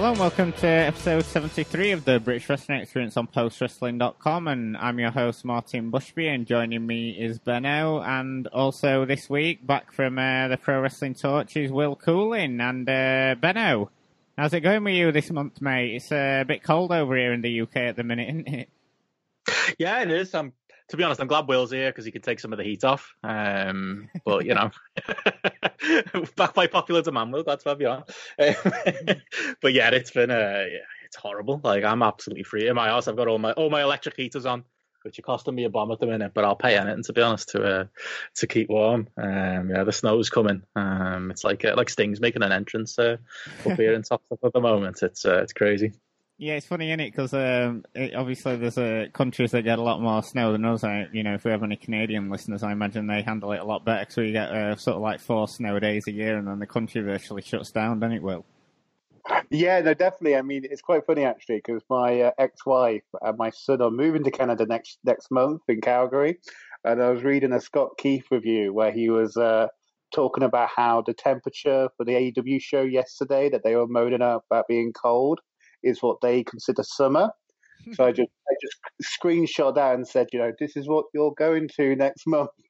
Hello and welcome to episode 73 of the British Wrestling Experience on postwrestling.com and I'm your host Martin Bushby and joining me is Benno and also this week back from uh, the Pro Wrestling Torch is Will Cooling and uh, Benno, how's it going with you this month mate? It's uh, a bit cold over here in the UK at the minute isn't it? Yeah, it is. I'm to be honest, I'm glad Will's here because he can take some of the heat off. Um, but you know, back by popular demand, Will. That's what you on. but yeah, it's been uh, it's horrible. Like I'm absolutely free in my house. I've got all my all my electric heaters on, which are costing me a bomb at the minute. But I'll pay anything to be honest to uh, to keep warm. Um, yeah, the snow's coming. Um, it's like uh, like Sting's making an entrance uh, up here in Top at the moment. It's uh, it's crazy. Yeah, it's funny, isn't it? Because um, obviously there's uh, countries that get a lot more snow than us. I, you know, if we have any Canadian listeners, I imagine they handle it a lot better. So you get uh, sort of like four snow days a year, and then the country virtually shuts down, doesn't it? Will? Yeah, no, definitely. I mean, it's quite funny actually because my uh, ex-wife and my son are moving to Canada next next month in Calgary, and I was reading a Scott Keith review where he was uh, talking about how the temperature for the AEW show yesterday that they were moaning about being cold is what they consider summer. So I just I just screenshot that and said, you know, this is what you're going to next month.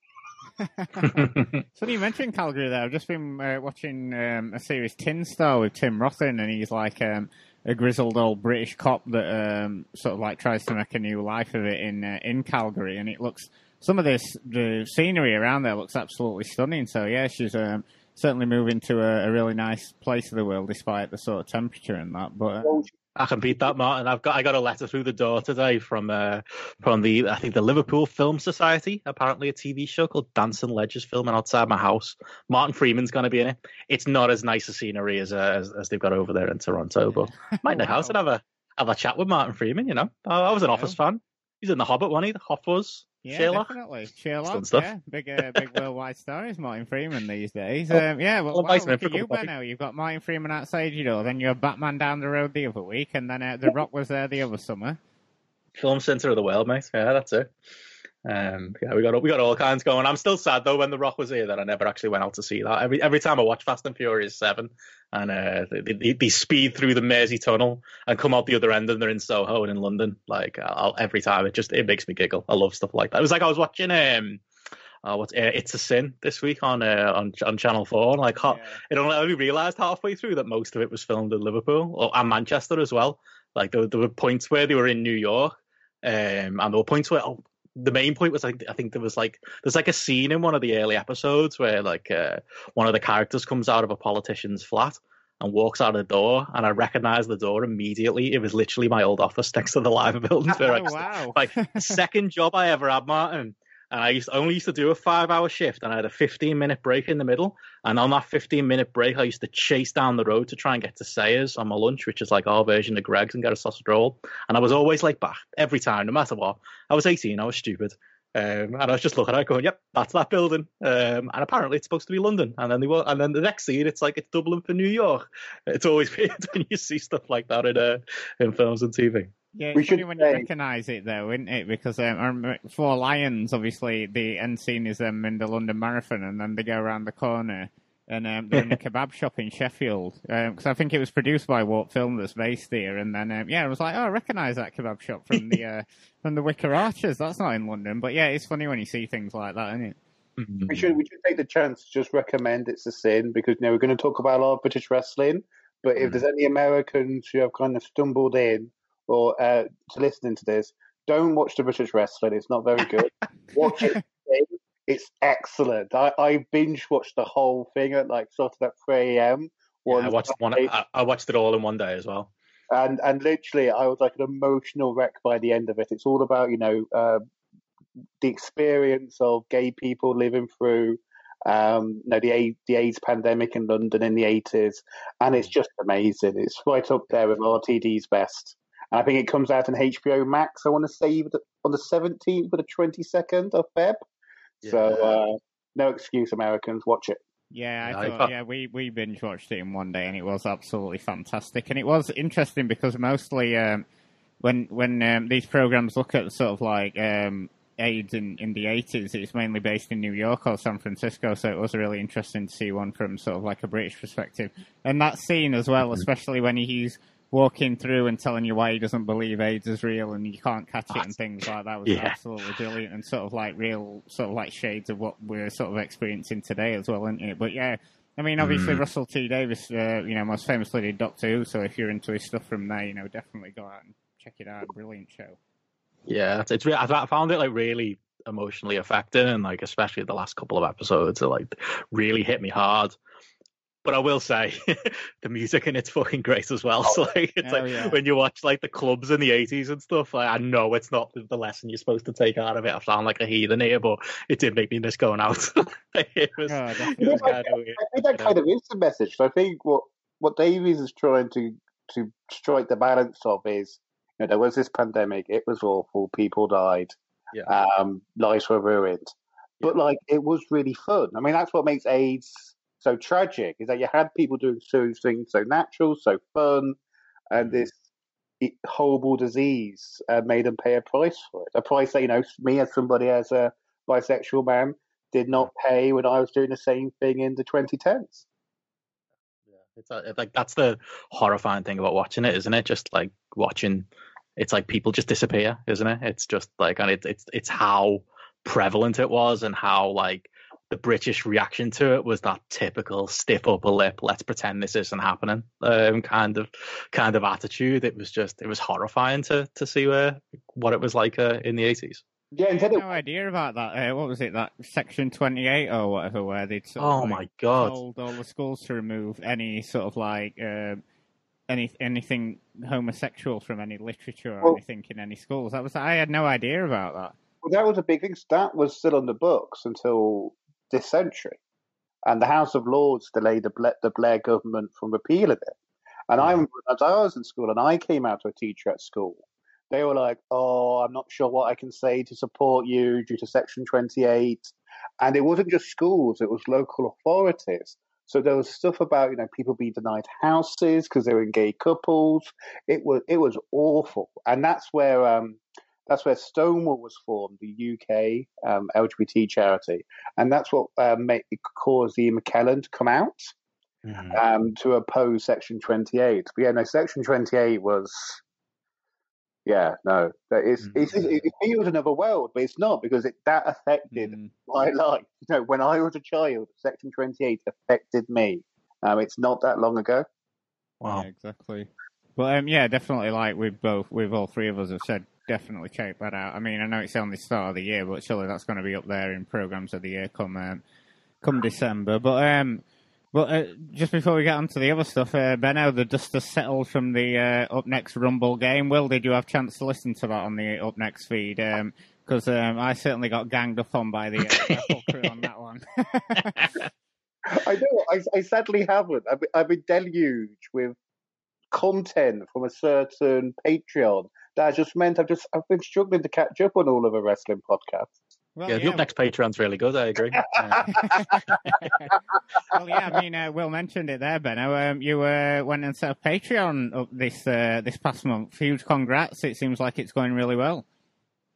so you mentioned Calgary there. I've just been uh, watching um, a series Tin Star with Tim Rothen, and he's like um, a grizzled old British cop that um, sort of like tries to make a new life of it in uh, in Calgary, and it looks some of this the scenery around there looks absolutely stunning. So yeah, she's um, certainly moving to a, a, really nice place of the world despite the sort of temperature and that. But uh, I can beat that, Martin. I've got I got a letter through the door today from uh, from the I think the Liverpool Film Society. Apparently, a TV show called Dancing Ledges filming outside my house. Martin Freeman's going to be in it. It's not as nice a scenery as, uh, as, as they've got over there in Toronto, but might wow. house and have a have a chat with Martin Freeman. You know, I, I was an Office fan. He's in the Hobbit, one he? The Hoffers. Yeah, Sherlock. definitely. Sherlock, yeah. Big, uh, big worldwide star is Martin Freeman these days. Um, yeah, well, well wow, look at you, Benno. You've got Martin Freeman outside your door, then you're Batman down the road the other week, and then uh, The Rock was there the other summer. Film centre of the world, mate. Yeah, that's it. Um, yeah, we got we got all kinds going. I'm still sad though when The Rock was here that I never actually went out to see that. Every every time I watch Fast and Furious Seven, and uh, they, they, they, speed through the Mersey Tunnel and come out the other end, and they're in Soho and in London. Like I'll, every time, it just it makes me giggle. I love stuff like that. It was like I was watching um, uh, what's uh, It's a Sin this week on uh, on on Channel Four. Like, yeah. it only, only realised halfway through that most of it was filmed in Liverpool or and Manchester as well. Like there, there were points where they were in New York, um, and there were points where oh, the main point was like I think there was like there's like a scene in one of the early episodes where like uh, one of the characters comes out of a politician's flat and walks out of the door, and I recognized the door immediately. It was literally my old office next to the Liver Building. Oh, wow! Like second job I ever had, Martin and I used only used to do a five hour shift and I had a 15 minute break in the middle. And on that 15 minute break, I used to chase down the road to try and get to Sayers on my lunch, which is like our version of Greggs, and get a sausage roll. And I was always like back every time, no matter what. I was 18, I was stupid. Um, and I was just looking at it going, yep, that's that building. Um, and apparently it's supposed to be London. And then they were, and then the next scene, it's like it's Dublin for New York. It's always weird when you see stuff like that in, uh, in films and TV. Yeah, we should when say... you recognise it, though, isn't it? Because um, Four Lions, obviously, the end scene is them in the London Marathon, and then they go around the corner and um, they're in a kebab shop in Sheffield. Because um, I think it was produced by Warp Film that's based there, and then um, yeah, I was like, oh, I recognise that kebab shop from the uh, from the Wicker Arches. That's not in London, but yeah, it's funny when you see things like that, isn't it? Mm-hmm. We should we should take the chance to just recommend it's a sin because you know we're going to talk about a lot of British wrestling, but if mm. there's any Americans who have kind of stumbled in or uh, to listening to this, don't watch the British wrestling. It's not very good. watch it. It's excellent. I, I binge watched the whole thing at like sort of at 3 a.m. Yeah, I watched one. I, I watched it all in one day as well. And and literally, I was like an emotional wreck by the end of it. It's all about you know uh, the experience of gay people living through um, you know, the the AIDS pandemic in London in the 80s, and it's just amazing. It's right up there with RTD's best. And I think it comes out on HBO Max. I want to say on the 17th or the 22nd of Feb. Yeah. So uh, no excuse, Americans. Watch it. Yeah, I thought, yeah, we, we binge watched it in one day and it was absolutely fantastic. And it was interesting because mostly um, when when um, these programs look at sort of like um, AIDS in, in the 80s, it's mainly based in New York or San Francisco. So it was really interesting to see one from sort of like a British perspective. And that scene as well, mm-hmm. especially when he's walking through and telling you why he doesn't believe AIDS is real and you can't catch it and things like that was Yeah. absolutely brilliant and sort of like real, sort of like shades of what we're sort of experiencing today as well, isn't it? But yeah, I mean, obviously Mm. Russell T Davies, uh, you know, most famously did Doctor Who, so if you're into his stuff from there, you know, definitely go out and check it out. Brilliant show. Yeah, it's, it's re- I I found it like really emotionally affecting, and like especially the last couple of episodes, it like really hit me hard. But I will say, the music in it's fucking great as well. So like, it's Oh, like yeah. when you watch like the clubs in the eighties and stuff. Like, I know it's not the, the lesson you're supposed to take out of it. I sound like a heathen here, but it did make me miss going out. it was, Oh, it definitely. was kind of weird. I think that kind of is the message. So I think what what Davies is trying to to strike the balance of is, you know, there was this pandemic. It was awful. People died. Yeah. Um, lives were ruined. But like, it was really fun. I mean, that's what makes AIDS so tragic. Is that you had people doing so things so natural, so fun, and this horrible disease uh, made them pay a price for it. A price that you know, me as somebody as a bisexual man did not pay when I was doing the same thing in the 2010s. Yeah, it's, uh, it's like that's the horrifying thing about watching it, isn't it? Just like watching, it's like people just disappear, isn't it? It's just like, and it's it's it's how prevalent it was, and how like the British reaction to it was that typical stiff upper lip, let's pretend this isn't happening, um, kind of kind of attitude. It was just, it was horrifying to to see where what it was like uh, in the eighties. Yeah, I instead had of no idea about that. Uh, what was it? That Section 28 or whatever, where they'd sort of Oh like my god! told all the schools to remove any sort of like uh, any anything homosexual from any literature or Well- anything in any schools. That was I had no idea about that. well, that was a big thing. That was still on the books until this century, and the House of Lords delayed the Blair, the Blair government from repealing it. And I remember as I was in school, and I came out to a teacher at school. They were like, "Oh, I'm not sure what I can say to support you due to Section 28." And it wasn't just schools; it was local authorities. So there was stuff about you know people being denied houses because they were in gay couples. It was it was awful, and that's where um, that's where Stonewall was formed, the UK um, LGBT charity, and that's what um, made, caused Ian McKellen to come out Mhm. um, to oppose Section 28. But yeah, no, Section 28 was, yeah, no, that is, Mm. it's, it, it feels another world, but it's not because it, that affected Mm. my life. You know, when I was a child, Section 28 affected me. Um, it's not that long ago. Wow. Yeah, exactly. But um, yeah, definitely. Like we've both, we've all three of us have said, definitely check that out. I mean, I know it's only start of the year, but surely that's going to be up there in programs of the year come um, come December. But um, but uh, just before we get on to the other stuff, uh, Benno, the dust has settled from the uh, up next Rumble game. Will, did you have a chance to listen to that on the up next feed? Because um, I certainly got ganged up on by the uh, crew on that one. I know, I, I sadly haven't. I've, I've been deluged with content from a certain Patreon that just meant I've just I've been struggling to catch up on all of the wrestling podcasts. Well, Yeah, the up next Patreon's really good. I agree. Yeah. well, yeah, I mean, uh, Will mentioned it there, Benno. Um, you uh, went and set up Patreon up this uh, this past month. Huge congrats! It seems like it's going really well.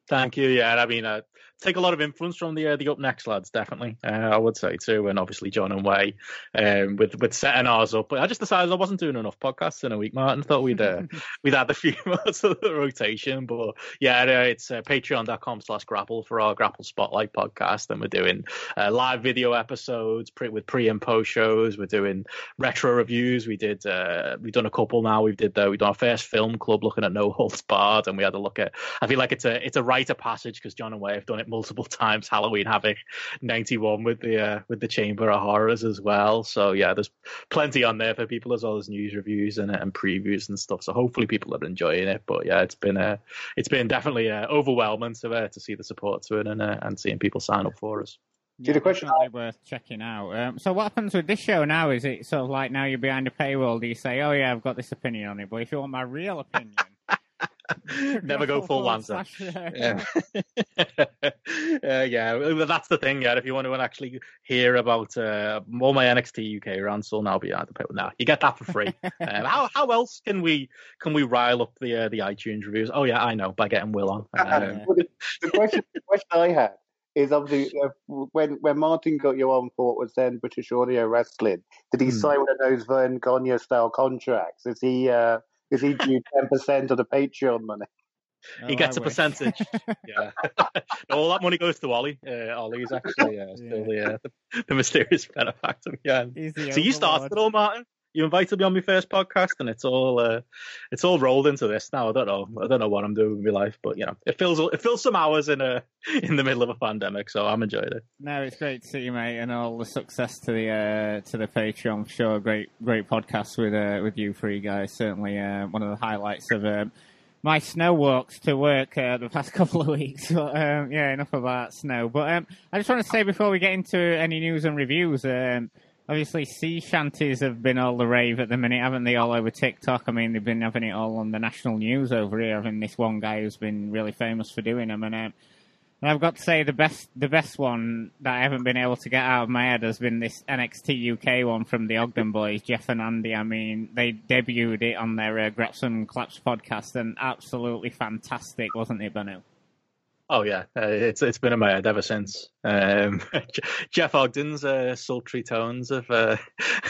Thank you. Yeah, I mean, uh, take a lot of influence from the uh, the up next lads, definitely. Uh, I would say too, and obviously John and Way um, with with setting ours up. But I just decided I wasn't doing enough podcasts in a week, Martin. Thought we'd uh, we'd add a few more to the rotation. But yeah, uh, it's uh, patreon.com slash grapple for our grapple spotlight podcast, and we're doing uh, live video episodes pre- with pre and post shows. We're doing retro reviews. We did uh, we've done a couple now. We've did uh, we've done our first film club looking at No Holds Barred, and we had a look at. I feel like it's a it's a rite of passage because John and Way have done it multiple times. Halloween Havoc '91 with the uh, with the Chamber of Horrors as well. So yeah, there's plenty on there for people as well as news reviews and, and previews and stuff. So hopefully people are enjoying it. But yeah, it's been uh, it's been definitely uh, overwhelming to uh, to see the support to it and uh, and seeing people sign up for us. See, the question definitely worth checking out. Um, so, what happens with this show now? Is it sort of like now you're behind a paywall? Do you say, "Oh yeah, I've got this opinion on it," but if you want my real opinion, Never go full forward Lancer. uh, Yeah. uh, yeah, that's the thing. Yeah, if you want to actually hear about uh, all my NXT UK rants, will now be behind the paywall. Now you get that for free. um, how how else can we can we rile up the uh, the iTunes reviews? Oh yeah, I know by getting Will on. Well, the, the question, the question I had is obviously uh, when when Martin got you on for what was then British Audio Wrestling, did he Hmm. sign one of those Verne Gagne style contracts? Is he uh, Is he due ten percent of the Patreon money? Oh, he gets I a wish. percentage. yeah, all that money goes to Ollie. Uh, Ollie's actually uh, still yeah. the, uh, the, the mysterious benefactor. Yeah. So you started it all, Martin you invited me on my first podcast, and it's all uh, it's all rolled into this now. I don't know, I don't know what I'm doing with my life, but you know, it fills it fills some hours in a in the middle of a pandemic, so I'm enjoying it. No, it's great to see you, mate, and all the success to the uh, to the Patreon. Sure, great great podcast with uh, with you three guys. Certainly uh, one of the highlights of. Um, my snow walks to work uh, the past couple of weeks. But um, yeah, enough about snow. But um, I just want to say before we get into any news and reviews, um, Obviously, sea shanties have been all the rave at the minute, haven't they? All over TikTok. I mean, they've been having it all on the national news over here. Having this one guy who's been really famous for doing them, and, um, and I've got to say the best, the best one that I haven't been able to get out of my head has been this NXT UK one from the Ogden Boys, Jeff and Andy. I mean, they debuted it on their uh, and Claps podcast, and absolutely fantastic, wasn't it, Benno? Oh yeah, uh, it's it's been in my head ever since. Um, Jeff Ogden's uh, sultry tones of uh,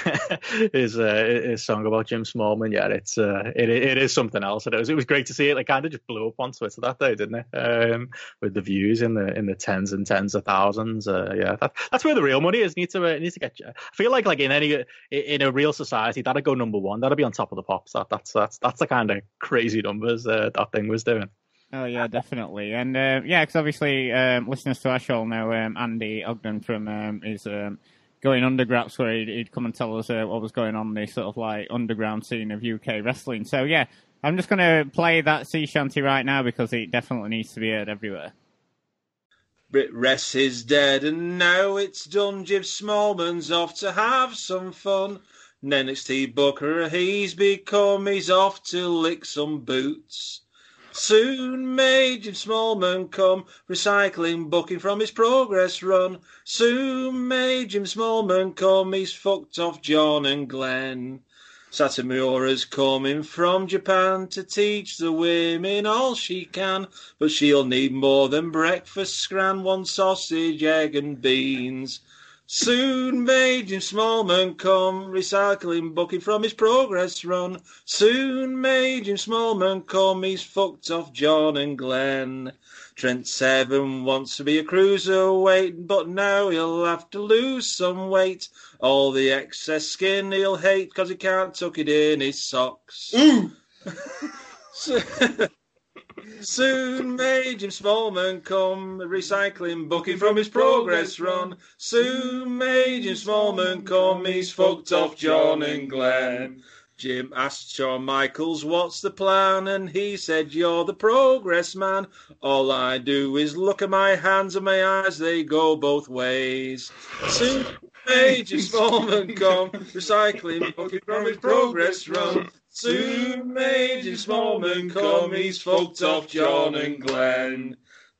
his uh, his song about Jim Smallman. Yeah, it's uh, it it is something else. It was it was great to see it. Like kind of just blew up on Twitter that day, didn't it? Um, with the views in the in the tens and tens of thousands. Uh, yeah, that, that's where the real money is. Need to uh, need to get. I feel like like in any in a real society that'd go number one. That'd be on top of the pops. That that's that's that's the kind of crazy numbers that thing was doing. Oh yeah, definitely, and uh, yeah, because obviously um, listeners to our show know um, Andy Ogden from um, is um, going underground, where he'd, he'd, come and tell us uh, what was going on in the sort of like underground scene of UK wrestling. So yeah, I'm just going to play that sea shanty right now because it definitely needs to be heard everywhere. Brit Wres is dead and now it's done. Jim Smallman's off to have some fun. NXT Booker, he's become, he's off to lick some boots. Soon may Jim Smallman come, recycling booking from his progress run. Soon may Jim Smallman come, he's fucked off John and Glenn. Satomura's coming from Japan to teach the women all she can, but she'll need more than breakfast scran, one sausage, egg and beans. Soon may Jim Smallman come, recycling bucket from his progress run. Soon may Jim Smallman come, he's fucked off John and Glenn. Trent Seven wants to be a cruiserweight, but now he'll have to lose some weight. All the excess skin he'll hate, cause he can't tuck it in his socks. Soon may Jim Smallman come, recycling bucket from his progress run. Soon may Jim Smallman come, he's fucked off John and Glenn. Jim asked Shawn Michaels, what's the plan? And he said, you're the progress man. All I do is look at my hands and my eyes, they go both ways. Soon may Jim Smallman come, recycling bucket from his progress run. Soon may Jim Smallman come, he's fucked off John and Glenn.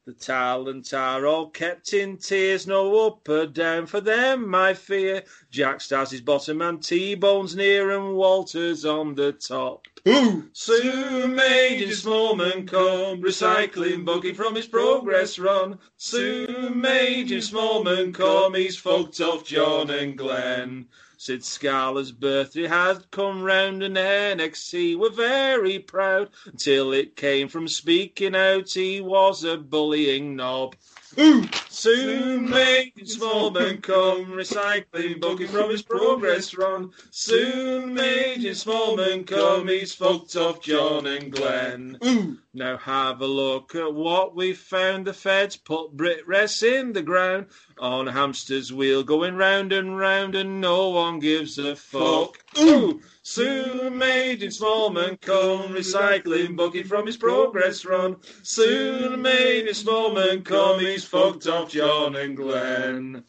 The talent are all kept in tears, no up or down for them, I fear. Jack stars his bottom and T-Bone's near and Walter's on the top. Ooh. Soon may Jim Smallman come, recycling buggy from his progress run. Soon may Jim Smallman come, he's fucked off John and Glenn. Sid Scala's birthday had come round and NXT were very proud until it came from speaking out he was a bullying knob. Ooh. Soon may Smallman come, recycling booking from his progress run. Soon may Smallman come, he's fucked off John and Glenn. Ooh. Now have a look at what we found. The feds put Brit Wres in the ground on a hamster's wheel, going round and round, and no one gives a fuck. Ooh. Soon may Jim Smallman come, recycling bucket from his progress run. Soon may Jim Smallman come, he's fucked off John and Glenn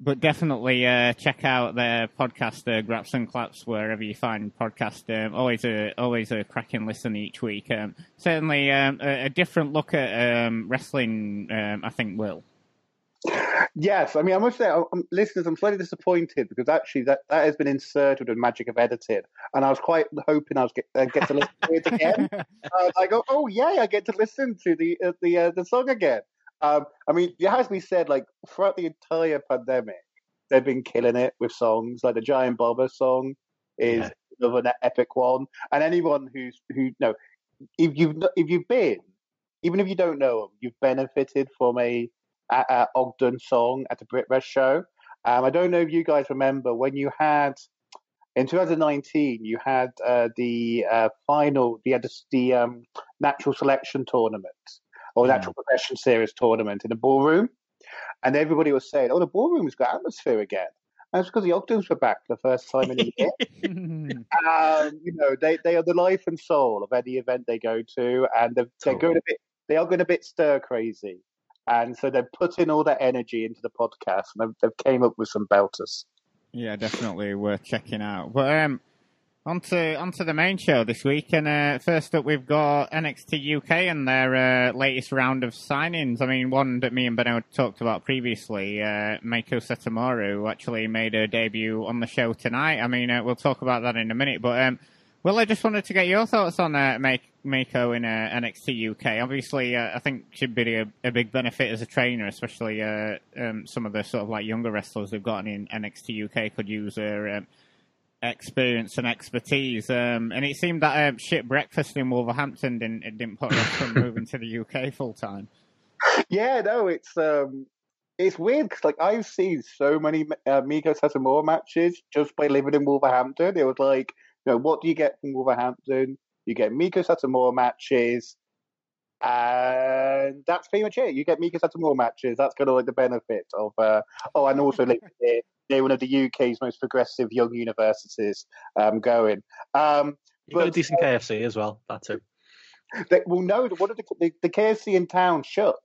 but definitely uh, check out their podcast, uh, Graps and Claps, wherever you find podcast. Um, always a always a cracking listen each week. Um, certainly um, a, a, different look at um, wrestling. Um, I think will. Yes, I mean I must say, I'm, listeners, I'm slightly disappointed because actually that, that has been inserted with magic of editing, and I was quite hoping I was get, uh, get to listen to it again. uh, I go, oh yay, I get to listen to the uh, the uh, the song again. Um, I mean, it has to be said, like throughout the entire pandemic, they've been killing it with songs. Like the Giant Bobber song is yeah. another epic one. And anyone who's who no, if you've if you've been, even if you don't know them, you've benefited from a, a, a Ogden song at the Brit Wres show. Um, I don't know if you guys remember when you had in 2019 you had uh, the uh, final, you had the, the um, natural selection tournament or Yeah. natural progression series tournament in the ballroom, and everybody was saying, "Oh, the ballroom's got atmosphere again." And it's because the Ogdens were back for the first time in a year. um, you know, they, they are the life and soul of any event they go to, and they're, they're going a bit, they are going a bit stir crazy, and so they're putting all that energy into the podcast, and they've, they've came up with some belters. Yeah, definitely worth checking out. But um, onto onto the main show this week, and uh, first up we've got NXT UK and their uh, latest round of signings. I mean, one that me and Benno talked about previously, uh, Meiko Satomura, who actually made her debut on the show tonight. I mean, uh, we'll talk about that in a minute, but um, well, I just wanted to get your thoughts on uh, Meiko in uh, NXT UK. Obviously, uh, I think she'd be a, a big benefit as a trainer, especially uh, um, some of the sort of like younger wrestlers they've got in NXT UK could use her um, experience and expertise. Um, and it seemed that um, shit breakfast in Wolverhampton didn't it didn't put her from moving to the UK full time. Yeah, no, it's um, it's weird because like I've seen so many uh, Miko Satomura matches just by living in Wolverhampton. It was like, know, what do you get from Wolverhampton? You get Miko Satomura matches, and that's pretty much it. You get Miko Satomura matches. That's kind of like the benefit of. Uh, oh, and also like, they're, they're one of the UK's most progressive young universities um, going. Um, You got a But- decent KFC as well. That too. they, well, no, what are the, the, the KFC in town shut?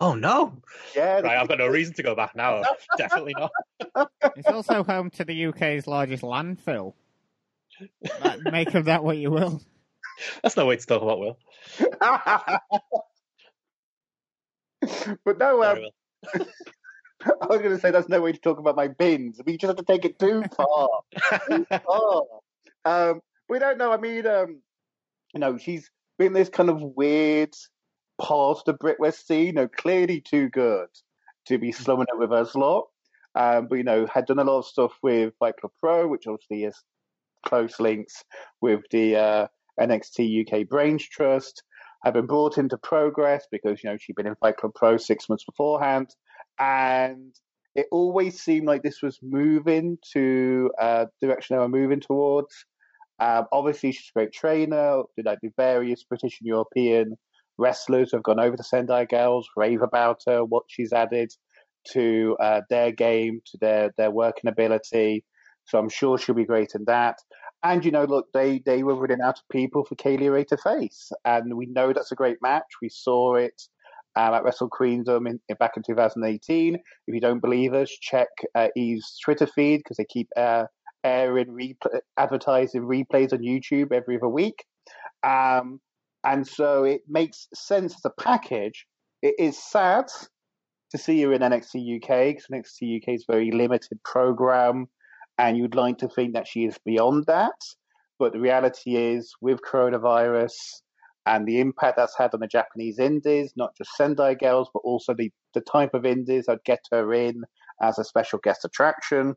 Oh no! Yeah, Right, I've got no reason to go back now. Definitely not. It's also home to the UK's largest landfill. That- Make of that what you will. That's no way to talk about Will. but no, um, Sorry, Will. I was going to say that's no way to talk about my bins. We just have to take it too far. too far. Um, we don't know. I mean, um, you know, she's been this kind of weird past the Brit West scene. You know, clearly too good to be slumming it with us lot. Um, but you know, had done a lot of stuff with Fight Club Pro, which obviously is close links with the uh, NXT UK Brains Trust. Had been brought into Progress because you know she'd been in Fight Club Pro six months beforehand and it always seemed like this was moving to uh, direction they were moving towards. Um, obviously, she's a great trainer. Did like the various British and European wrestlers have gone over to Sendai Girls, rave about her, what she's added to uh, their game, to their their working ability. So I'm sure she'll be great in that. And you know, look, they they were running out of people for Kay Lee Ray to face, and we know that's a great match. We saw it um, at Wrestle Queendom in, in, back in 2018. If you don't believe us, check uh, Eve's Twitter feed because they keep uh, airing, replay, advertising replays on YouTube every other week. Um, and so it makes sense as a package. It is sad to see you in NXT UK because NXT UK is a very limited program, and you'd like to think that she is beyond that. But the reality is, with coronavirus, and the impact that's had on the Japanese indies, not just Sendai Girls, but also the, the type of indies that get her in as a special guest attraction.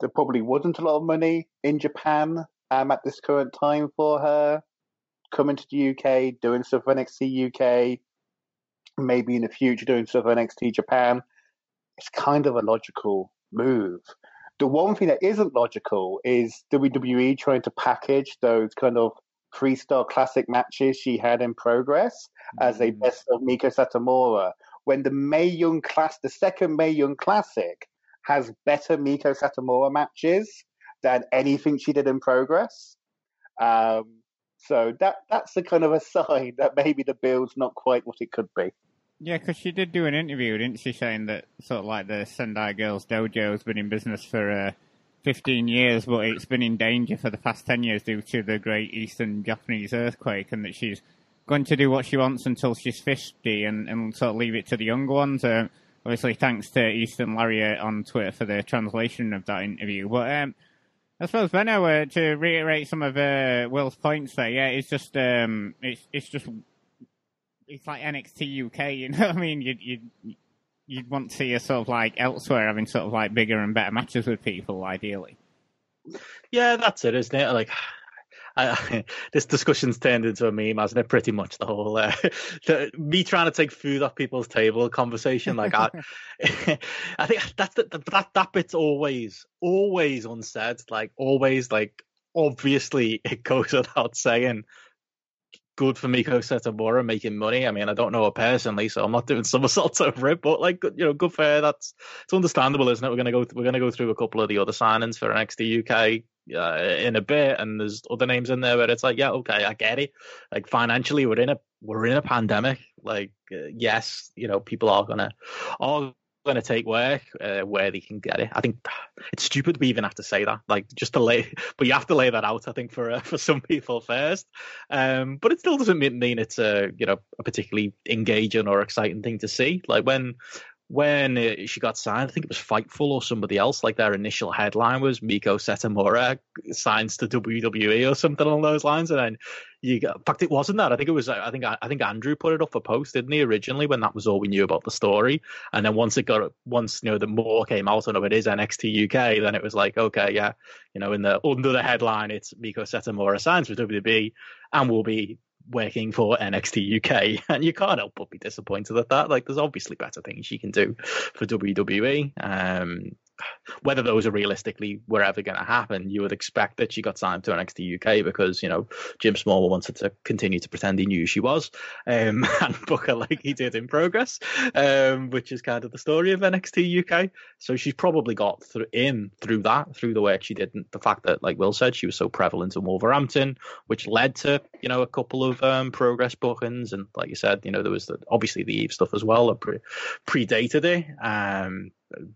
There probably wasn't a lot of money in Japan um, at this current time for her. Coming to the UK, doing stuff for NXT UK, maybe in the future doing stuff for NXT Japan. It's kind of a logical move. The one thing that isn't logical is WWE trying to package those kind of freestyle classic matches she had in progress as a best of Miko Satomura. When the Mae Young class, the second Mae Young Classic, has better Miko Satomura matches than anything she did in progress. Um, so that that's the kind of a sign that maybe the build's not quite what it could be. Yeah, because she did do an interview, didn't she, saying that sort of like the Sendai Girls Dojo has been in business for uh, 15 years, but it's been in danger for the past 10 years due to the Great Eastern Japanese earthquake, and that she's going to do what she wants until she's 50 and, and sort of leave it to the younger ones. Um, obviously, thanks to Eastern Lariat on Twitter for the translation of that interview. But um, I suppose, Benno, uh, to reiterate some of uh, Will's points there, yeah, it's just, um, it's, it's just, it's like NXT UK, you know what I mean? You'd, you'd, you'd want to see of like elsewhere having sort of like bigger and better matches with people, ideally. Yeah, that's it, isn't it? Like, I, this discussion's turned into a meme, hasn't it? Pretty much the whole uh, the, me trying to take food off people's table conversation. Like, I, I think that's the, that that bit's always always unsaid. Like, always like obviously it goes without saying good for Meiko Satomura making money. I mean, I don't know her personally, so I'm not doing somersaults over it. But like, you know, good for. That's it's understandable, isn't it? We're gonna go we're gonna go through a couple of the other signings for NXT UK uh, in a bit, and there's other names in there where it's like, yeah, okay, I get it. Like financially, we're in a we're in a pandemic. Like, uh, yes, you know, people are gonna are going to take work uh, where they can get it. I think it's stupid we even have to say that, like just to lay, but you have to lay that out. I think for uh, for some people first, um, but it still doesn't mean it's a you know a particularly engaging or exciting thing to see. Like when when uh, she got signed, I think it was Fightful or somebody else. Like their initial headline was Miko Satomura signs to WWE or something along those lines, and then you got, in fact, it wasn't that. I think it was. I think I think Andrew put it up for post, didn't he? Originally, when that was all we knew about the story, and then once it got once you know the more came out, and it is NXT UK, then it was like, okay, yeah, you know, in the under the headline, it's Miko Satomura signs for WWE and will be working for NXT UK, and you can't help but be disappointed at that. Like, there's obviously better things you can do for WWE. Um, whether those are realistically were ever going to happen, you would expect that she got signed to NXT UK because you know Jim Small wanted to continue to pretend he knew she was, um, and book her like he did in Progress, um, which is kind of the story of NXT UK. So she's probably got through in through that through the work she did, the fact that like Will said, she was so prevalent in Wolverhampton, which led to you know a couple of um, Progress bookings, and like you said, you know there was the, obviously the Eve stuff as well that pre- predated it. Um,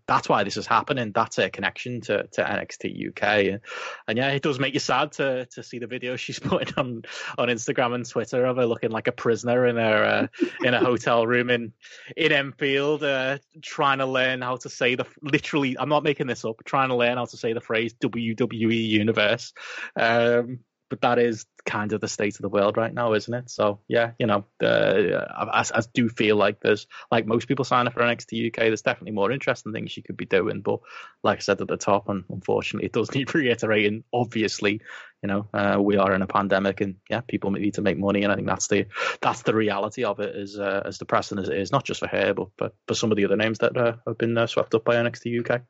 that's why this is happening. That's a connection to, to NXT UK, and, and, yeah, it does make you sad to to see the video she's putting on on Instagram and Twitter of her looking like a prisoner in her uh, in a hotel room in in Enfield, uh, trying to learn how to say the literally. I'm not making this up. Trying to learn how to say the phrase WWE Universe. Um, but that is kind of the state of the world right now, isn't it? So yeah, you know, uh, I, I, do feel like there's like most people sign up for NXT UK. There's definitely more interesting things you could be doing, but like I said at the top, and unfortunately, it does need reiterating. Obviously, you know, uh, we are in a pandemic, and yeah, people need to make money, and I think that's the that's the reality of it. Is uh, as depressing as it is, not just for her, but but for some of the other names that uh, have been uh, swept up by NXT UK.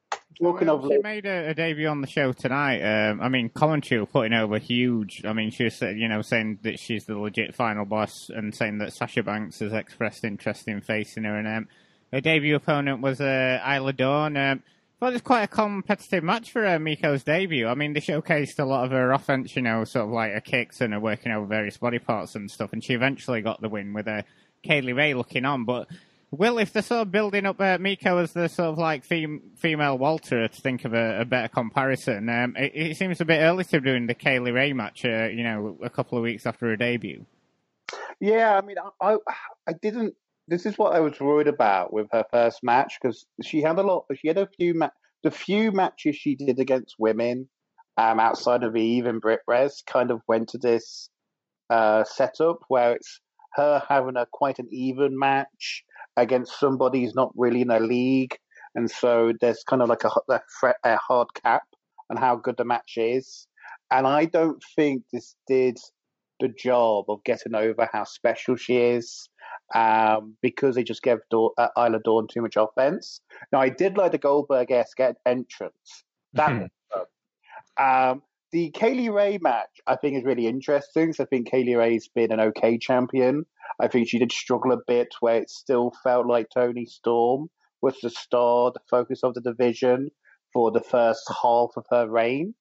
Talking well, she made a, a, debut on the show tonight. Um, I mean, commentary were putting over huge. I mean, she was, you know, saying that she's the legit final boss, and saying that Sasha Banks has expressed interest in facing her. And um, her debut opponent was uh, Isla Dawn. Um, thought it was quite a competitive match for uh, Meiko's debut. I mean, they showcased a lot of her offense, you know, sort of like her kicks and her working over various body parts and stuff. And she eventually got the win with uh, Kay Lee Ray looking on, but Will, if they're sort of building up uh, Meiko as the sort of like fem- female Walter, to think of a, a better comparison, um, it, it, seems a bit early to be doing the Kay Lee Ray match, uh, you know, a couple of weeks after her debut. Yeah, I mean, I, I, I didn't. This is what I was worried about with her first match because she had a lot. She had a few ma- the few matches she did against women um, outside of Eve and Brit Res kind of went to this uh, setup where it's her having a quite an even match against somebody who's not really in a league, and so there's kind of like a, a, a hard cap on how good the match is. And I don't think this did the job of getting over how special she is um, because they just gave Dawn, uh, Isla Dawn too much offense. Now, I did like the Goldberg esque entrance. That mm-hmm. um, the Kay Lee Ray match, I think, is really interesting. So I think Kay Lee Ray's been an okay champion. I think she did struggle a bit where it still felt like Toni Storm was the star, the focus of the division for the first half of her reign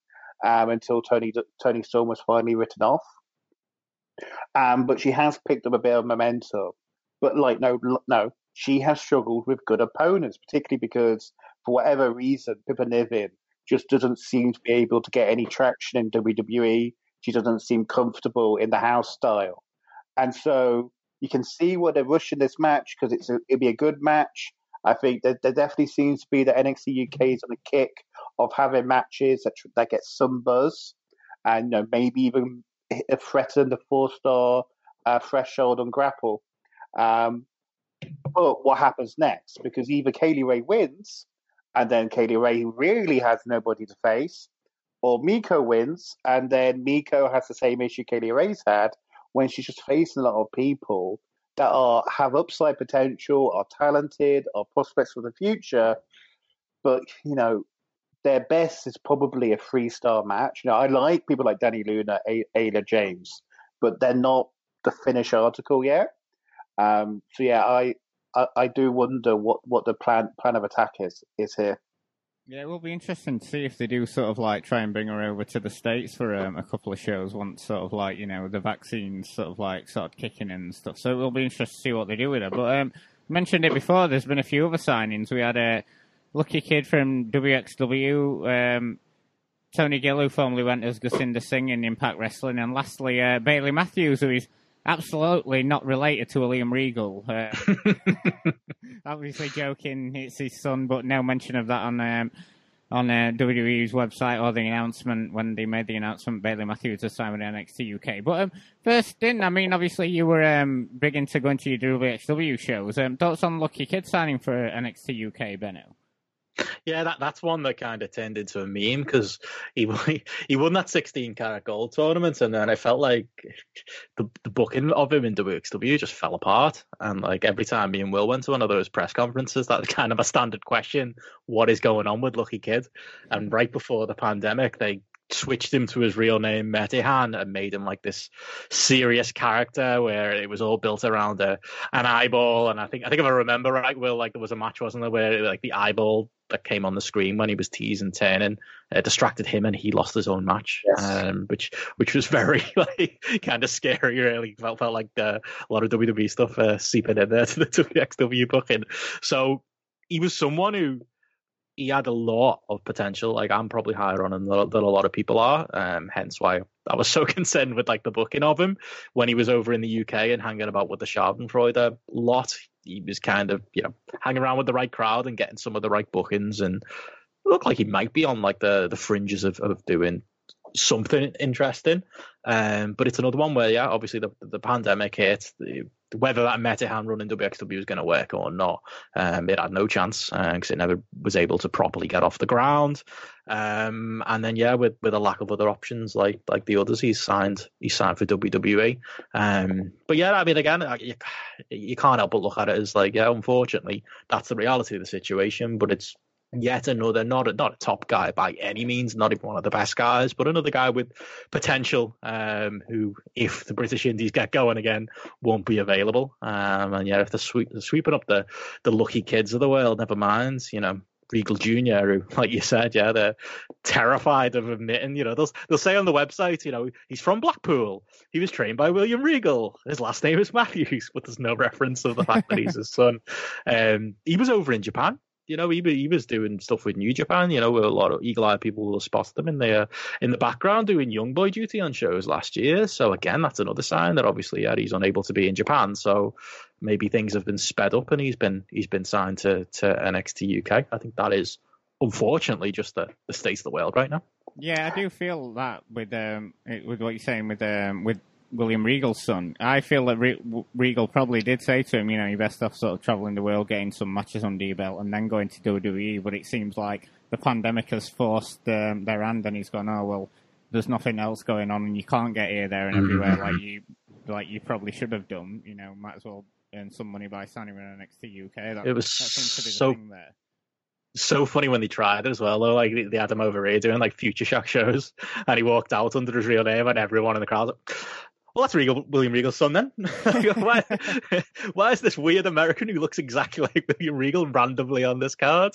um, until Tony Toni Storm was finally written off. Um, but she has picked up a bit of momentum. But like no, no, she has struggled with good opponents, particularly because for whatever reason, Piper Niven just doesn't seem to be able to get any traction in WWE. She doesn't seem comfortable in the house style, and so you can see what they're rushing this match because it's it'll be a good match. I think that there definitely seems to be that NXT UK is on a kick of having matches that that get some buzz, and you know maybe even threaten the four star uh, threshold on Grapple. Um, but what happens next? Because either Kay Lee Ray wins, and then Kay Lee Ray really has nobody to face, or Miko wins, and then Miko has the same issue Kay Lee Ray's had when she's just facing a lot of people that are have upside potential, are talented, are prospects for the future, but you know their best is probably a three star match. You know, I like people like Dani Luna, a- Ayla James, but they're not the finish article yet. Um, so yeah, I, I, I do wonder what, what the plan plan of attack is is here. Yeah, it will be interesting to see if they do sort of like try and bring her over to the states for um, a couple of shows once sort of like you know the vaccines sort of like start kicking in and stuff. So it will be interesting to see what they do with her. But um, mentioned it before. There's been a few other signings. We had a lucky kid from WXW. Um, Tony Gill, who formerly went as Gursinder Singh in Impact Wrestling, and lastly uh, Bailey Matthews, who is absolutely not related to William Regal. Uh, obviously joking, it's his son, but no mention of that on um, on uh, WWE's website or the announcement when they made the announcement. Bailey Matthews was signed with NXT UK. But um, first, in I mean, obviously you were um, big into going to your WXW shows. Um, thoughts on Lucky Kid signing for NXT UK, Benno? Yeah, that that's one that kind of turned into a meme because he he won that 16 Carat Gold tournament, and then I felt like the the booking of him in WXW just fell apart. And like every time me and Will went to one of those press conferences, that was kind of a standard question: What is going on with Lucky Kid? And right before the pandemic, they switched him to his real name Metehan and made him like this serious character where it was all built around a, an eyeball. And I think I think if I remember right Will like there was a match wasn't there where like the eyeball that came on the screen when he was teasing turning uh, distracted him and he lost his own match. Yes. um, which which was very like kind of scary really. Felt felt like uh, a lot of WWE stuff uh, seeping in there to the WXW booking so he was someone who he had a lot of potential. Like I'm probably higher on him than, than a lot of people are. Um, hence why I was so concerned with like the booking of him when he was over in the UK and hanging about with the Schadenfreude a lot. He was kind of you know hanging around with the right crowd and getting some of the right bookings and looked like he might be on like the the fringes of, of doing something interesting. Um, but it's another one where, yeah, obviously the the pandemic hit. The, whether that Metehan run in WXW was going to work or not, um, it had no chance because uh, it never was able to properly get off the ground. Um, and then yeah, with with a lack of other options like like the others, he's signed he signed for WWE. Um, but yeah, I mean, again, you, you can't help but look at it as like, yeah, unfortunately, that's the reality of the situation. But it's yet another not a, not a top guy by any means, not even one of the best guys, but another guy with potential um, who, if the British Indies get going again, won't be available. Um, and yeah, if they're, sweep, they're sweeping up the the lucky kids of the world, never mind, you know. Regal Jr., who, like you said, yeah, they're terrified of admitting. You know, they'll they'll say on the website, you know, he's from Blackpool. He was trained by William Regal. His last name is Matthews, but there's no reference of the fact that he's his son. Um, he was over in Japan you know, he, he was doing stuff with New Japan. You know, a lot of eagle-eyed people will spot them in the in the background doing young boy duty on shows last year. So again, that's another sign that obviously yeah, he's unable to be in Japan. So maybe things have been sped up and he's been he's been signed to to NXT UK. I think that is unfortunately just the, the state of the world right now. Yeah, I do feel that with um with what you're saying with um with William Regal's son. I feel that Re- Regal probably did say to him, you know, you're best off sort of traveling the world, getting some matches under your belt, and then going to WWE. But it seems like the pandemic has forced um, their hand, and he's gone, oh well, there's nothing else going on, and you can't get here, there, and everywhere mm-hmm. like you like you probably should have done. You know, might as well earn some money by signing with NXT UK. That, it was so so funny when they tried it as well. Though, like they had him over here doing like Future Shock shows, and he walked out under his real name, and everyone in the crowd, well, that's Regal, William Regal's son then. why, why is this weird American who looks exactly like William Regal randomly on this card?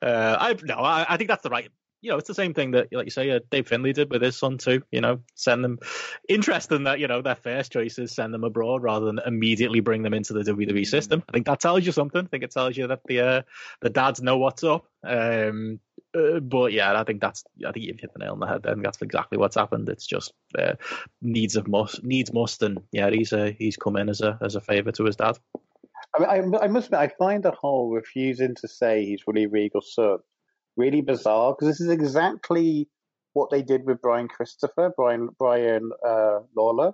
Uh, I no, I, I, think that's the right. You know, it's the same thing that, like you say, uh, Dave Finlay did with his son too. You know, send them. Interesting that you know their first choice is send them abroad rather than immediately bring them into the WWE system. I think that tells you something. I think it tells you that the uh, the dads know what's up. Um, uh, but yeah, I think that's I think you've hit the nail on the head. I think that's exactly what's happened. It's just uh, needs of must needs must, and yeah, he's a, he's come in as a as a favour to his dad. I, mean, I, I must admit, I find the whole refusing to say he's Willie Regal's son really bizarre because this is exactly what they did with Brian Christopher, Brian Brian uh, Lawler.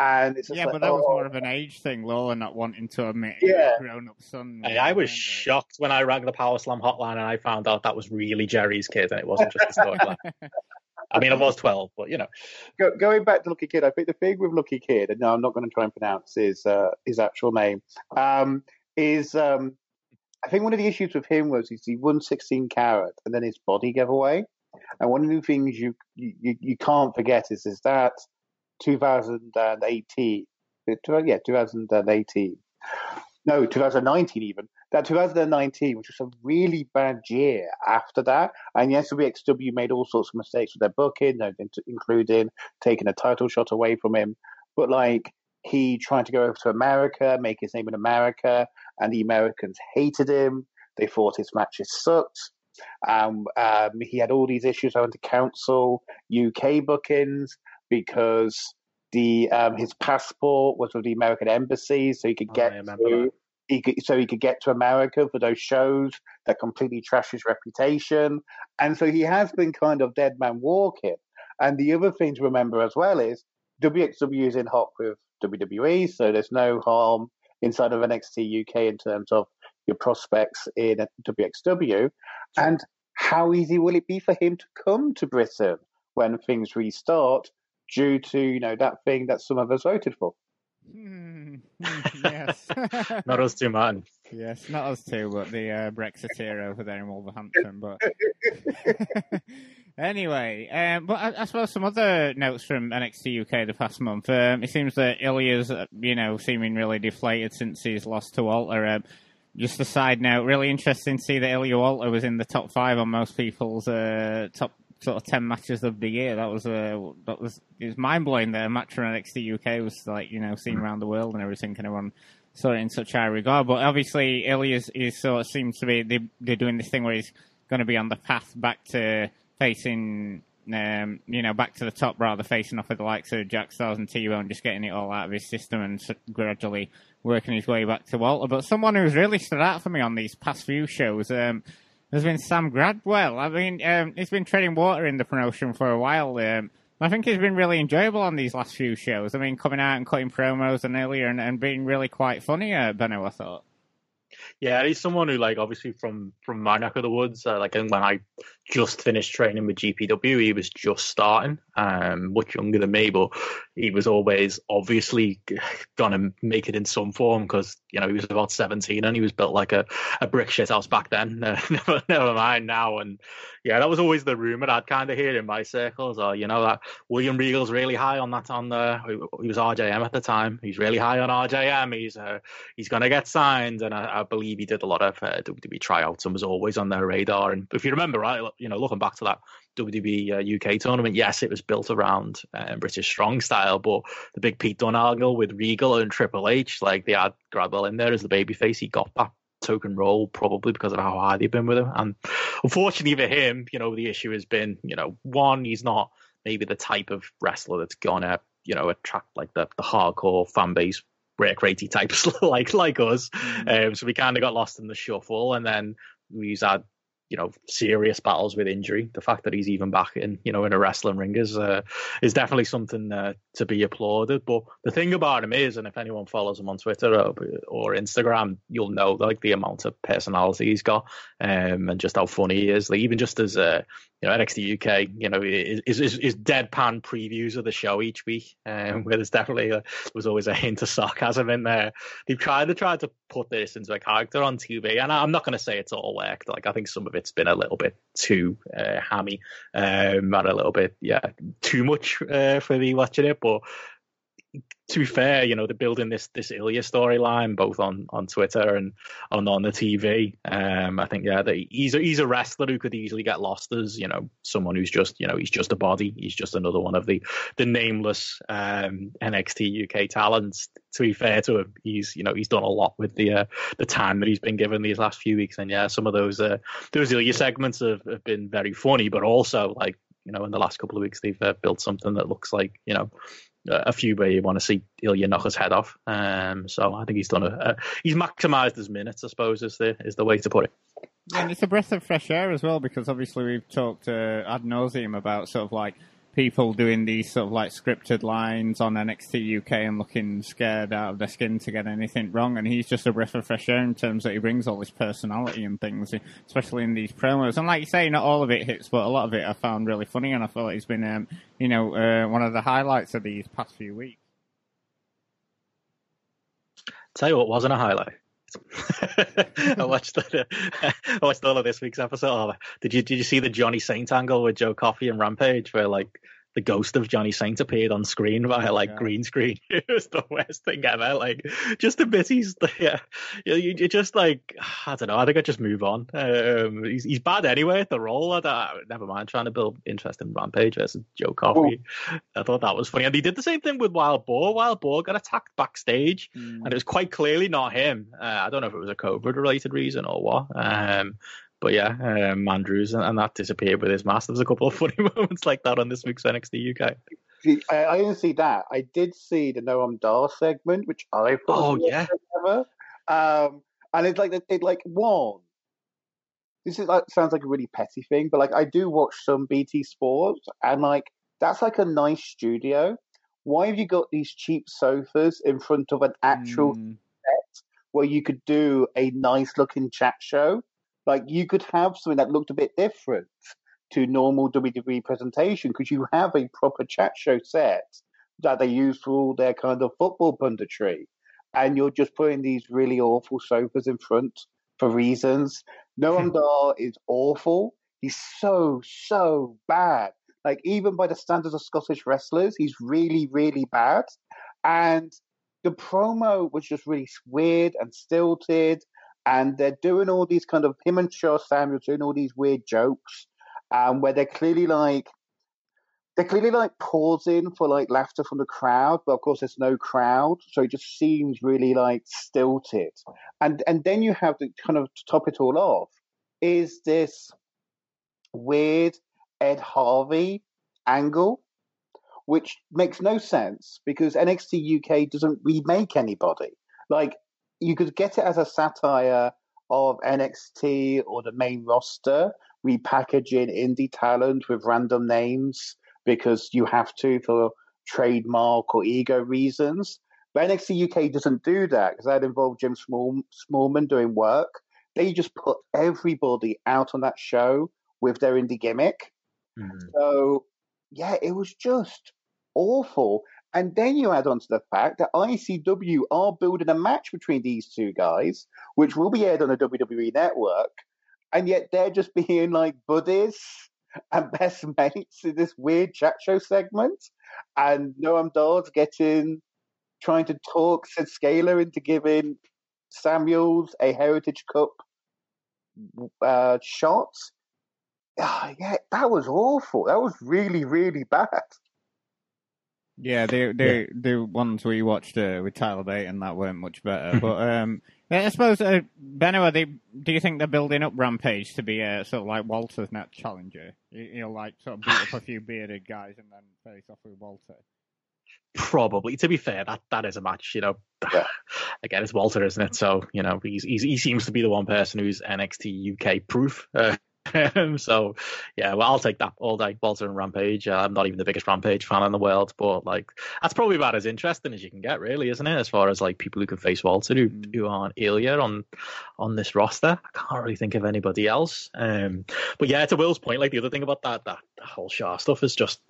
And it's yeah, like, but that oh, was more of an age thing, Lawler not wanting to admit yeah. grown-up son. Hey, I was shocked when I rang the Power Slam hotline and I found out that was really Jerry's kid and it wasn't just a storyline. I mean, I was 12, but you know. Go, going back to Lucky Kid, I think the thing with Lucky Kid, and no, I'm not going to try and pronounce his uh, his actual name, um, is um, I think one of the issues with him was he won 16 carat and then his body gave away. And one of the things you you, you can't forget is is that 2018, yeah, 2018, no, 2019 even. That 2019, which was a really bad year after that, and yes, the WXW made all sorts of mistakes with their booking, including taking a title shot away from him. But like he tried to go over to America, make his name in America, and the Americans hated him. They thought his matches sucked. Um, um, he had all these issues having to counsel UK bookings because the um, his passport was with the American embassy, so he could get oh, to he could, so he could get to America for those shows that completely trash his reputation, and so he has been kind of dead man walking. And the other thing to remember as well is WXW is in hot with WWE, so there's no harm inside of NXT UK in terms of your prospects in WXW. And how easy will it be for him to come to Britain when things restart due to, you know, that thing that some of us voted for? Hmm yes. not us two, man. Yes, not us two, but the uh, Brexiteer over there in Wolverhampton. But anyway, um, but I, I, suppose some other notes from NXT UK the past month. Um, it seems that Ilja's, uh, you know, seeming really deflated since he's lost to Walter. Um, just a side note, really interesting to see that Ilja Walter was in the top five on most people's uh, top sort of ten matches of the year. That was uh, that was it was mind blowing that a match from NXT UK was like you know seen mm. around the world and everything, and everyone saw it in such high regard. But obviously, Ilja is, sort of seems to be they, they're doing this thing where he's going to be on the path back to facing. Um, you know, back to the top rather, facing off with the likes of Jack Starz and T-Bone, just getting it all out of his system and gradually working his way back to Walter. But someone who's really stood out for me on these past few shows, um, there's been Sam Gradwell. I mean, um, he's been treading water in the promotion for a while. Um, I think he's been really enjoyable on these last few shows. I mean, coming out and cutting promos and earlier and, and being really quite funny, uh, I thought. Yeah, he's someone who, like, obviously from from my neck of the woods. Uh, like, when I just finished training with GPW, he was just starting, um, much younger than me, but he was always obviously gonna make it in some form because you know he was about seventeen and he was built like a, a brick shit house back then. never, never mind now. And yeah, that was always the rumor I'd kind of hear in my circles. Or you know that William Regal's really high on that on the he was RJM at the time. He's really high on RJM. He's uh, he's gonna get signed, and I, I believe he did a lot of uh, WWE tryouts and was always on their radar. And if you remember right, you know looking back to that WWE uh, UK tournament, yes, it was built around uh, British strong style, but the big Pete Dunne with Regal and Triple H, like they had Gradwell in there as the babyface. He got that token role probably because of how high they've been with him. And unfortunately for him, you know, the issue has been, you know, one, he's not maybe the type of wrestler that's gonna, you know, attract like the, the hardcore fan base ratey types like like us. Mm-hmm. Um, so we kind of got lost in the shuffle, and then we had you know serious battles with injury. The fact that he's even back in you know in a wrestling ring is uh, is definitely something uh, to be applauded. But the thing about him is, and if anyone follows him on Twitter or, or Instagram, you'll know like the amount of personality he's got um, and just how funny he is. Like even just as a you know NXT UK, you know, is is, is deadpan previews of the show each week, um, where there's definitely a, there was always a hint of sarcasm in there. They've tried to try to put this into a character on TV, and I'm not going to say it's all worked. Like I think some of it's been a little bit too uh, hammy, um, and a little bit yeah too much uh, for me watching it, but to be fair, you know, they're building this this Ilja storyline both on, on Twitter and on on the TV. Um, I think yeah, that he's a, he's a wrestler who could easily get lost as you know someone who's just you know he's just a body. He's just another one of the the nameless um, NXT UK talents. To be fair to him, he's you know he's done a lot with the uh, the time that he's been given these last few weeks. And yeah, some of those uh, those Ilja segments have, have been very funny, but also like you know in the last couple of weeks they've uh, built something that looks like you know a few where you want to see Ilja knock his head off. Um, so I think he's done a, a he's maximised his minutes. I suppose is the is the way to put it. And it's a breath of fresh air as well because obviously we've talked uh, ad nauseum about sort of like people doing these sort of like scripted lines on NXT UK and looking scared out of their skin to get anything wrong. And he's just a breath of fresh air in terms that he brings all this personality and things, especially in these promos. And like you say, not all of it hits, but a lot of it I found really funny, and I feel like he's been, um, you know, uh, one of the highlights of these past few weeks. Tell you what wasn't a highlight. I watched the, I watched all of this week's episode. Oh, did you did you see the Johnny Saint angle with Joe Coffey and Rampage where like the ghost of Johnny Saint appeared on screen via like yeah. green screen. It was the worst thing ever. Like just a bit he's yeah, you, you just like I don't know. I think I just move on. Um, he's he's bad anyway at the role. I, I, never mind trying to build interest in Rampage versus Joe Coffey. I thought that was funny, and he did the same thing with Wild Boar. Wild Boar got attacked backstage, mm. and it was quite clearly not him. Uh, I don't know if it was a COVID related reason or what. Um, but yeah, um, Andrews and, and, that disappeared with his mask. There's a couple of funny moments like that on this week's NXT UK. I, I didn't see that. I did see the Noam Dar segment, which I thought oh yeah, um, and it's like it like one. This is like sounds like a really petty thing, but like I do watch some BT Sports, and like that's like a nice studio. Why have you got these cheap sofas in front of an actual mm. set where you could do a nice looking chat show? Like you could have something that looked a bit different to normal WWE presentation because you have a proper chat show set that they use for all their kind of football punditry. And you're just putting these really awful sofas in front for reasons. Noam hmm. Dar is awful. He's so, so bad. Like, even by the standards of Scottish wrestlers, he's really, really bad. And the promo was just really weird and stilted and they're doing all these kind of him and Sha Samuel doing all these weird jokes, um, where they're clearly like they're clearly like pausing for like laughter from the crowd, but of course there's no crowd, so it just seems really like stilted. And and then you have to kind of top it all off is this weird Ed Harvey angle, which makes no sense because NXT UK doesn't remake anybody. Like you could get it as a satire of NXT or the main roster, repackaging indie talent with random names because you have to for trademark or ego reasons. But NXT UK doesn't do that because that involved Jim Small, Smallman doing work. They just put everybody out on that show with their indie gimmick. Mm. So, yeah, it was just awful. And then you add on to the fact that ICW are building a match between these two guys, which will be aired on the WWE network. And yet they're just being like buddies and best mates in this weird chat show segment. And Noam Dar's getting, trying to talk Sid Scala into giving Samuels a Heritage Cup uh, shot. Uh, yeah, that was awful. That was really, really bad. Yeah, the the yeah. the ones we watched uh, with Tyler Bate and that weren't much better. but um, I suppose uh, Benno, they do you think they're building up Rampage to be a sort of like Walter's net challenger? You know, like sort of beat up a few bearded guys and then face off with Walter. Probably. To be fair, that that is a match. You know, yeah. again, it's Walter, isn't it? So you know, he's, he's he seems to be the one person who's NXT UK proof. Uh, so yeah, well, I'll take that all day. Walter and Rampage. Uh, I'm not even the biggest Rampage fan in the world, but like that's probably about as interesting as you can get, really, isn't it? As far as like people who can face Walter who, mm. who aren't Ilja on on this roster. I can't really think of anybody else. Um, but yeah, to Will's point, like the other thing about that that, that whole Sha stuff is just.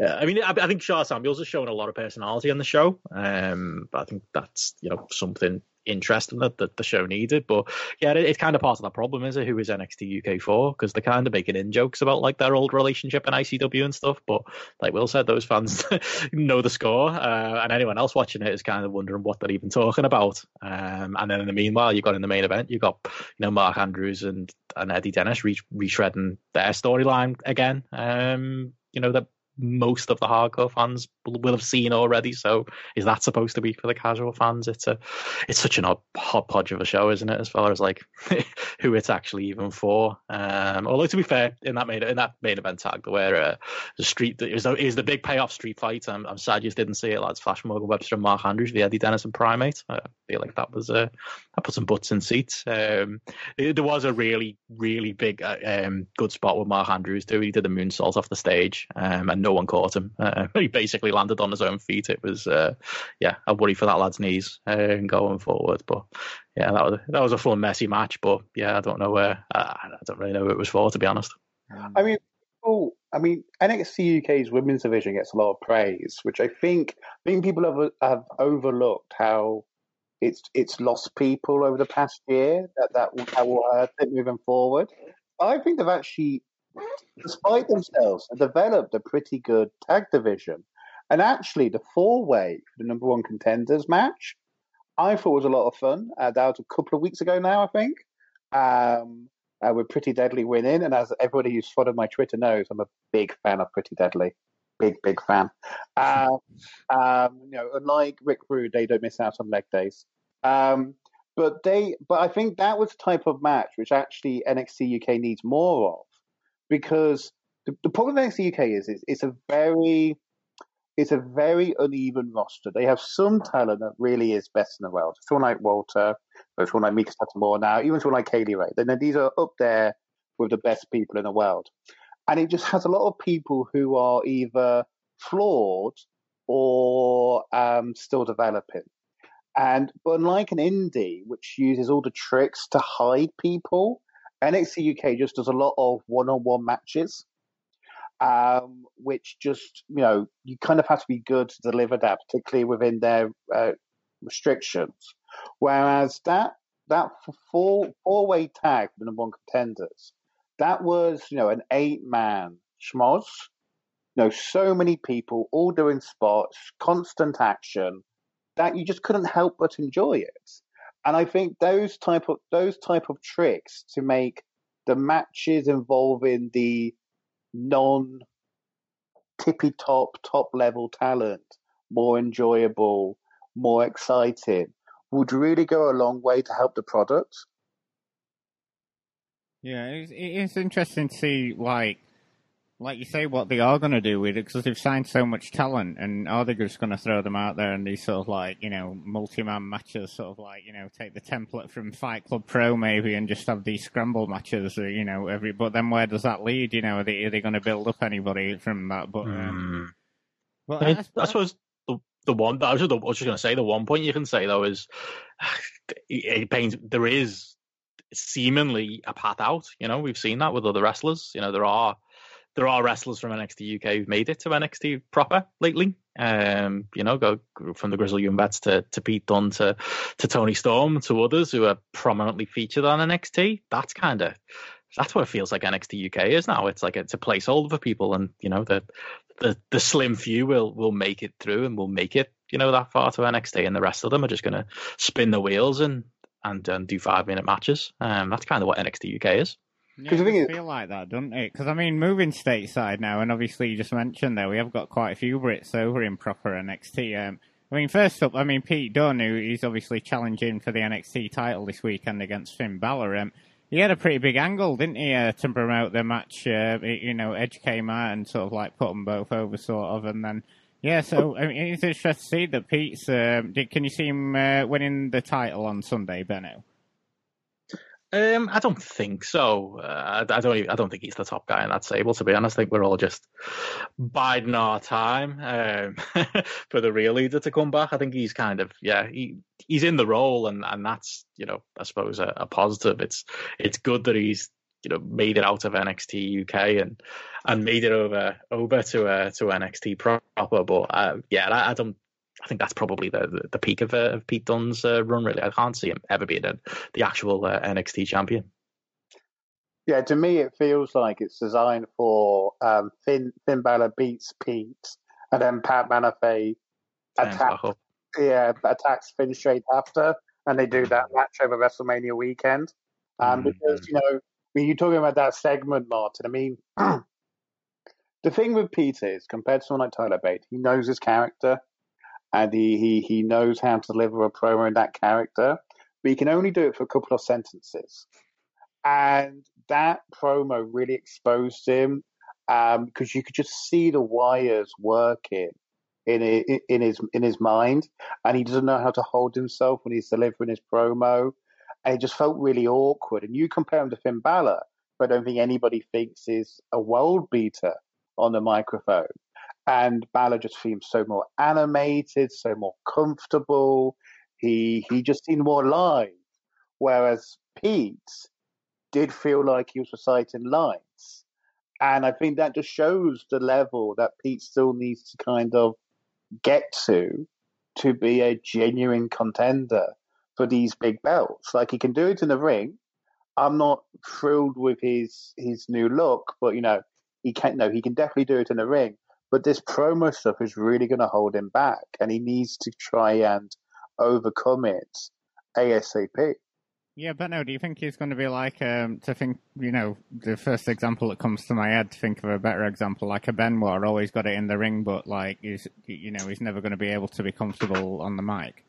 Uh, I mean, I, I, think Sha Samuels has shown a lot of personality on the show, um, but I think that's you know something interesting that, that the show needed. But yeah, it, it's kind of part of the problem, is it? Who is NXT UK for? Because they're kind of making in jokes about like their old relationship in ICW and stuff. But like Will said, those fans know the score, uh, and anyone else watching it is kind of wondering what they're even talking about. Um, and then in the meanwhile, you've got in the main event, you've got you know Mark Andrews and and Eddie Dennis re- reshredding their storyline again. Um, you know that most of the hardcore fans will have seen already. So is that supposed to be for the casual fans? It's a it's such an odd hot podge of a show, isn't it? As far as like who it's actually even for. Um, although to be fair, in that main in that main event tag, where uh, the street is the, is the big payoff street fight. I'm, I'm sad you just didn't see it. Lads, Flash Morgan Webster and Mark Andrews, the Eddie Dennis and Primate. I feel like that was uh, that put some butts in seats. Um, there was a really really big uh, um, good spot with Mark Andrews too. He did a moonsault off the stage, um, and no one caught him. Uh, he basically landed on his own feet. It was uh, yeah, I worry for that lad's knees uh, going forward. But yeah, that was that was a fun messy match. But yeah, I don't know where I don't really know who it was for to be honest. I mean, oh, I mean, NXT UK's women's division gets a lot of praise, which I think I think people have have overlooked how it's it's lost people over the past year that that that will hurt it moving forward. I think they've actually, despite themselves, have developed a pretty good tag division. And actually, the four way the number one contenders match, I thought was a lot of fun. Uh, that was a couple of weeks ago now, I think. Um, uh, with Pretty Deadly winning. And as everybody who's followed my Twitter knows, I'm a big fan of Pretty Deadly. Big, big fan. Um, um, you know, unlike Rick Rude, they don't miss out on leg days. Um, but they, but I think that was the type of match which actually NXT UK needs more of, because the, the problem with NXT UK is, is it's a very it's a very uneven roster. They have some talent that really is best in the world. Someone like Walter, or someone like Meiko Satomura now, even someone like Kay Lee Ray. Then these are up there with the best people in the world. And it just has a lot of people who are either flawed or um, still developing. And but unlike an indie, which uses all the tricks to hide people, NXT UK just does a lot of one-on-one matches um, which just you know you kind of have to be good to deliver that, particularly within their uh, restrictions. Whereas that that four four way tag for the number one contenders, that was you know an eight man schmoz. You know, so many people all doing spots, constant action, that you just couldn't help but enjoy it. And I think those type of those type of tricks to make the matches involving the non tippy top, top level talent more enjoyable, more exciting would really go a long way to help the product. Yeah, it's, it's interesting to see, like, like you say, what they are going to do with it because they've signed so much talent, and are they just going to throw them out there in these sort of like you know multi-man matches, sort of like you know take the template from Fight Club Pro maybe and just have these scramble matches, or, you know every. But then where does that lead? You know, are they, they going to build up anybody from that? But, um, mm. but I, I, I, suppose the the one I was just, just going to say the one point you can say though is it pains there is seemingly a path out. You know, we've seen that with other wrestlers. You know, there are there are wrestlers from NXT UK who've made it to NXT proper lately. Um, you know, go from the Grizzled Young Vets to, to Pete Dunne to, to Toni Storm to others who are prominently featured on NXT. That's kind of that's what it feels like NXT UK is now. It's like it's a placeholder for people, and you know the the the slim few will will make it through and will make it you know that far to NXT, and the rest of them are just going to spin the wheels and and, and do five minute matches. Um, that's kind of what NXT UK is. Because yeah, it feel like that, doesn't it? Because I mean, moving stateside now, and obviously you just mentioned there we have got quite a few Brits over in proper NXT. Um, I mean, first up, I mean Pete Dunne, who is obviously challenging for the NXT title this weekend against Finn Balor. Um, he had a pretty big angle, didn't he, uh, to promote the match? Uh, you know, Edge came out and sort of like put them both over, sort of, and then yeah. So I mean, it's interesting to see that Pete's. Um, did, can you see him uh, winning the title on Sunday, Benno? Um, I don't think so. Uh, I, don't. Even, I don't think he's the top guy in that stable. To be honest, I think we're all just biding our time um, for the real leader to come back. I think he's kind of yeah. He he's in the role, and, and that's you know I suppose a, a positive. It's it's good that he's you know made it out of NXT UK and and made it over over to uh, to NXT proper. But uh, yeah, I, I, don't I think that's probably the the, peak of, uh, of Pete Dunne's uh, run. Really, I can't see him ever being a, the actual uh, NXT champion. Yeah, to me, it feels like it's designed for um, Finn Finn Balor beats Pete, and then Pat McAfee attacks. Yeah, attacks Finn straight after, and they do that match over WrestleMania weekend. Um, mm-hmm. Because you know, mean, you're talking about that segment, Martin. I mean, the thing with Pete is, compared to someone like Tyler Bate, he knows his character and he, he, he knows how to deliver a promo in that character, but he can only do it for a couple of sentences. And that promo really exposed him because um, you could just see the wires working in in his in his mind, and he doesn't know how to hold himself when he's delivering his promo. And it just felt really awkward. And you compare him to Finn Balor, but I don't think anybody thinks is a world beater on the microphone. And Balor just seems so more animated, so more comfortable. He he just seemed more live, whereas Pete did feel like he was reciting lines. And I think that just shows the level that Pete still needs to kind of get to to be a genuine contender for these big belts. Like he can do it in the ring. I'm not thrilled with his his new look, but you know, he can no, he can definitely do it in the ring. But this promo stuff is really going to hold him back, and he needs to try and overcome it ASAP. Yeah, but no, do you think he's going to be like, um, to think, you know, the first example that comes to my head, to think of a better example, like a Benoit, always got it in the ring, but like, he's, you know, he's never going to be able to be comfortable on the mic.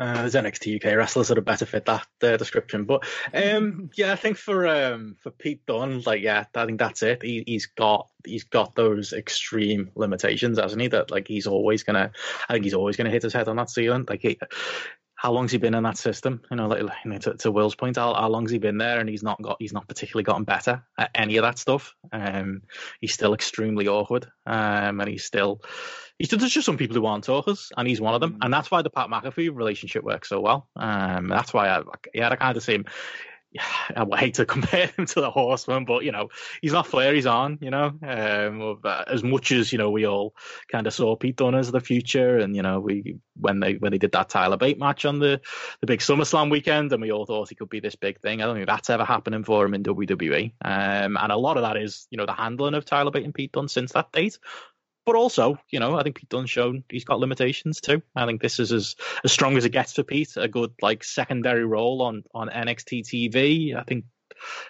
Uh, there's NXT UK wrestlers that are better fit that uh, description, but um, yeah, I think for um, for Pete Dunne, like yeah, I think that's it. He, he's got he's got those extreme limitations, hasn't he? That like he's always gonna, I think he's always gonna hit his head on that ceiling. Like he, how long's he been in that system? You know, like you know, to, to Will's point, how, how long's he been there, and he's not got, he's not particularly gotten better at any of that stuff. Um, he's still extremely awkward, um, and he's still, he's there's just some people who aren't talkers, and he's one of them, and that's why the Pat McAfee relationship works so well. Um, that's why I, yeah, I kind of see him I hate to compare him to the Horseman, but you know he's not Flair, he's Arn. You know, um, as much as you know we all kind of saw Pete Dunne as the future, and you know we when they when they did that Tyler Bate match on the the big SummerSlam weekend, and we all thought he could be this big thing. I don't think that's ever happening for him in WWE, um, and a lot of that is you know the handling of Tyler Bate and Pete Dunne since that date. But also, you know, I think Pete Dunne's shown he's got limitations too. I think this is as as strong as it gets for Pete. A good like secondary role on on NXT TV. I think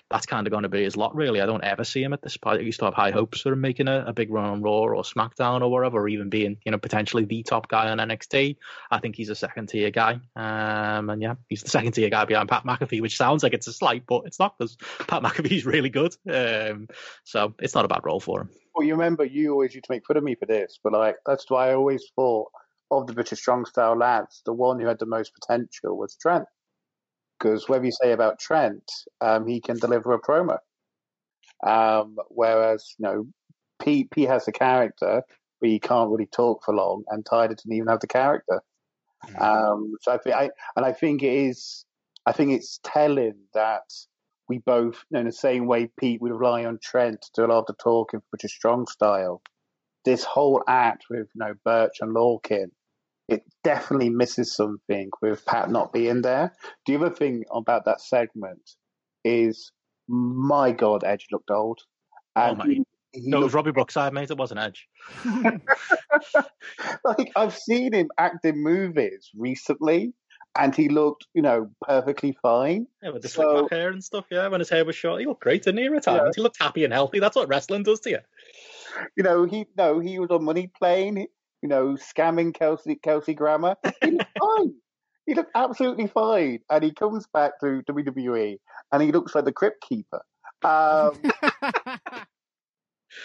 that's kind of going to be his lot, really. I don't ever see him at this point. I used to have high hopes for him making a, a big run on Raw or SmackDown or wherever, or even being, you know, potentially the top guy on NXT. I think he's a second tier guy. Um, and yeah, he's the second tier guy behind Pat McAfee, which sounds like it's a slight, but it's not because Pat McAfee's really good. Um, so it's not a bad role for him. Well, you remember you always used to make fun of me for this, but like that's why I always thought of the British strong style lads, the one who had the most potential was Trent. Because whatever you say about Trent, um, he can deliver a promo. Um, whereas, you know, Pete, Pete has the character, but he can't really talk for long, and Tyler didn't even have the character. Mm-hmm. Um, so I think, I, and I think it is, I think it's telling that we both, in the same way Pete would rely on Trent to do a lot of the talking for British Strong style. This whole act with, you know, Burch and Lorcan, it definitely misses something with Pat not being there. The other thing about that segment is, my God, Edge looked old. Oh, and oh he, he no, looked... it was Robbie Brookside, mate. It wasn't Edge. like I've seen him act in movies recently, and he looked, you know, perfectly fine. Yeah, with the so, slick back hair and stuff. Yeah, when his hair was short, he looked great, didn't he? Retirement, yeah. he looked happy and healthy. That's what wrestling does to you. You know, he no, he was on Money Plane. You know, scamming Kelsey Kelsey Grammer. He looked fine. He looked absolutely fine, and he comes back to WWE, and he looks like the Crypt Keeper. Um,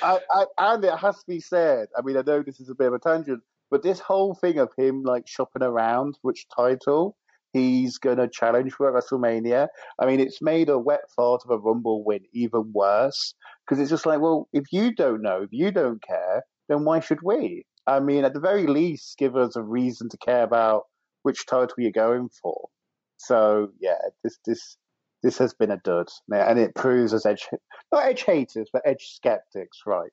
I, I, and it has to be said. I mean, I know this is a bit of a tangent, but this whole thing of him like shopping around which title he's going to challenge for WrestleMania, I mean, it's made a wet fart of a Rumble win even worse because it's just like, well, if you don't know, if you don't care, then why should we? I mean, at the very least, give us a reason to care about which title you're going for. So yeah, this this this has been a dud, and it proves as edge not edge haters, but edge skeptics, right?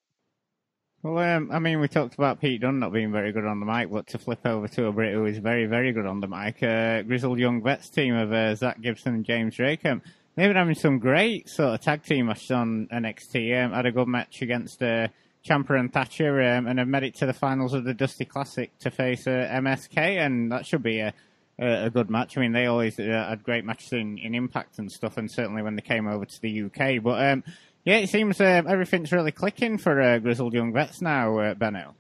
Well, um, I mean, we talked about Pete Dunne not being very good on the mic, but to flip over to a Brit who is very, very good on the mic, uh, Grizzled Young Vets team of uh, Zack Gibson and James Drake. Um, they've been having some great sort of tag team matches on NXT. Um, had a good match against uh, Ciampa and Thatcher, um, and have made it to the finals of the Dusty Classic to face uh, MSK, and that should be a, a, a good match. I mean, they always uh, had great matches in, in Impact and stuff, and certainly when they came over to the UK. But um, yeah, it seems um, everything's really clicking for uh, Grizzled Young Vets now, uh, Benno.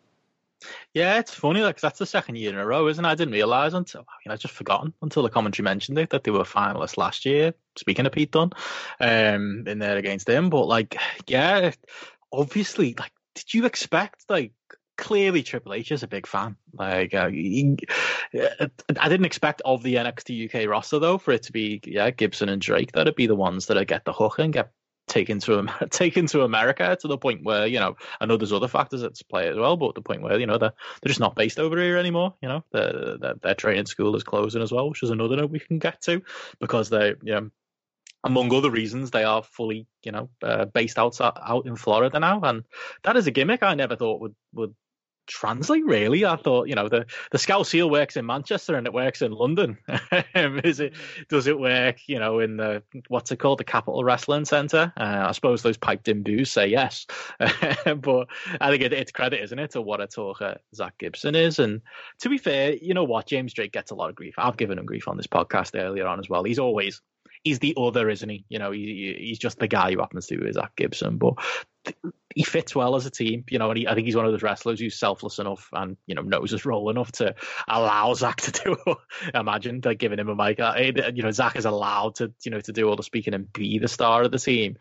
Yeah, it's funny, like that's the second year in a row, isn't it? I didn't realise until you know, I just forgotten until the commentary mentioned it that they were finalists last year. Speaking of Pete Dunne, um, in there against him, but like, yeah, obviously, like, did you expect like clearly Triple H is a big fan. Like, uh, he, I didn't expect of the NXT UK roster though for it to be yeah Gibson and Drake that'd be the ones that I get the hook and get taken to taken to America to the point where you know I know there's other factors at play as well, but the point where you know they're they're just not based over here anymore. You know, their their training school is closing as well, which is another note we can get to because they you know among other reasons, they are fully, you know, uh, based out out in Florida now, and that is a gimmick I never thought would would translate really. I thought, you know, the the Scout Seal works in Manchester and it works in London. Is it? Does it work? You know, in the what's it called, the Capitol Wrestling Centre? Uh, I suppose those piped in boos say yes, but I think it, it's credit, isn't it, to what a talker Zack Gibson is. And to be fair, you know what, James Drake gets a lot of grief. I've given him grief on this podcast earlier on as well. He's always he's the other, isn't he? You know, he, he's just the guy who happens to be Zack Gibson, but he fits well as a team, you know, and he, I think he's one of those wrestlers who's selfless enough and, you know, knows his role enough to allow Zack to do, imagine like giving him a mic, uh, you know, Zack is allowed to, you know, to do all the speaking and be the star of the team.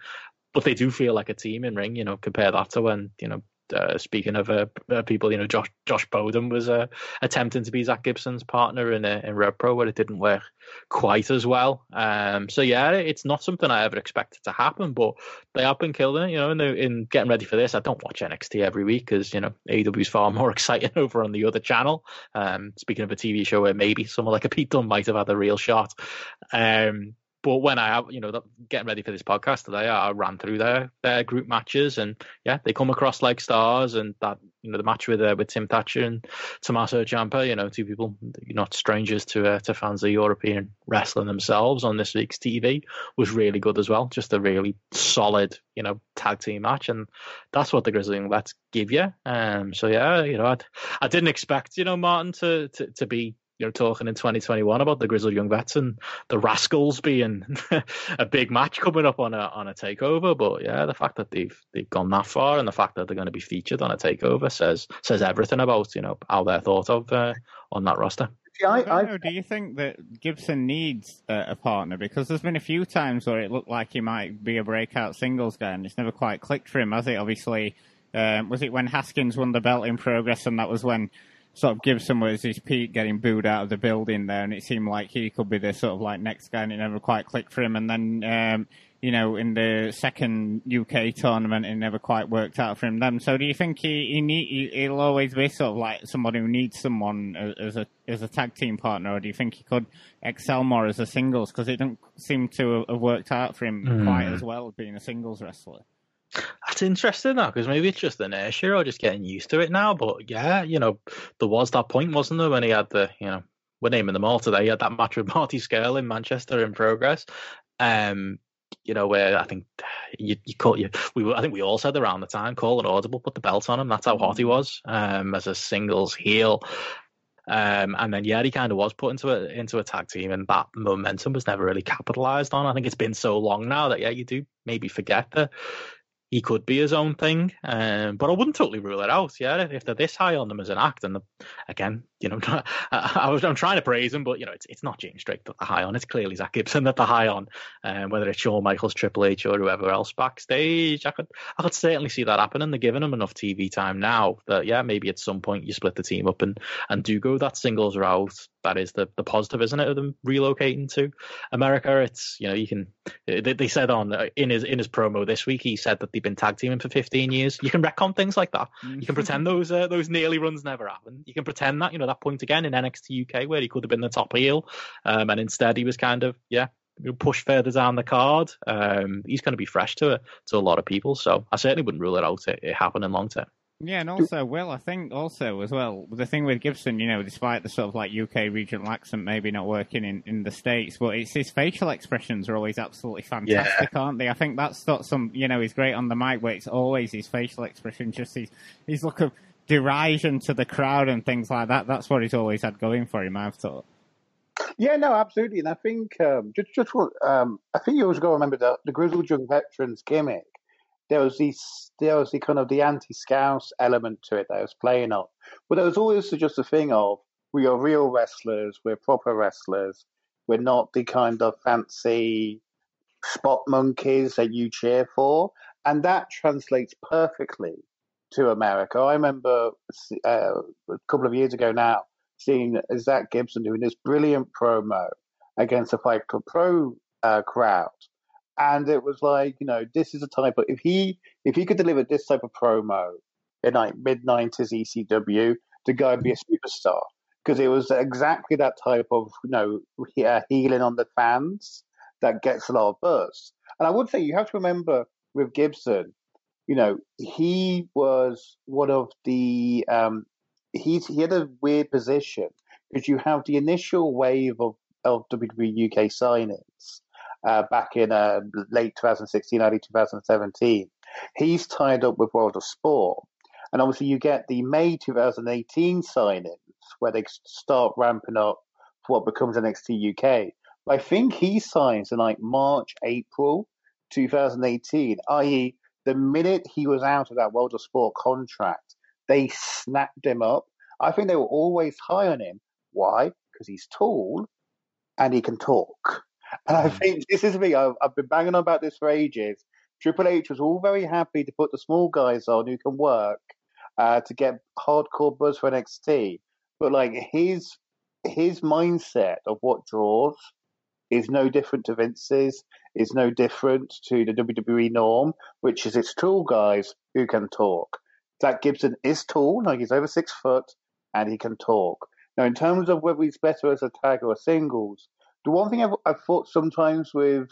But they do feel like a team in ring, you know, compare that to when, you know, uh, speaking of uh, uh, people, you know, Josh Josh Bodom was uh, attempting to be Zack Gibson's partner in uh, in Rev Pro, but it didn't work quite as well. Um, so yeah, it's not something I ever expected to happen, but they have been killing it. You know, in, in getting ready for this, I don't watch NXT every week because you know AEW is far more exciting over on the other channel. Um, speaking of a TV show where maybe someone like a Pete Dunne might have had a real shot. Um, but when I, have, you know, getting ready for this podcast today, I ran through their their group matches, and yeah, they come across like stars. And that, you know, the match with uh, with Tim Thatcher and Tommaso Ciampa, you know, two people not strangers to uh, to fans of European wrestling themselves on this week's TV was really good as well. Just a really solid, you know, tag team match, and that's what the Grizzly Vets give you. Um, so yeah, you know, I'd, I didn't expect, you know, Martin to to, to be you know talking in 2021 about the Grizzled Young Vets and the Rascalz being a big match coming up on a on a takeover. But yeah, the fact that they've they've gone that far and the fact that they're going to be featured on a takeover says says everything about you know how they're thought of uh, on that roster. I, I, know, do you think that Gibson needs uh, a partner? Because there's been a few times where it looked like he might be a breakout singles guy, and it's never quite clicked for him, has it? Obviously, um, was it when Haskins won the belt in progress, and that was when sort of Gibson was his peak getting booed out of the building there, and it seemed like he could be the sort of like next guy, and it never quite clicked for him. And then, um, you know, in the second UK tournament, it never quite worked out for him then. So, do you think he he need he'll always be sort of like somebody who needs someone as a as a tag team partner, or do you think he could excel more as a singles? Because it didn't seem to have worked out for him mm. quite as well being a singles wrestler. That's interesting though, because maybe it's just inertia or just getting used to it now. But yeah, you know, there was that point, wasn't there, when he had the, you know, we're naming them all today. He had that match with Marty Scurll in Manchester in progress. Um, you know, where I think you, you call you, we I think we all said around the time, call it audible, put the belt on him. That's how hot he was um, as a singles heel. Um, and then yeah, he kind of was put into a into a tag team, and that momentum was never really capitalized on. I think it's been so long now that yeah, you do maybe forget that he could be his own thing. Um, but I wouldn't totally rule it out. Yeah, if they're this high on them as an act, and the, again, you know, I, was I'm trying to praise him, but you know, it's it's not James Drake that they're high on. It's clearly Zack Gibson that they're high on. Um, whether it's Shawn Michaels, Triple H, or whoever else backstage, I could I could certainly see that happening. They're giving him enough TV time now that yeah, maybe at some point you split the team up and and do go that singles route that is the the positive, isn't it, of them relocating to America? It's you know you can they, they said on uh, in his in his promo this week he said that they've been tag teaming for 15 years. You can retcon things like that. You can pretend those uh, those nearly runs never happened. You can pretend that you know that point again in NXT UK where he could have been the top heel, um, and instead he was kind of yeah push further down the card. Um, he's going to be fresh to to a lot of people, so I certainly wouldn't rule it out it, it happening long term. Yeah, and also, well, I think also as well, the thing with Gibson, you know, despite the sort of like UK regional accent maybe not working in, in the States, but it's his facial expressions are always absolutely fantastic, yeah. aren't they? I think that's not some, you know, he's great on the mic, but it's always his facial expression, just his, his look of derision to the crowd and things like that. That's what he's always had going for him, I've thought. Yeah, no, absolutely. And I think, um, just, just what, um, I think you always got to remember that the Grizzled Young Veterans gimmick there was this there was the kind of the anti-scouse element to it that I was playing on. But there was always just a thing of we are real wrestlers, we're proper wrestlers, we're not the kind of fancy spot monkeys that you cheer for. And that translates perfectly to America. I remember uh, a couple of years ago now seeing Zack Gibson doing this brilliant promo against the Fight Club Pro uh, crowd, and it was like, you know, this is a type of if he if he could deliver this type of promo in like mid nineties ECW, the guy would be a superstar because it was exactly that type of you know healing on the fans that gets a lot of buzz. And I would say you have to remember with Gibson, you know, he was one of the um, he's he had a weird position because you have the initial wave of of WWE UK signings uh, back in uh, late 2016, early 2017. He's tied up with World of Sport, and obviously you get the May 2018 signings where they start ramping up for what becomes NXT UK. But I think he signs in like March, April 2018, i.e., the minute he was out of that World of Sport contract, they snapped him up. I think they were always high on him. Why? Because he's tall and he can talk. And I mm. think this is me. I've, I've been banging on about this for ages. Triple H was all very happy to put the small guys on who can work uh, to get hardcore buzz for NXT. But like his his mindset of what draws is no different to Vince's, is no different to the WWE norm, which is it's tall guys who can talk. Zack Gibson is tall, like he's over six foot, and he can talk. Now, in terms of whether he's better as a tag or a singles, the one thing I've, I've thought sometimes with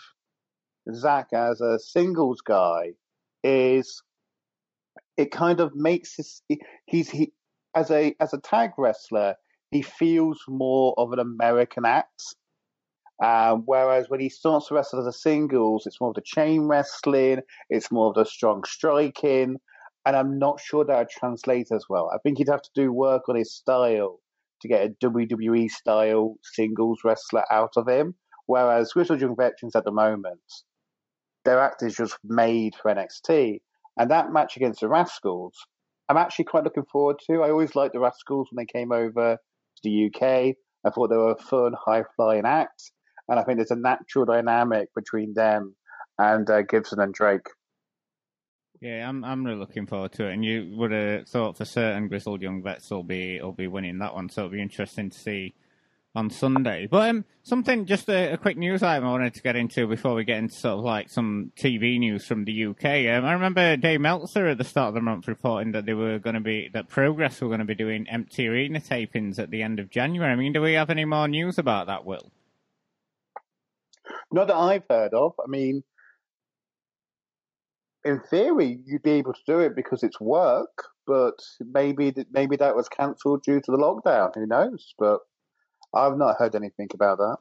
Zack as a singles guy is it kind of makes his he's he as a as a tag wrestler he feels more of an American act um, whereas when he starts to wrestle as a singles, it's more of the chain wrestling, it's more of the strong striking, and I'm not sure that would translate as well. I think he'd have to do work on his style to get a WWE style singles wrestler out of him. Whereas Grizzled Young Veterans at the moment, their act is just made for NXT. And that match against the Rascalz, I'm actually quite looking forward to. I always liked the Rascalz when they came over to the UK. I thought they were a fun, high flying act and I think there's a natural dynamic between them and uh, Gibson and Drake. Yeah, I'm I'm really looking forward to it. And you would have thought for certain Grizzled Young Vets will be will be winning that one, so it'll be interesting to see on Sunday. But um, something, just a, a, quick news item I wanted to get into before we get into sort of like some TV news from the UK. Um, I remember Dave Meltzer at the start of the month reporting that they were going to be that Progress were going to be doing empty arena tapings at the end of January. I mean, do we have any more news about that, Will? Not that I've heard of. I mean, in theory, you'd be able to do it because it's work, but maybe maybe that was cancelled due to the lockdown. Who knows? But I've not heard anything about that.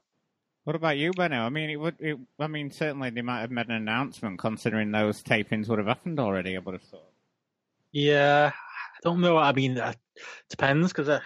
What about you, Benno? I mean, it would. It, I mean, certainly they might have made an announcement, considering those tapings would have happened already. I would have thought. Yeah, I don't know. I mean, it depends because uh,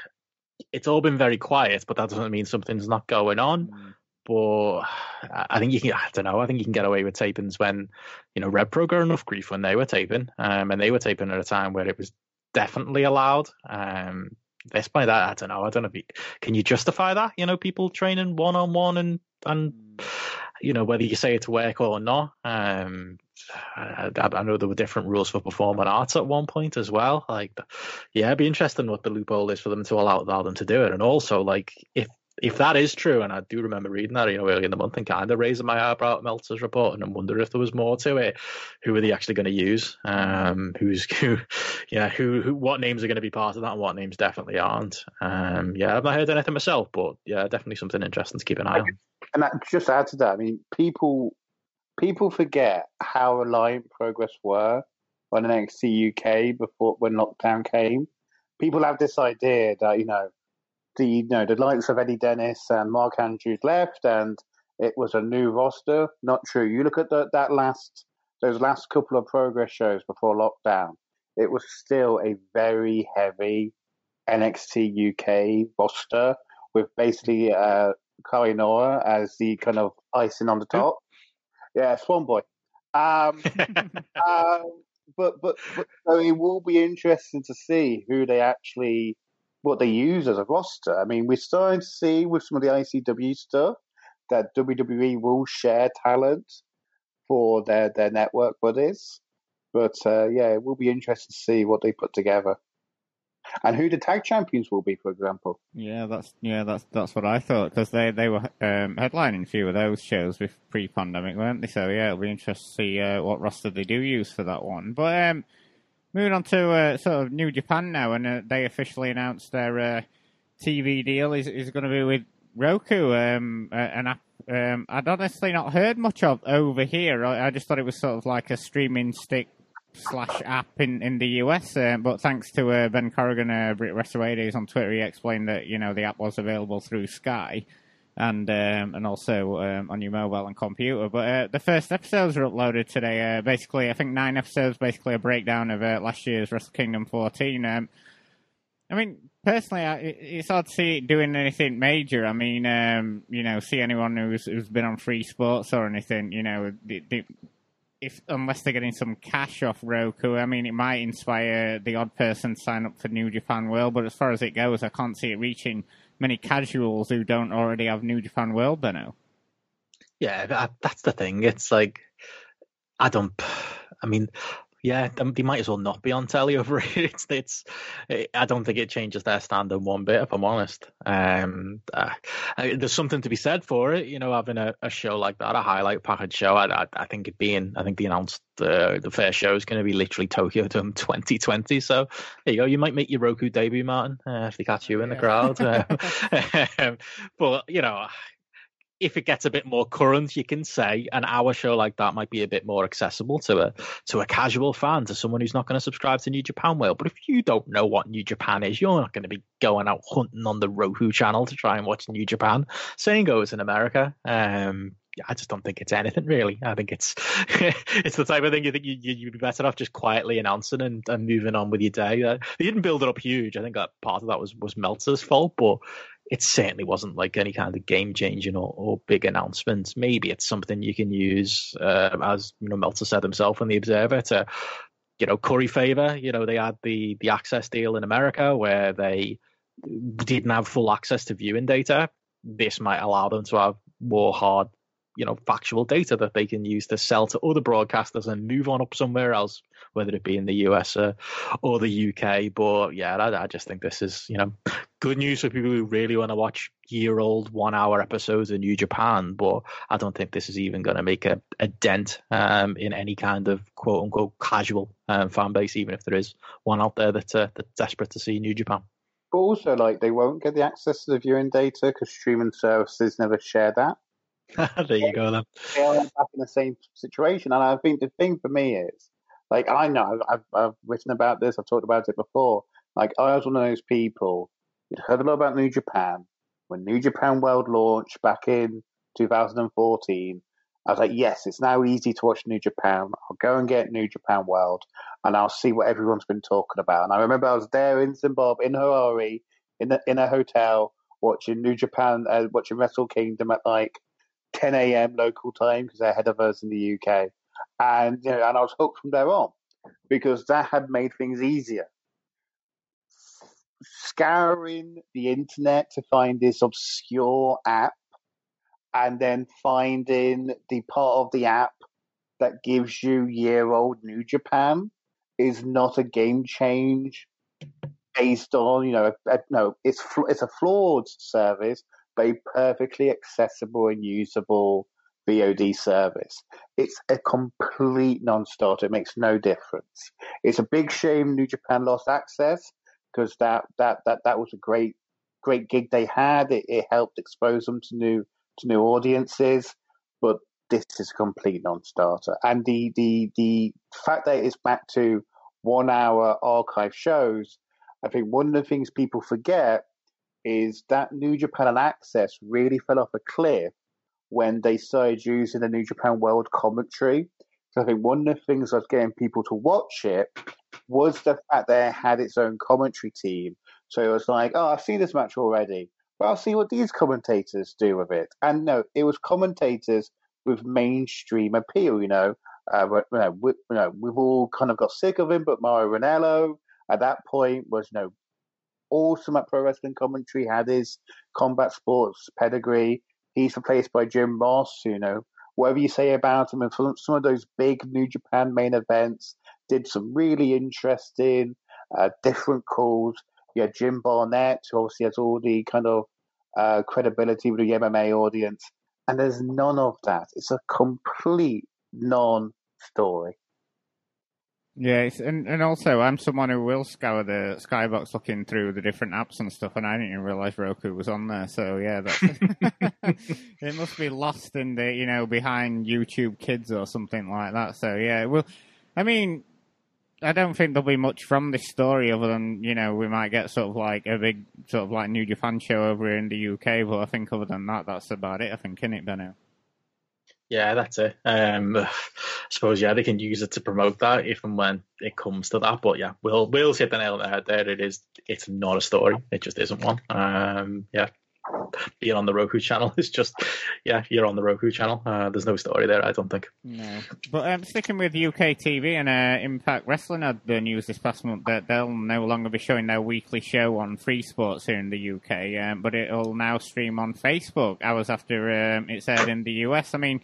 it's all been very quiet, but that doesn't mean something's not going on. But I think you can. I don't know. I think you can get away with tapings when, you know, Rev Pro got enough grief when they were taping, um, and they were taping at a time where it was definitely allowed. Um, this by that, I don't know. I don't know. If you, can you justify that? You know, people training one on one and and you know whether you say it to work or not. Um, I, I, know there were different rules for performing arts at one point as well. Like, yeah, it'd be interesting what the loophole is for them to allow, allow them to do it, and also like if if that is true, and I do remember reading that, you know, early in the month and kind of raising my eyebrow at Meltzer's report and I'm wondering if there was more to it. Who are they actually going to use? Um, who's who? Yeah, who, who? What names are going to be part of that, and what names definitely aren't? Um, yeah, I've not heard anything myself, but yeah, definitely something interesting to keep an eye on. And that, just add to that, I mean, people people forget how reliant Progress were on NXT UK before when lockdown came. People have this idea that you know the you know the likes of Eddie Dennis and Mark Andrews left, and it was a new roster. Not true. You look at the, that last those last couple of progress shows before lockdown. It was still a very heavy NXT UK roster with basically uh, Cara Noir as the kind of icing on the top. Yeah, Swan Boy. Um, um, but, but but so it will be interesting to see who they actually what they use as a roster. I mean, we're starting to see with some of the ICW stuff that WWE will share talent for their, their network buddies. But uh, yeah, it will be interesting to see what they put together. And who the tag champions will be, for example. Yeah, that's yeah, that's that's what I thought because they they were um, headlining a few of those shows with pre-pandemic, weren't they? So yeah, it'll be interesting to see uh, what roster they do use for that one. But um, moving on to uh, sort of New Japan now, and uh, they officially announced their uh, TV deal is is going to be with Roku, um, an app um, I'd honestly not heard much of over here. I, I, just thought it was sort of like a streaming stick slash app in, in the US. Uh, but thanks to uh, Ben Corrigan, uh, Brit Restorates on Twitter, he explained that you know the app was available through Sky and um, and also um, on your mobile and computer. But uh, the first episodes are uploaded today. Uh, basically, I think nine episodes, basically a breakdown of uh, last year's Wrestle Kingdom 14. Um, I mean, personally, I, it's hard to see it doing anything major. I mean, um, you know, see anyone who's who's been on free sports or anything, you know, if unless they're getting some cash off Roku, I mean, it might inspire the odd person to sign up for New Japan World. But as far as it goes, I can't see it reaching many casuals who don't already have New Japan World. Benno. Yeah, that's the thing. It's like I don't. I mean, yeah, they might as well not be on telly over here. It's, it's, I don't think it changes their standard one bit, if I'm honest. Um, uh, there's something to be said for it, you know, having a, a show like that, a highlight package show. I, I, I think it being, I think the announced uh, the first show is going to be literally Tokyo Dome 2020. So there you go. You might make your Roku debut, Martin, uh, if they catch you in the crowd. um, but you know, if it gets a bit more current, you can say an hour show like that might be a bit more accessible to a to a casual fan, to someone who's not going to subscribe to New Japan World. But if you don't know what New Japan is, you're not going to be going out hunting on the Roku channel to try and watch New Japan. Same goes in America. Um, I just don't think it's anything really. I think it's it's the type of thing you think you, you'd be better off just quietly announcing and, and moving on with your day. Uh, they didn't build it up huge. I think that part of that was was Meltzer's fault, but it certainly wasn't like any kind of game changing or, or, big announcement. Maybe it's something you can use, uh, as you know, Meltzer said himself in the Observer to, you know, curry favor. You know, they had the the access deal in America where they didn't have full access to viewing data. This might allow them to have more hard you know factual data that they can use to sell to other broadcasters and move on up somewhere else, whether it be in the US or, or the UK. But yeah, I, I, just think this is you know good news for people who really want to watch year old one hour episodes of New Japan. But I don't think this is even going to make a, a dent um, in any kind of quote unquote casual um, fan base, even if there is one out there that's, uh, that's desperate to see New Japan. But also, like, they won't get the access to the viewing data because streaming services never share that. there you go then. They are back in the same situation, and I think the thing for me is, like, I know I've, I've written about this, I've talked about it before. Like, I was one of those people who'd heard a lot about New Japan when New Japan World launched back in 2014. I was like, yes, it's now easy to watch New Japan. I'll go and get New Japan World, and I'll see what everyone's been talking about. And I remember I was there in Zimbabwe, in Harare, in a, in a hotel, watching New Japan, uh, watching Wrestle Kingdom at like 10 a.m. local time because they're ahead of us in the UK. And, you know, and I was hooked from there on because that had made things easier. Scouring the internet to find this obscure app and then finding the part of the app that gives you year old New Japan is not a game change based on, you know, a, a, no, it's, it's a flawed service a perfectly accessible and usable VOD service. It's a complete non-starter. It makes no difference. It's a big shame New Japan lost access because that, that, that, that was a great great gig they had. It, it helped expose them to new to new audiences, but this is a complete non-starter. And the the the fact that it's back to one hour archive shows, I think one of the things people forget is that New Japan Access really fell off a cliff when they started using the New Japan World commentary. So I think one of the things was getting people to watch it was the fact that it had its own commentary team. So it was like, oh, I've seen this match already, but I'll see what these commentators do with it. And no, it was commentators with mainstream appeal. You know, uh, you know, we, you know, we've all kind of got sick of him, but Mauro Ranallo at that point was, you know, awesome at pro wrestling commentary, had his combat sports pedigree. He's replaced by Jim Ross, you know, whatever you say about him, and some of those big New Japan main events, did some really interesting, uh, different calls. You had Josh Barnett, who obviously has all the kind of uh, credibility with the MMA audience, and there's none of that. It's a complete non-story. Yeah, and and also I'm someone who will scour the skybox looking through the different apps and stuff, and I didn't even realize Roku was on there. So yeah, it must be lost in the you know behind YouTube Kids or something like that. So yeah, well, I mean, I don't think there'll be much from this story other than you know we might get sort of like a big sort of like New Japan show over in the UK, but I think other than that, that's about it. I think, in it, Benno? Yeah, that's it. Um, I suppose yeah, they can use it to promote that if and when it comes to that. But yeah, we'll we'll hit the nail on the head there. It is it's not a story. It just isn't one. Um, yeah, being on the Roku channel is just yeah, you're on the Roku channel. Uh, there's no story there. I don't think. No, but um, sticking with UK TV and uh, Impact Wrestling had the news this past month that they'll no longer be showing their weekly show on Free Sports here in the UK, um, but it'll now stream on Facebook hours after um, it's aired in the US. I mean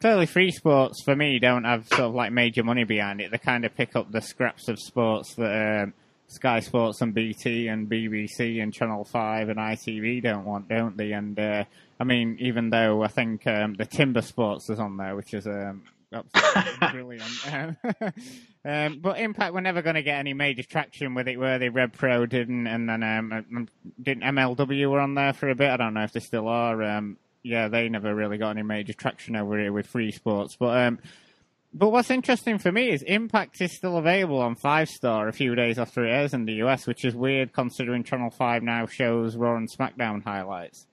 clearly free sports for me don't have sort of like major money behind it. They kind of pick up the scraps of sports that um, Sky Sports and BT and BBC and Channel Five and ITV don't want, don't they? And uh, I mean, even though I think um, the Timber Sports is on there, which is um, absolutely brilliant. um, but Impact were never going to get any major traction with it, were they Rev Pro didn't, and then um, didn't MLW were on there for a bit. I don't know if they still are. Um, yeah, they never really got any major traction over here with free sports. But um, but what's interesting for me is Impact is still available on Five Star a few days after it airs in the US, which is weird considering Channel Five now shows Raw and SmackDown highlights.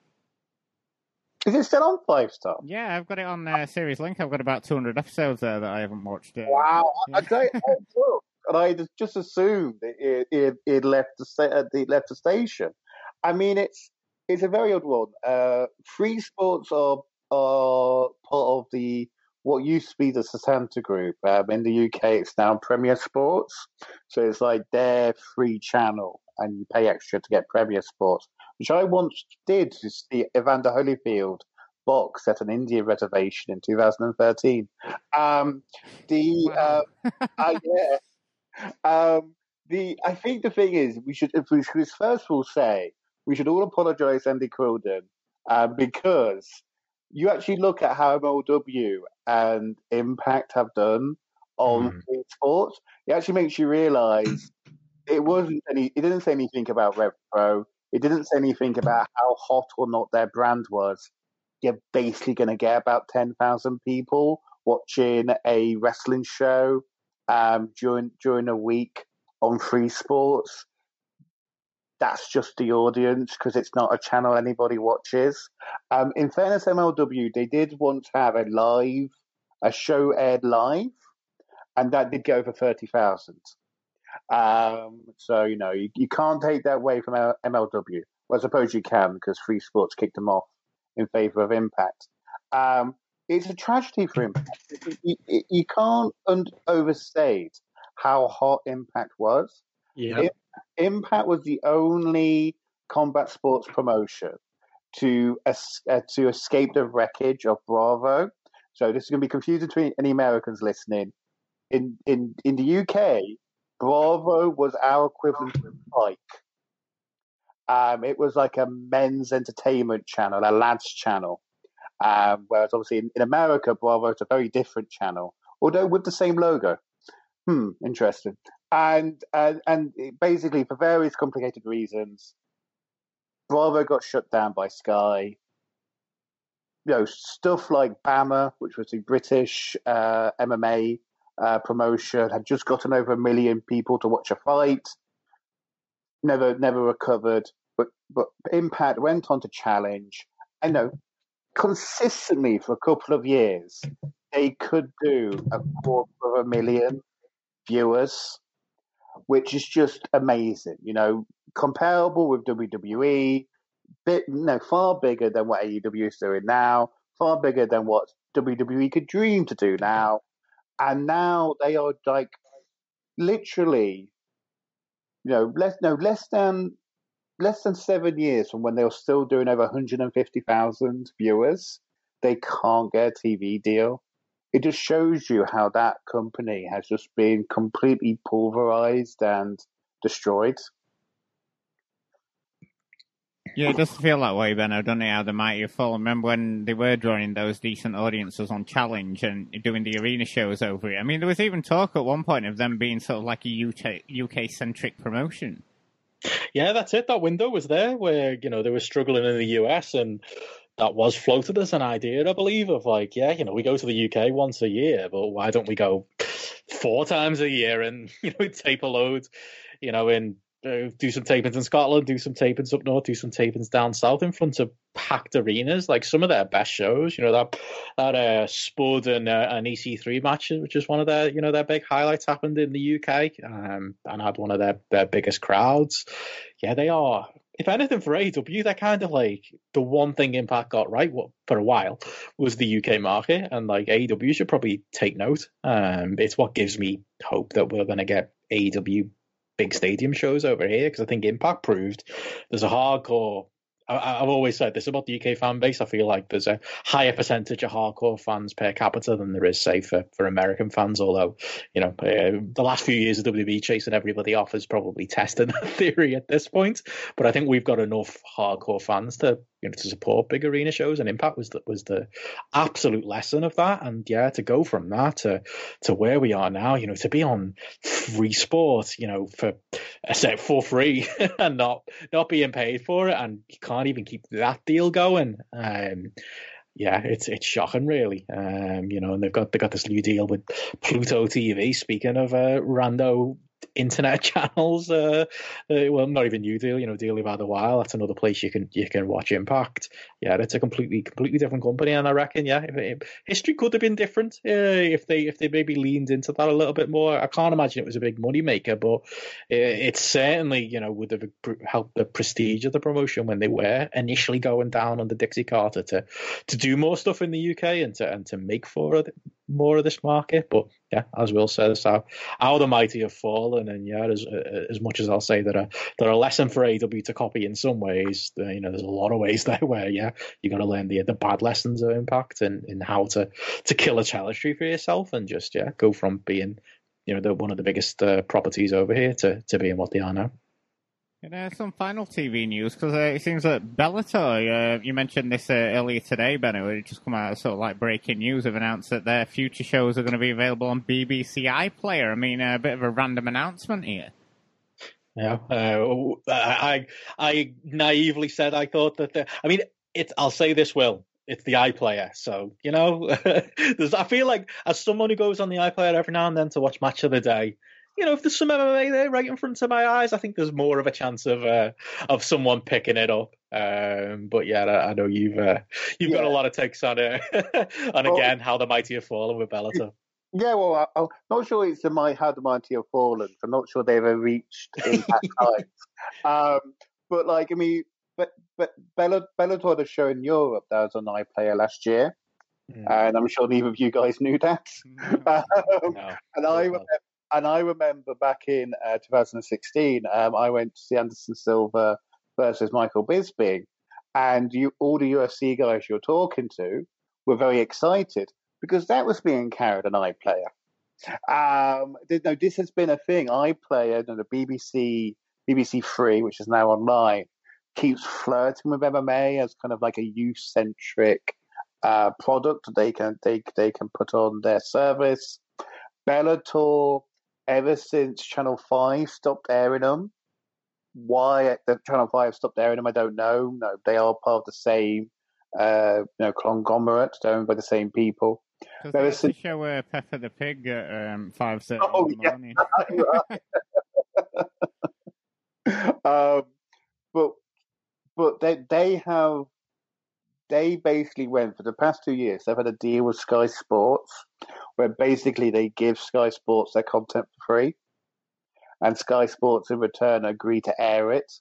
Is it still on Five Star? Yeah, I've got it on uh, Series Link. I've got about 200 episodes there that I haven't watched. It. Wow, yeah. I, and I just assumed it, it, it left the it left the station. I mean, it's it's a very odd one. Uh, free sports are are part of the what used to be the Setanta Group. Um, in the UK, it's now Premier Sports, so it's like their free channel, and you pay extra to get Premier Sports, which I once did to see Evander Holyfield box at an India reservation in 2013. Um, the wow. uh, uh, yeah, um, the I think the thing is we should if we should first of all say we should all apologise, Andy Quildan, uh, because you actually look at how MLW and Impact have done on mm. sports. It actually makes you realise it wasn't any. It didn't say anything about Rev Pro. It didn't say anything about how hot or not their brand was. You're basically going to get about ten thousand people watching a wrestling show um, during during a week on Free Sports that's just the audience because it's not a channel anybody watches. Um, in fairness, MLW, they did once have a live, a show aired live, and that did go for 30,000. Um, so, you know, you, you can't take that away from MLW. Well, I suppose you can because Free Sports kicked them off in favor of Impact. Um, it's a tragedy for Impact. You, you, you can't un- overstate how hot Impact was. Yeah. Impact was the only combat sports promotion to uh, to escape the wreckage of Bravo. So this is going to be confusing to any Americans listening. In in in the UK, Bravo was our equivalent of Spike. Um, it was like a men's entertainment channel, a lads channel. Um, whereas obviously in, in America, Bravo is a very different channel, although with the same logo. Hmm, interesting and and, and basically for various complicated reasons, Bravo got shut down by Sky. You know stuff like BAMMA, which was the British uh, MMA uh, promotion, had just gotten over a million people to watch a fight. Never, never recovered. But but Impact went on to challenge. I know consistently for a couple of years they could do a quarter of a million viewers which is just amazing. You know, comparable with WWE, bit no far bigger than what AEW is doing now, far bigger than what WWE could dream to do now, and now they are like literally, you know, less no less than less than seven years from when they were still doing over 150,000 viewers. They can't get a TV deal. It just shows you how that company has just been completely pulverized and destroyed. Yeah, it does feel that way, Benno, doesn't it? How the mighty have fallen. Remember when they were drawing those decent audiences on Challenge and doing the arena shows over it? I mean, there was even talk at one point of them being sort of like a UK, UK centric promotion. Yeah, that's it. That window was there where, you know, they were struggling in the US and that was floated as an idea, I believe, of like, yeah, you know, we go to the UK once a year, but why don't we go four times a year and, you know, tape a load, you know, in uh, do some tapings in Scotland, do some tapings up north, do some tapings down south in front of packed arenas. Like some of their best shows, you know that that uh, Spud and uh, an EC3 match, which is one of their you know their big highlights, happened in the UK um, and had one of their their biggest crowds. Yeah, they are. If anything for AEW, they're kind of like the one thing Impact got right for a while was the UK market, and like AEW should probably take note. Um, it's what gives me hope that we're going to get AEW big stadium shows over here because I think Impact proved there's a hardcore I, have always said this about the UK fan base. I feel like there's a higher percentage of hardcore fans per capita than there is, say, for, for American fans. Although, you know, uh, the last few years of WB chasing everybody off is probably testing that theory at this point. But I think we've got enough hardcore fans to you know to support big arena shows, and Impact was the, was the absolute lesson of that. And yeah, to go from that to to where we are now, you know, to be on free sport, you know, for a set for free and not not being paid for it, and you can't even keep that deal going. Um, yeah, it's it's shocking, really. Um, you know, and they've got they got this new deal with Pluto TV. Speaking of uh, rando internet channels. Uh, uh, well, not even new deal, you know, deal you've had while. That's another place you can you can watch Impact. Yeah, it's a completely completely different company, and I reckon yeah, if, history could have been different uh, if they if they maybe leaned into that a little bit more. I can't imagine it was a big money maker, but it, it certainly you know would have helped the prestige of the promotion when they were initially going down under Dixie Carter to to do more stuff in the UK and to and to make for more of this market. But yeah, as Will says, how, how the mighty have fallen, and yeah, as uh, as much as I'll say that a that a lesson for AW to copy in some ways, uh, you know, there's a lot of ways there where yeah, you got to learn the the bad lessons of Impact and in how to to kill a territory for yourself, and just yeah, go from being you know the one of the biggest uh, properties over here to to being what they are now. And, uh, some final TV news because uh, it seems that Bellator, uh, you mentioned this uh, earlier today, Benno, it just come out sort of like breaking news, have announced that their future shows are going to be available on BBC iPlayer. I mean, a bit of a random announcement here. Yeah, uh, I I naively said I thought that. The, I mean. I'll say this, Will. It's the iPlayer, so you know. I feel like as someone who goes on the iPlayer every now and then to watch Match of the Day, you know, if there's some MMA there right in front of my eyes, I think there's more of a chance of uh, of someone picking it up. Um, but yeah, I, I know you've uh, you've yeah. got a lot of takes on it, and well, again, how the mighty have fallen with Bellator. Yeah, well, I, am not sure it's the my how the mighty have fallen. I'm not sure they've ever reached impact heights. Um, but like, I mean, but but Bellator, Bellator the show in Europe that was on iPlayer last year. Mm. And I'm sure neither of you guys knew that. No, um, no, and I remember, and I remember back in uh, 2016, um, I went to see Anderson Silva versus Michael Bisping, and you, all the UFC guys you're talking to were very excited because that was being carried on iPlayer. Um, no, this has been a thing. iPlayer, and the BBC, BBC Three, which is now online, keeps flirting with MMA as kind of like a youth-centric uh, product they can they they can put on their service. Bellator ever since Channel Five stopped airing them. Why the Channel Five stopped airing them, I don't know. No, they are part of the same, uh, you know, conglomerate, owned by the same people. Ever since... show uh, Peppa the Pig at um, five thirty oh, in the morning. um, but but they they have they basically went for the past two years. They've had a deal with Sky Sports, where basically they give Sky Sports their content for free, and Sky Sports in return agree to air it.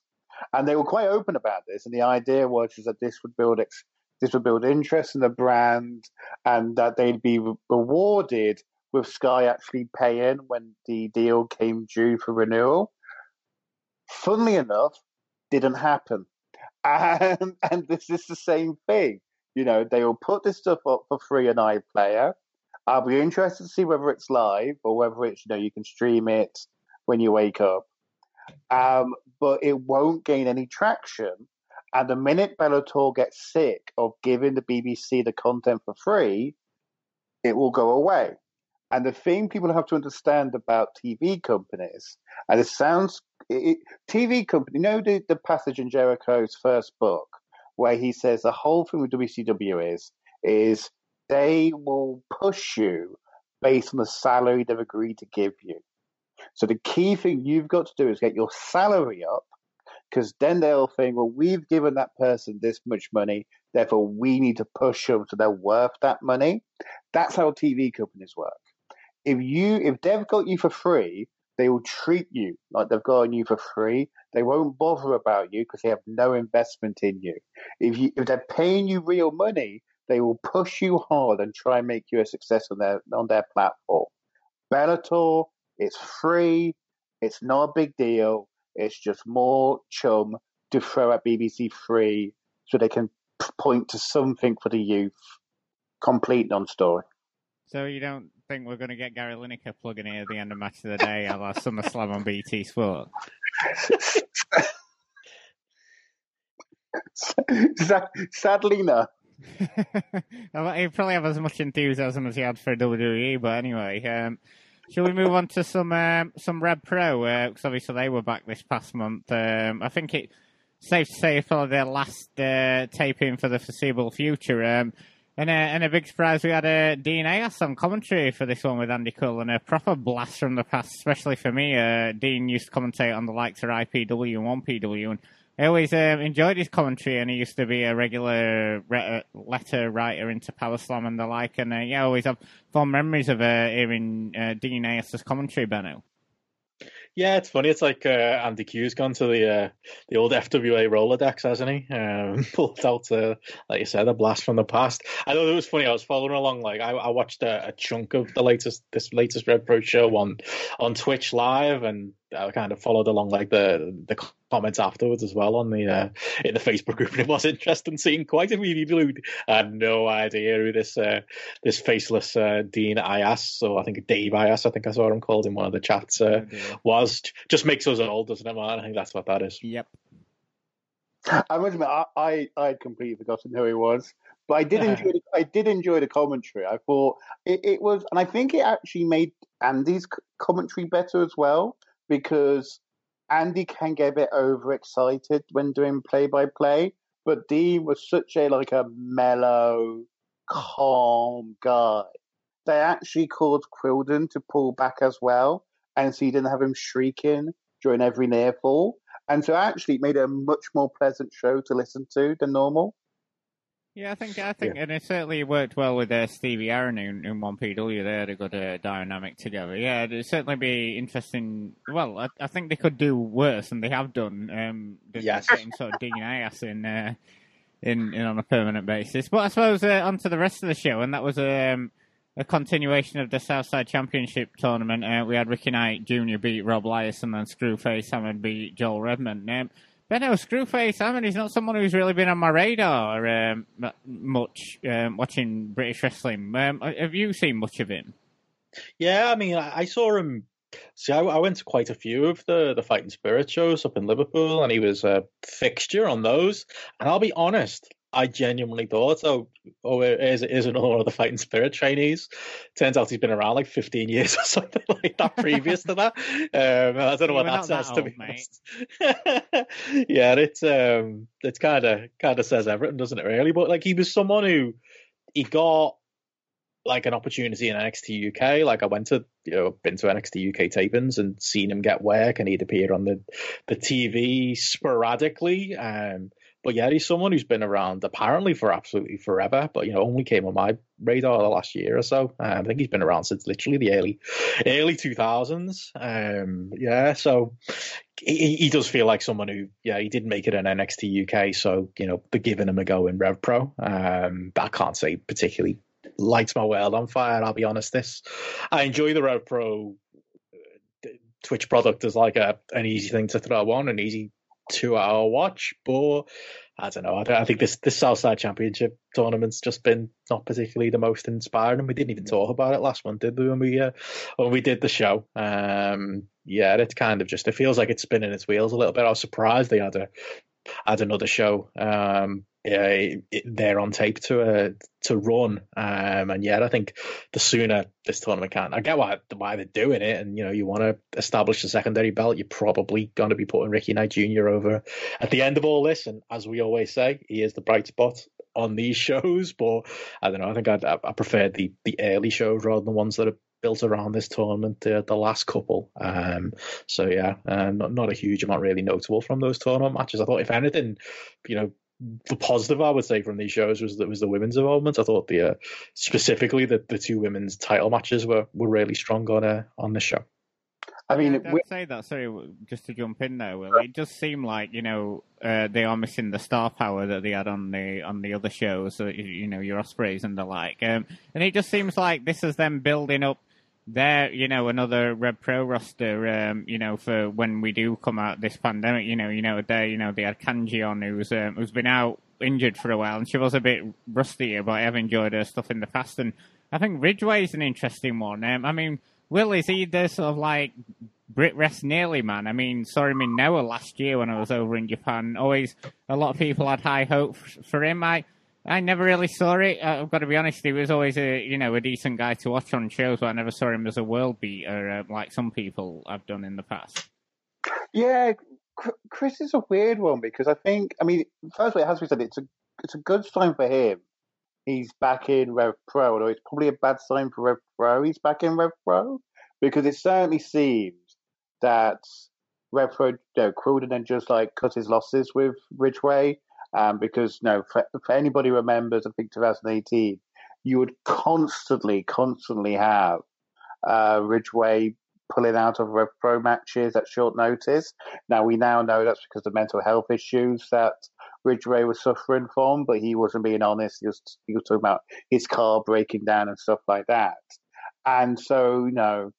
And they were quite open about this, and the idea was is that this would build ex- this would build interest in the brand, and that they'd be rewarded with Sky actually paying when the deal came due for renewal. Funnily enough, didn't happen and and this is the same thing. You know, they will put this stuff up for free on iPlayer, I'll be interested to see whether it's live or whether it's you know you can stream it when you wake up. Um, but it won't gain any traction. And the minute Bellator gets sick of giving the BBC the content for free, it will go away. And the thing people have to understand about TV companies, and it sounds, it, TV company, you know the, the passage in Jericho's first book where he says the whole thing with WCW is, is they will push you based on the salary they've agreed to give you. So the key thing you've got to do is get your salary up because then they'll think, well, we've given that person this much money, therefore we need to push them so they're worth that money. That's how TV companies work. If you if they've got you for free, they will treat you like they've gotten you for free. They won't bother about you because they have no investment in you. If you if they're paying you real money, they will push you hard and try and make you a success on their on their platform. Bellator, it's free. It's not a big deal. It's just more chum to throw at BBC Three so they can point to something for the youth. Complete non-story. So you don't think we're going to get Gary Lineker plugging in at the end of match of the day at our SummerSlam on BT Sport? Sadly, no. he probably have as much enthusiasm as he had for WWE, but anyway, um, shall we move on to some um, some Rev Pro? Because uh, obviously they were back this past month. Um, I think it's safe to say for their last uh, taping for the foreseeable future. Um, and, uh, and a big surprise, we had a Dean Ayass on commentary for this one with Andy Cole, and a proper blast from the past, especially for me. Uh, Dean used to commentate on the likes of IPW and 1PW, and I always um, enjoyed his commentary, and he used to be a regular re- uh, letter writer into Slam and the like. And uh, yeah, I always have fond memories of uh, hearing uh, Dean Ayass' commentary, Benno. Yeah, it's funny. It's like uh, Andy Q's gone to the uh, the old FWA Rolodex, hasn't he? Um, pulled out, uh, like you said, a blast from the past. I thought it was funny. I was following along. Like I, I watched a, a, chunk of the latest this latest Rev Pro show on on Twitch live, and I kind of followed along like the the comments afterwards as well on the uh, in the Facebook group, and it was interesting seeing quite a few people who had no idea who this uh, this faceless uh, Dean Ayass, so I think Dave Ayas, I think I saw him called in one of the chats, uh, oh, was. Just makes us old, doesn't it, man? I think that's what that is. Yep. I must admit, I I I'd completely forgotten who he was, but I did enjoy the, I did enjoy the commentary. I thought it, it was, and I think it actually made Andy's commentary better as well because Andy can get a bit overexcited when doing play by play, but Dean was such a like a mellow, calm guy. They actually called Quildan to pull back as well, and so you didn't have him shrieking during every near fall. And so actually it made it a much more pleasant show to listen to than normal. Yeah, I think I think, yeah. and it certainly worked well with uh, Stevie Aaron in, in one PW. They had a good uh, dynamic together. Yeah, it'd certainly be interesting. Well, I, I, think they could do worse, and they have done. Um, yes, getting sort of Dean Ayass in, uh, in in on a permanent basis. But I suppose uh, on to the rest of the show, and that was um, a continuation of the Southside Championship tournament. Uh, we had Ricky Knight Jr. beat Rob Lias, and then Screwface Hammond beat Joel Redman. Um, Benno Screwface Hammond is not someone who's really been on my radar um, much um, watching British wrestling. Um, have you seen much of him? Yeah, I mean, I, saw him. See, I, I, went to quite a few of the the Fighting Spirit shows up in Liverpool, and he was a fixture on those. And I'll be honest, I genuinely thought, oh, oh, here's, here's another one of the fighting spirit trainees. Turns out he's been around like 15 years or something like that previous to that. Um, I don't know what that says that old, to me. yeah, it's um, it's kind of kind of says everything, doesn't it? Really, but like he was someone who he got like an opportunity in NXT UK. Like I went to you know been to NXT UK tapings and seen him get work, and he'd appear on the the TV sporadically. Um, but yeah, he's someone who's been around apparently for absolutely forever, but you know, only came on my radar the last year or so. Um, I think he's been around since literally the early early two thousands. Um, yeah, so he, he, does feel like someone who, yeah, he did make it in NXT UK, so you know, they're giving him a go in Rev Pro. Um, I can't say particularly lights my world on fire. I'll be honest. This I enjoy the Rev Pro uh, Twitch product as like a an easy thing to throw on, an easy two hour watch, but I don't know. I, don't, I think this this Southside Championship tournament's just been not particularly the most inspiring, and we didn't even talk about it last one, did we? When we uh, when we did the show, um, yeah, it's kind of just it feels like it's spinning its wheels a little bit. I was surprised they had a had another show um, uh, there on tape to uh, to run. Um, and yeah, I think the sooner this tournament can, I get why why they're doing it. And you know, you want to establish a secondary belt, you're probably going to be putting Ricky Knight Jr. over at the end of all this. And as we always say, he is the bright spot on these shows. But I don't know. I think I'd, I prefer the the early shows rather than the ones that are built around this tournament, the, the last couple. Um, so yeah, uh, not not a huge amount really notable from those tournament matches. I thought, if anything, you know, the positive I would say from these shows was that was the women's involvement. I thought the uh, specifically the, the two women's title matches were, were really strong on uh, on the show. I mean, yeah, I'd say that. Sorry, just to jump in there, Will. It does seem like you know uh, they are missing the star power that they had on the on the other shows. So, you know your Ospreys and the like. Um, and it just seems like this is them building up their, you know, another Rev Pro roster, um, you know, for when we do come out this pandemic, you know, you know, they, you know, they had Kanji on who's, um, who's been out injured for a while and she was a bit rusty, but I have enjoyed her stuff in the past. And I think Ridgeway is an interesting one. Um, I mean, Will, is he the sort of like Brit Wres nearly man? I mean, Sorry Noah last year when I was over in Japan, always a lot of people had high hopes for him. I, I never really saw it. I've got to be honest. He was always a you know a decent guy to watch on shows, but I never saw him as a world beater uh, like some people have done in the past. Yeah, Chris is a weird one because I think I mean firstly, as we said, it's a it's a good sign for him. He's back in Rev Pro, although it's probably a bad sign for Rev Pro. He's back in Rev Pro because it certainly seems that Rev Pro, you know, Quildan then just like cut his losses with Ridgeway um, because know, for, for anybody who remembers, I think 2018, you would constantly, constantly have uh, Ridgeway pulling out of Pro matches at short notice. Now we now know that's because of mental health issues that Ridgeway was suffering from, but he wasn't being honest. He was he was talking about his car breaking down and stuff like that. And so, you know,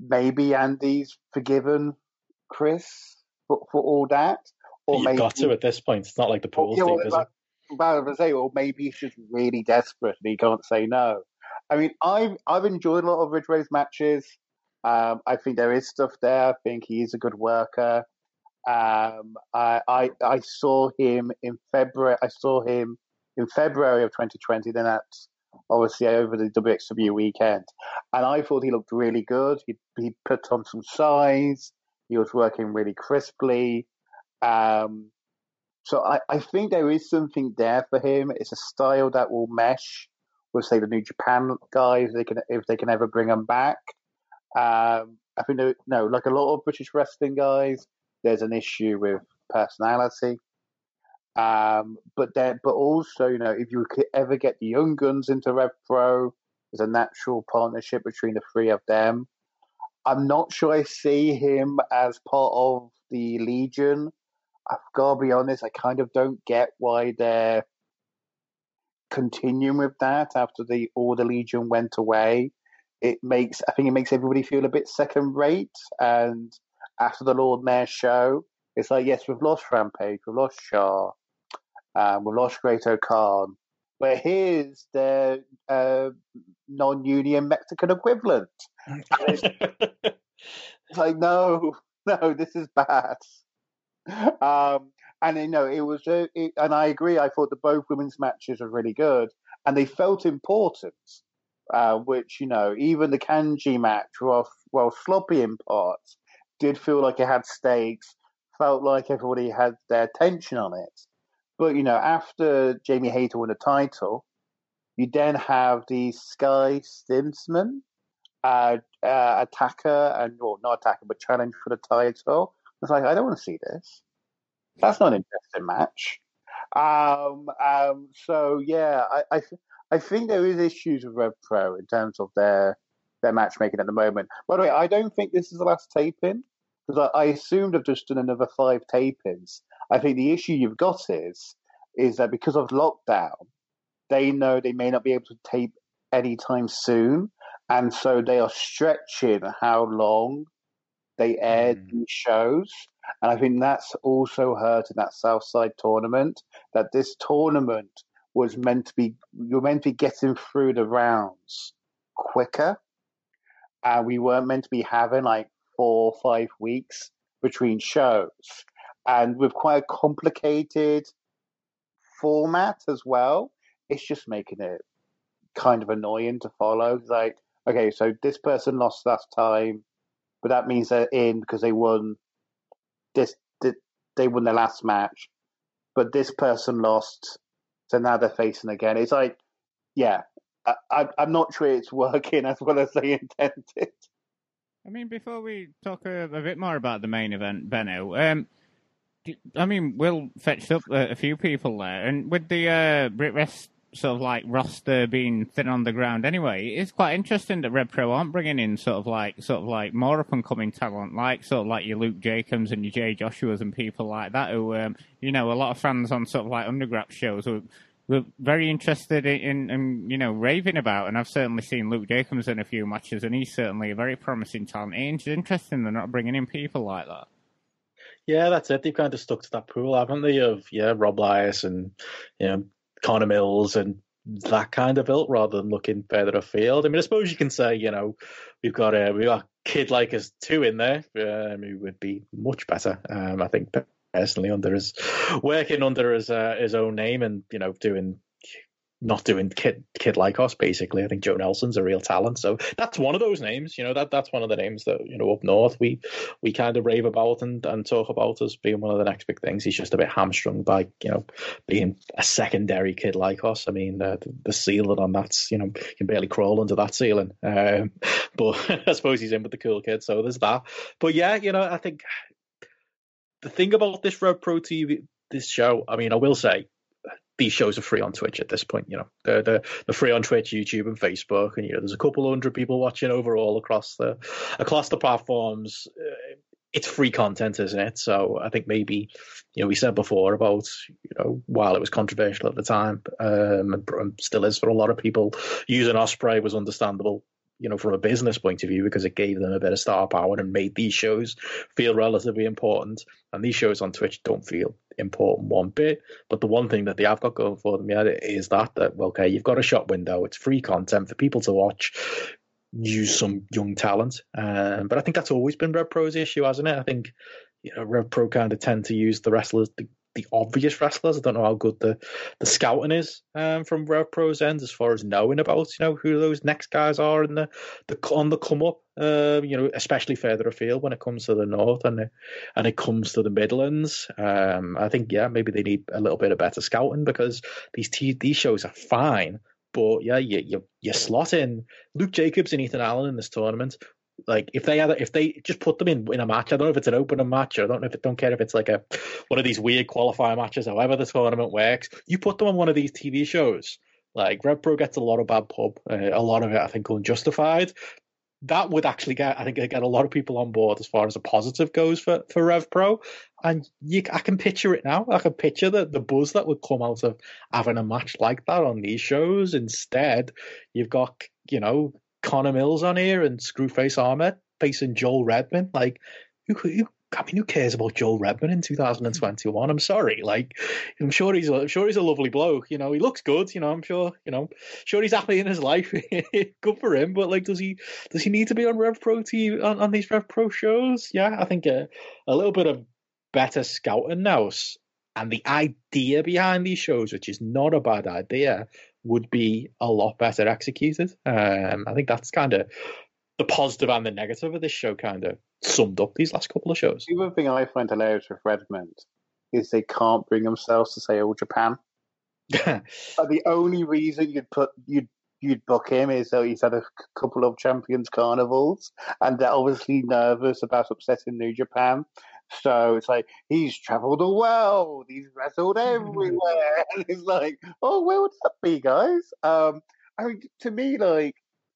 maybe Andy's forgiven Chris for, for all that. Or You've maybe, got to at this point. It's not like the pool yeah, well, is it? About to say, or maybe he's just really desperate and he can't say no. I mean, I've I've enjoyed a lot of Ridgeway's matches. Um, I think there is stuff there. I think he's a good worker. Um, I, I I saw him in February. I saw him in February of 2020. Then that's obviously over the WXW weekend, and I thought he looked really good. He he put on some size. He was working really crisply. Um, so I, I think there is something there for him. It's a style that will mesh with, say, the New Japan guys. They can if they can ever bring them back. Um, I think no, like a lot of British wrestling guys, there's an issue with personality. Um, but then, but also, you know, if you could ever get the Young Guns into Rev Pro, there's a natural partnership between the three of them. I'm not sure I see him as part of the Legion I've got to be honest, I kind of don't get why they're continuing with that after the Order Legion went away. It makes, I think it makes everybody feel a bit second rate. And after the Lord Mayor show, it's like, yes, we've lost Rampage, we've lost Shaw, um, we've lost Great-O-Khan, but here's the uh, non-union Mexican equivalent. it's like, no, no, this is bad um, and you know, it was, uh, it, and I agree. I thought the both women's matches were really good, and they felt important. Uh, which you know, even the Kanji match, while well sloppy in parts, did feel like it had stakes. Felt like everybody had their attention on it. But you know, after Jamie Hayter won the title, you then have the Skye Smitson uh, uh, attacker and or not attacker, but challenge for the title. It's like, I don't want to see this. That's not an interesting match. Um, um, so yeah, I, I, I think there is issues with Rev Pro in terms of their their matchmaking at the moment. By the way, I don't think this is the last taping because I, I assumed I've just done another five tapings. I think the issue you've got is is that because of lockdown, they know they may not be able to tape anytime soon, and so they are stretching how long they aired mm. these shows. And I think that's also hurt in that Southside tournament. That this tournament was meant to be you're meant to be getting through the rounds quicker. And we weren't meant to be having like four or five weeks between shows. And with quite a complicated format as well, it's just making it kind of annoying to follow. Like, okay, so this person lost last time, but that means they're in because they won this, they won their last match, but this person lost, so now they're facing again. It's like, yeah, I, am not sure it's working as well as they intended. I mean, before we talk a, a bit more about the main event, Benno, um, I mean, Will fetched up a, a, few people there, and with the uh, BritWres sort of like roster being thin on the ground anyway, it's quite interesting that Rev Pro aren't bringing in sort of like sort of like more up and coming talent, like sort of like your Luke Jacobs and your Jay Joshua's and people like that, who um, you know a lot of fans on sort of like underground shows who were very interested in, in, in, you know raving about, and I've certainly seen Luke Jacobs in a few matches, and he's certainly a very promising talent. It's interesting they're not bringing in people like that. Yeah, that's it. They've kind of stuck to that pool, haven't they? Of yeah, Rob Lias and you know Connor Mills and that kind of built rather than looking further afield. I mean, I suppose you can say, you know, we've got a we've got Kid Lykos two in there um, who would be much better. Um, I think personally under his working under his uh, his own name and you know doing not doing kid Kid Lykos basically. I think Joe Nelson's a real talent, so that's one of those names. You know that that's one of the names that you know up north we we kind of rave about and, and talk about as being one of the next big things. He's just a bit hamstrung by you know being a secondary Kid Lykos. I mean the, the ceiling on that's you know you can barely crawl under that ceiling. Um, but I suppose he's in with the cool kids, so there's that. But yeah, you know I think the thing about this Rev Pro TV this show, I mean I will say these shows are free on Twitch at this point. You know, they're, they're, they're free on Twitch, YouTube, and Facebook, and you know, there's a couple hundred people watching overall across the across the platforms. Uh, it's free content, isn't it? So I think maybe, you know, we said before about, you know, while it was controversial at the time, um, and still is for a lot of people, using Osprey was understandable you know, from a business point of view, because it gave them a bit of star power and made these shows feel relatively important. And these shows on Twitch don't feel important one bit. But the one thing that they have got going for them, yeah, is that that well, okay, you've got a shop window, it's free content for people to watch. Use some young talent, um, but I think that's always been Rev Pro's issue, hasn't it? I think you know, Rev Pro kind of tend to use the wrestlers, the the obvious wrestlers. I don't know how good the, the scouting is um, from Rev Pro's end as far as knowing about you know who those next guys are in the, the on the come up. Um, you know, especially further afield when it comes to the north and and it comes to the Midlands. Um, I think yeah, maybe they need a little bit of better scouting because these t- these shows are fine. But yeah, you, you you slot in Luke Jacobs and Ethan Allen in this tournament like if they had if they just put them in in a match, I don't know if it's an opening match I don't know if it don't care if it's like a one of these weird qualifier matches, however the tournament works. You put them on one of these TV shows. Like Rev Pro gets a lot of bad pub, uh, a lot of it I think unjustified. That would actually get I think get a lot of people on board as far as a positive goes for for Rev Pro. And you, I can picture it now. I can picture the the buzz that would come out of having a match like that on these shows. Instead, you've got you know Connor Mills on here and Screwface Ahmed facing Joel Redman. Like, who, who, I mean, who cares about Joel Redman in 2021? I'm sorry. Like, I'm sure he's, I'm sure he's a lovely bloke. You know, he looks good. You know, I'm sure, you know, sure he's happy in his life. good for him. But like, does he, does he need to be on Rev Pro TV on, on these Rev Pro shows? Yeah, I think a, a little bit of better scouting now and the idea behind these shows, which is not a bad idea, would be a lot better executed. Um, I think that's kind of the positive and the negative of this show kind of summed up these last couple of shows. The other thing I find hilarious with Redman is they can't bring themselves to say All Japan. the only reason you'd put you'd you'd book him is that he's had a couple of champions carnivals and they're obviously nervous about upsetting New Japan. So it's like he's travelled the world, he's wrestled everywhere, and it's like, oh, where would that be, guys? Um, I mean, to me, like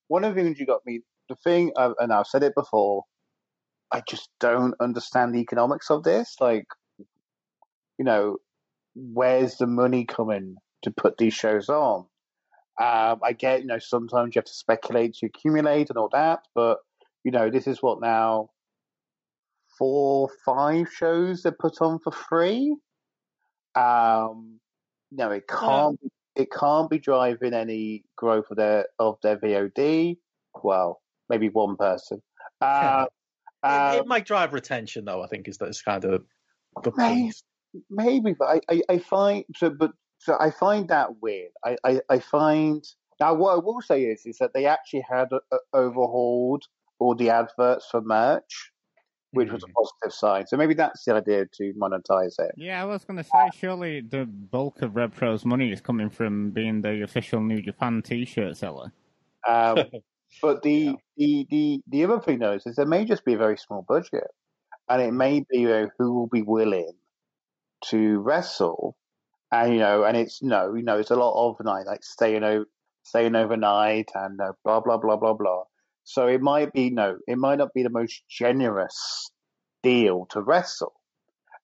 one of the things you got me, the thing, uh, and I've said it before, I just don't understand the economics of this. Like, you know, where's the money coming to put these shows on? Um, I get, you know, sometimes you have to speculate to accumulate and all that, but you know, this is what now four, five shows they put on for free. Um, no, it can't. It can't be driving any growth of their of their VOD. Well, maybe one person. Uh, it, it um, might drive retention, though. I think is that's kind of the Maybe. maybe, but I, I, I find so, but so I find that weird. I, I, I find now what I will say is is that they actually had uh, overhauled all the adverts for merch, which was a Mhm. positive sign. So maybe that's the idea to monetize it. Yeah, I was going to say, surely the bulk of Rev Pro's money is coming from being the official New Japan T-shirt seller. Um, but the, Yeah. the the the other thing though is, is there may just be a very small budget, and it may be you know, who will be willing to wrestle, and you know, and it's no, you know, it's a lot of night like staying over, staying overnight, and uh, blah blah blah blah blah. So it might be no, it might not be the most generous deal to wrestle,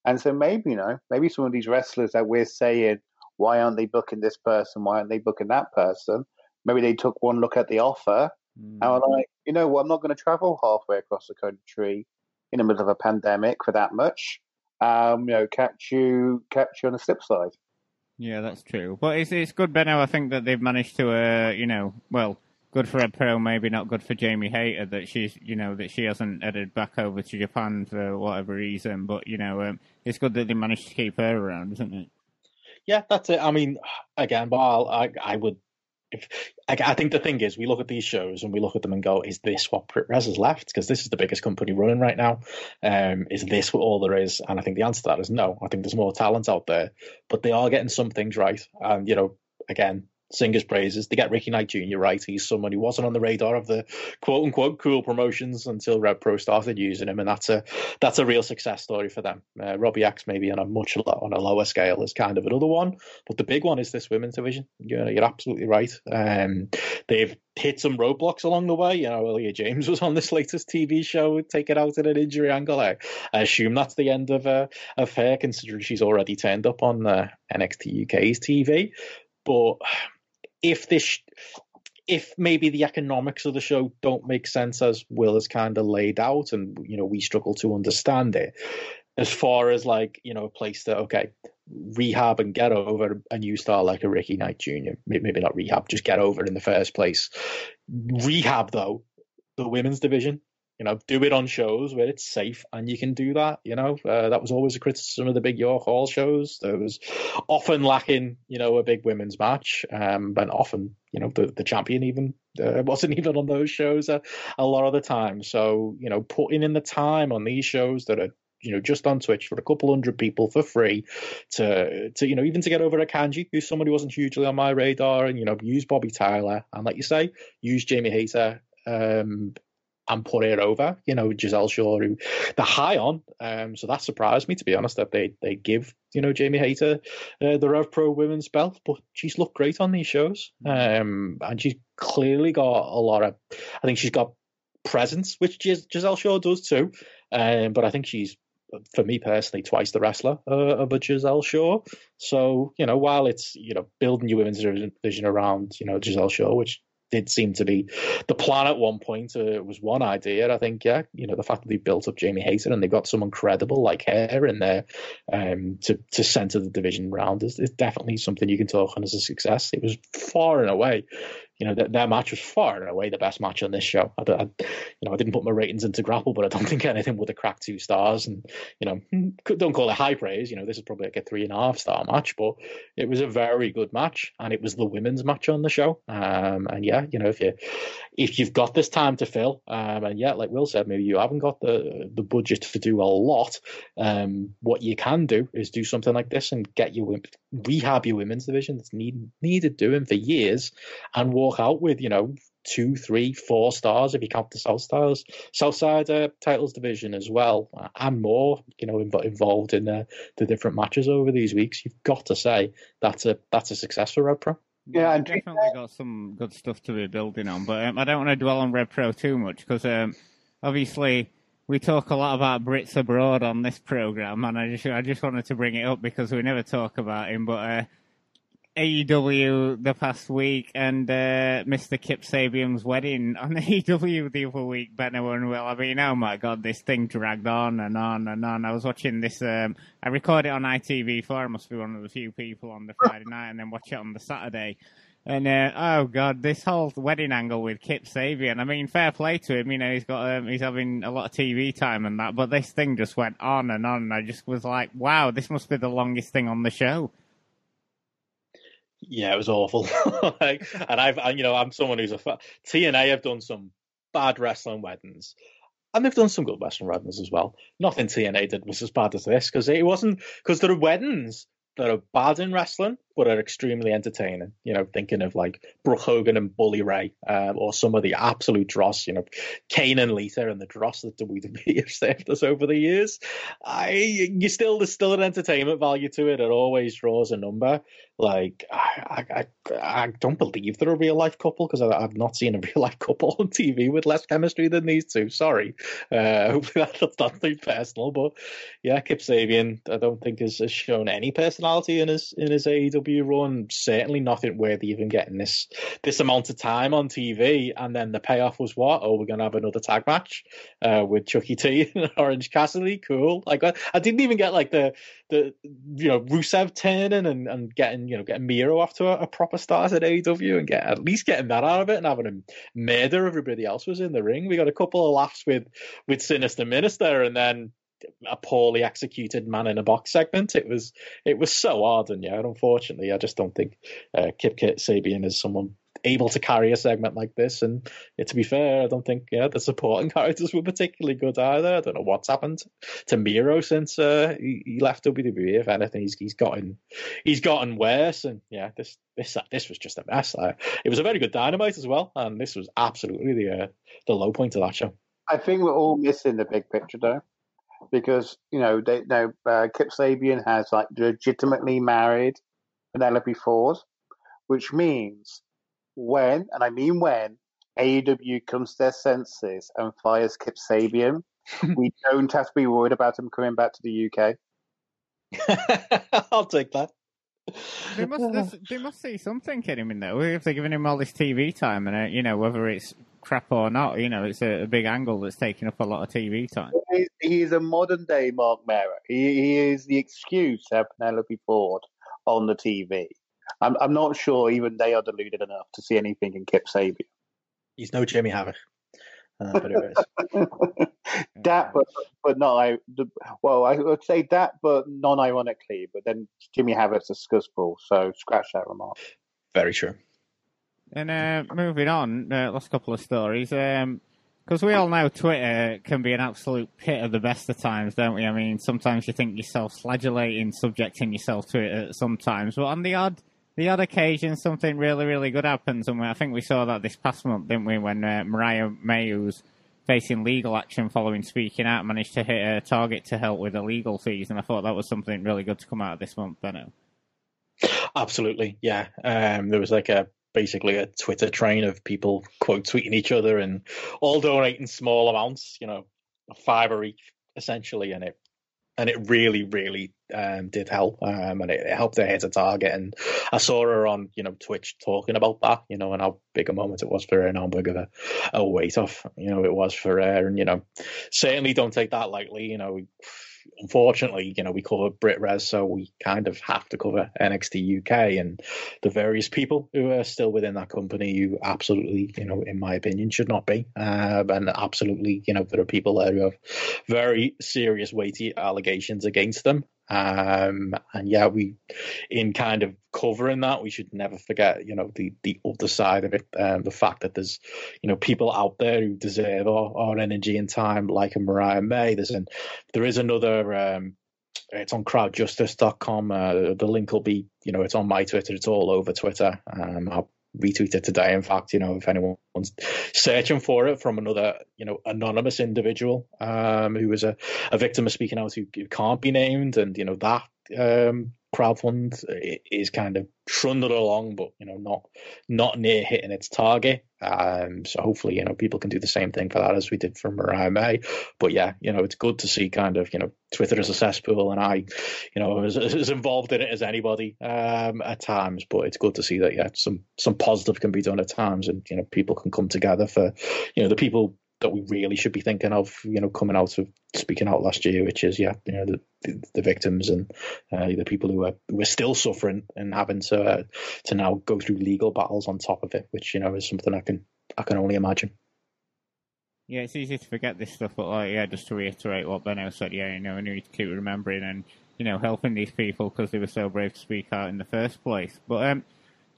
and so maybe you know, maybe some of these wrestlers that we're saying, why aren't they booking this person? Why aren't they booking that person? Maybe they took one look at the offer Mm. and were like, you know what, I'm not going to travel halfway across the country in the middle of a pandemic for that much. Um, you know, catch you, catch you on the slip side. Yeah, that's true. But it's it's good, Benno. I think that they've managed to, uh, you know, well, good for Rev Pro, maybe not good for Jamie Hayter that she's, you know, that she hasn't headed back over to Japan for whatever reason. But you know, um, it's good that they managed to keep her around, isn't it? Yeah, that's it. I mean, again, while I, I would, if I, I think the thing is, we look at these shows and we look at them and go, "Is this what Res has left?" Because this is the biggest company running right now. Um, is this what all there is? And I think the answer to that is no. I think there's more talent out there, but they are getting some things right. And you know, again, singers praises. They get Ricky Knight Jr. right. He's someone who wasn't on the radar of the quote unquote cool promotions until Rev Pro started using him, and that's a that's a real success story for them. Uh, Robbie X maybe on a much on a lower scale is kind of another one, but the big one is this women's division. You're, you're absolutely right. Um, they've hit some roadblocks along the way. You know, Aleah James was on this latest TV show, taken out in an injury angle. I, I assume that's the end of uh, of her, considering she's already turned up on uh, NXT UK's TV. But if this, if maybe the economics of the show don't make sense as Will has kind of laid out, and you know we struggle to understand it, as far as like you know a place that okay rehab and get over a new star like a Ricky Knight Jr. Maybe not rehab, just get over in the first place. Rehab though, the women's division. You know, do it on shows where it's safe and you can do that. You know, uh, that was always a criticism of the big York Hall shows. There was often lacking, you know, a big women's match, um, and often, you know, the, the champion even uh, wasn't even on those shows a, a lot of the time. So, you know, putting in the time on these shows that are you know, just on Twitch for a couple hundred people for free to, to you know, even to get over a Kanji, who's someone who wasn't hugely on my radar, and, you know, use Bobby Tyler, and like you say, use Jamie Hayter, um, and put it over, you know, Giselle Shaw, who they're high on. Um, so that surprised me, to be honest, that they, they give, you know, Jamie Hayter uh, the Rev Pro women's belt, but she's looked great on these shows. Um, and she's clearly got a lot of, I think she's got presence, which Gis- Giselle Shaw does too. Um, but I think she's for me personally, twice the wrestler uh, of a Giselle Shaw. So, you know, while it's, you know, building your women's division around, you know, Giselle Shaw, which did seem to be the plan at one point, uh, was one idea. I think, yeah, you know, the fact that they built up Jamie Hayter and they've got someone credible like her in there um, to, to center the division round is, is definitely something you can talk on as a success. It was far and away you know, their, their match was far and away the best match on this show. I, I, you know, I didn't put my ratings into Grapple, but I don't think anything would have cracked two stars. And you know, don't call it high praise. You know, this is probably like a three and a half star match, but it was a very good match, and it was the women's match on the show. Um, and yeah, you know, if you if you've got this time to fill, um, and yeah, like Will said, maybe you haven't got the the budget to do a lot. Um, what you can do is do something like this and get your rehab your women's division that's need, needed doing for years, and walk out with you know two, three, four stars if you count the South Stars, Southside uh, titles division as well, and more. You know, inv- involved in uh, the different matches over these weeks. You've got to say that's a that's a success for Rev Pro. Yeah, I've definitely got some good stuff to be building on, but um, I don't want to dwell on Rev Pro too much because um, obviously we talk a lot about Brits abroad on this program, and I just I just wanted to bring it up because we never talk about him. But uh, AEW the past week and uh, Mr. Kip Sabian's wedding on AEW the other week, Benno and Will. I mean, oh my god, this thing dragged on and on and on. I was watching this, um, I recorded it on ITV4, I must be one of the few people on the Friday night and then watch it on the Saturday. And uh, oh god, this whole wedding angle with Kip Sabian. I mean, fair play to him. You know, he's got um, he's having a lot of TV time and that. But this thing just went on and on. And I just was like, wow, this must be the longest thing on the show. Yeah, it was awful. like, and I've, you know, I'm someone who's a fan. TNA have done some bad wrestling weddings, and they've done some good wrestling weddings as well. Nothing TNA did was as bad as this because it wasn't because there are weddings that are bad in wrestling but are extremely entertaining. You know, thinking of like Brooke Hogan and Bully Ray, um, or some of the absolute dross. You know, Kane and Lita and the dross that WWE have saved us over the years. I, you still there's still an entertainment value to it. It always draws a number. Like I, I, I don't believe they're a real life couple because I've not seen a real life couple on TV with less chemistry than these two. Sorry, uh, hopefully that's not too personal, but yeah, Kip Sabian I don't think has, has shown any personality in his in his AEW run. Certainly nothing worthy even getting this this amount of time on TV. And then the payoff was what? Oh, we're gonna have another tag match uh, with Chucky T and Orange Cassidy. Cool. Like I, didn't even get like the the you know Rusev turning and, and getting you know getting Miro off to a, a proper start at AEW and get at least getting that out of it and having him murder everybody else was in the ring. We got a couple of laughs with with Sinister Minister and then a poorly executed man in a box segment. It was it was so odd, and yeah, unfortunately, I just don't think uh, Kip Kit Sabian is someone able to carry a segment like this. And yeah, to be fair, I don't think yeah the supporting characters were particularly good either. I don't know what's happened to Miro since uh, he, he, left WWE. If anything, he's he's gotten he's gotten worse. And yeah, this this this was just a mess. Uh, it was a very good dynamite as well, and this was absolutely the uh, the low point of that show. I think we're all missing the big picture though because you know they know uh, Kip Sabian has like legitimately married Penelope Ford, which means when, and I mean when, AEW comes to their senses and fires Kip Sabian, we don't have to be worried about him coming back to the UK. I'll take that. They must, they must see something in him in there. If they're giving him all this TV time, and uh, you know whether it's crap or not, you know it's a, a, big angle that's taking up a lot of TV time. He is a modern day Marc Mero. He, he is the excuse to have Penelope Ford on the TV. I'm, I'm not sure even they are deluded enough to see anything in Kip Sabian. He's no Jimmy Havoc. Uh, but it is. that, but, but not I. Well, I would say that, but non-ironically. But then Jimmy Havoc's a scuzzball, so scratch that remark. Very true. And uh, moving on, uh, last couple of stories. Um, because we all know Twitter can be an absolute pit of the best of times, don't we? I mean, sometimes you think yourself flagellating, subjecting yourself to it at sometimes, but on the odd, the odd occasion, something really, really good happens, and I think we saw that this past month, didn't we? When uh, Mariah May, who's facing legal action following speaking out, managed to hit a target to help with the legal fees, and I thought that was something really good to come out of this month, Benno. Absolutely, yeah. Um, there was like a basically a Twitter train of people quote tweeting each other and all donating small amounts, you know, a fiver each essentially, and it and it really, really um, did help, um, and it, it, helped her hit a target. And I saw her on, you know, Twitch talking about that, you know, and how big a moment it was for her, and how big of a, a weight off, you know, it was for her. And you know, certainly don't take that lightly. You know, unfortunately, you know, we cover Brit Wres, so we kind of have to cover NXT UK and the various people who are still within that company who absolutely, you know, in my opinion, should not be. Uh, and absolutely, you know, there are people there who have very serious, weighty allegations against them. Um, and yeah, we, in kind of covering that, we should never forget, you know, the, the other side of it, um, the fact that there's, you know, people out there who deserve our, our energy and time, like a Mariah May. There's an, there is another, um, it's on crowdjustice.com. Uh, the link will be, you know, it's on my Twitter. It's all over Twitter. Um, I'll retweet it today. In fact, you know, if anyone's searching for it from another, you know, anonymous individual um, who was a, a victim of speaking out who, who can't be named, and you know that um, crowdfund is kind of trundled along, but you know, not not near hitting its target. Um, so hopefully, you know, people can do the same thing for that as we did for Mariah May. But yeah, you know, it's good to see kind of you know Twitter as a cesspool, and I, you know, as, as involved in it as anybody um, at times. But it's good to see that yeah, some some positive can be done at times, and you know, people can come together for you know the people that we really should be thinking of, you know, coming out of speaking out last year, which is yeah, you know, the the, the victims and uh, the people who are who are still suffering and having to uh, to now go through legal battles on top of it, which you know is something I can I can only imagine. Yeah, it's easy to forget this stuff, but like, yeah, just to reiterate what Benno said, yeah, you know, we need to keep remembering and you know helping these people because they were so brave to speak out in the first place. But um,